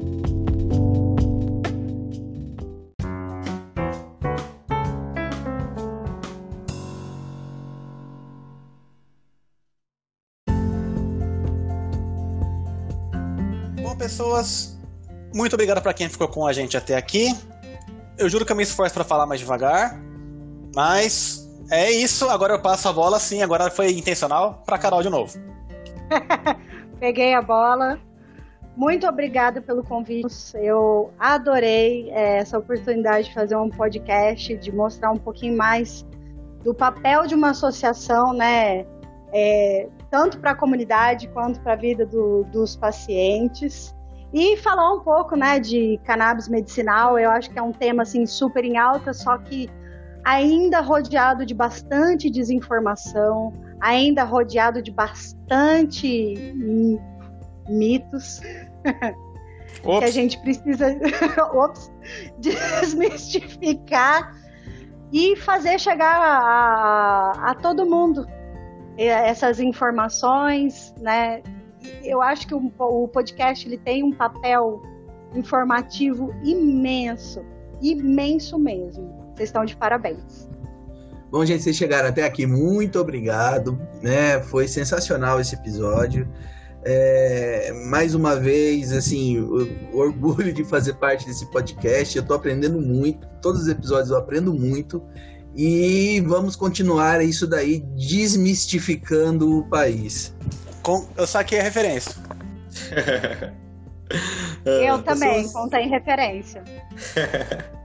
pessoas, muito obrigado pra quem ficou com a gente até aqui. Eu juro que eu me esforço pra falar mais devagar, mas é isso. Agora eu passo a bola, sim, agora foi intencional, pra Carol de novo. Peguei a bola. Muito obrigada pelo convite. Eu adorei é, essa oportunidade de fazer um podcast, de mostrar um pouquinho mais do papel de uma associação, né? é, tanto para a comunidade quanto para a vida do- dos pacientes. E falar um pouco, né, de cannabis medicinal. Eu acho que é um tema assim super em alta, só que ainda rodeado de bastante desinformação, ainda rodeado de bastante mitos que a Ops, gente precisa ops, desmistificar e fazer chegar a, a- a todo mundo essas informações, né? Eu acho que o, o podcast ele tem um papel informativo imenso, imenso mesmo. Vocês estão de parabéns. Bom, gente, vocês chegaram até aqui, muito obrigado, né? Foi sensacional esse episódio. É, mais uma vez, assim, o, o orgulho de fazer parte desse podcast. Eu tô aprendendo muito, todos os episódios eu aprendo muito. E vamos continuar isso daí desmistificando o país. Com- eu saquei a referência. eu Ah, também, pessoas- contém referência.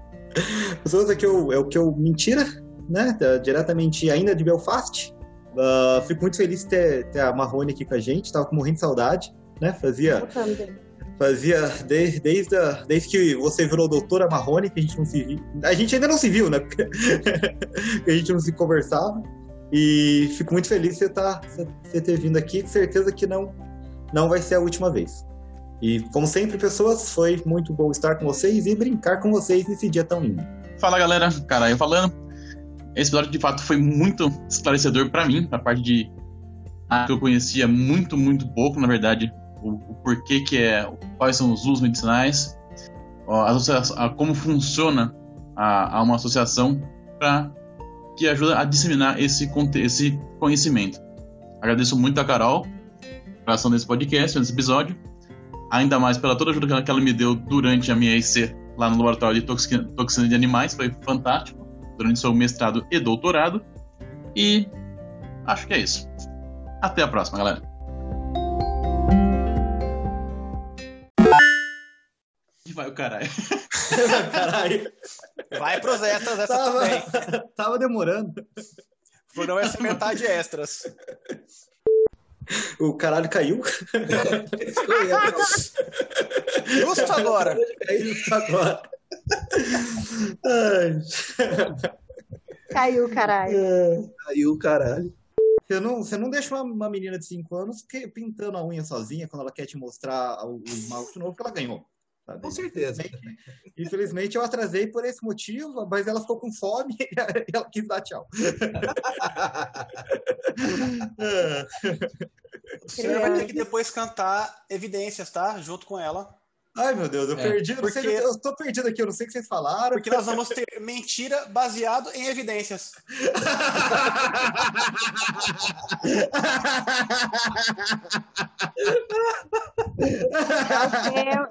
Pessoas aqui é o, é o que eu mentira, né? Diretamente ainda de Belfast. Ah, fico muito feliz de ter, ter a Marrone aqui com a gente. Tava morrendo de saudade, né? Fazia, Eu também. fazia desde, desde, a- desde que você virou doutora Marrone que a gente não se viu. A gente ainda não se viu, né? A gente não se conversava. E fico muito feliz de você, tá, você- ter vindo aqui. Com certeza que não, não vai ser a última vez. E como sempre, pessoas, foi muito bom estar com vocês e brincar com vocês nesse dia tão lindo. Fala galera, cara, eu falando. Esse episódio de fato foi muito esclarecedor pra mim, a parte de ah, que eu conhecia muito, muito pouco, na verdade, o, o porquê que é, quais são os usos medicinais, a a como funciona a, a uma associação para que ajuda a disseminar esse, esse conhecimento. Agradeço muito a Carol pela ação desse podcast, nesse episódio, ainda mais pela toda a ajuda que ela- me deu durante a minha IC lá no laboratório de toxina de animais, foi fantástico, durante seu mestrado e doutorado. E acho que é isso. Até a próxima, galera. Vai o caralho. Caralho, Vai pros extras, essa tava, também. tava demorando. O programa vai ser metade extras. O caralho caiu. Justo agora. Caiu agora. Ai. Caiu, caralho. Aí o caralho. Você não, você não deixa uma, uma menina de 5 anos que- pintando a unha sozinha quando ela quer te mostrar o, o esmalte novo que ela ganhou. Sabe? Com certeza. Infelizmente eu atrasei por esse motivo, mas ela ficou com fome e ela quis dar tchau. Você vai ter que depois cantar Evidências, tá? Junto com ela. Ai, meu Deus, eu É, perdi. eu não sei- porque- eu tô perdido aqui, eu não sei o que vocês falaram. Porque nós vamos ter mentira baseado em evidências. O tema,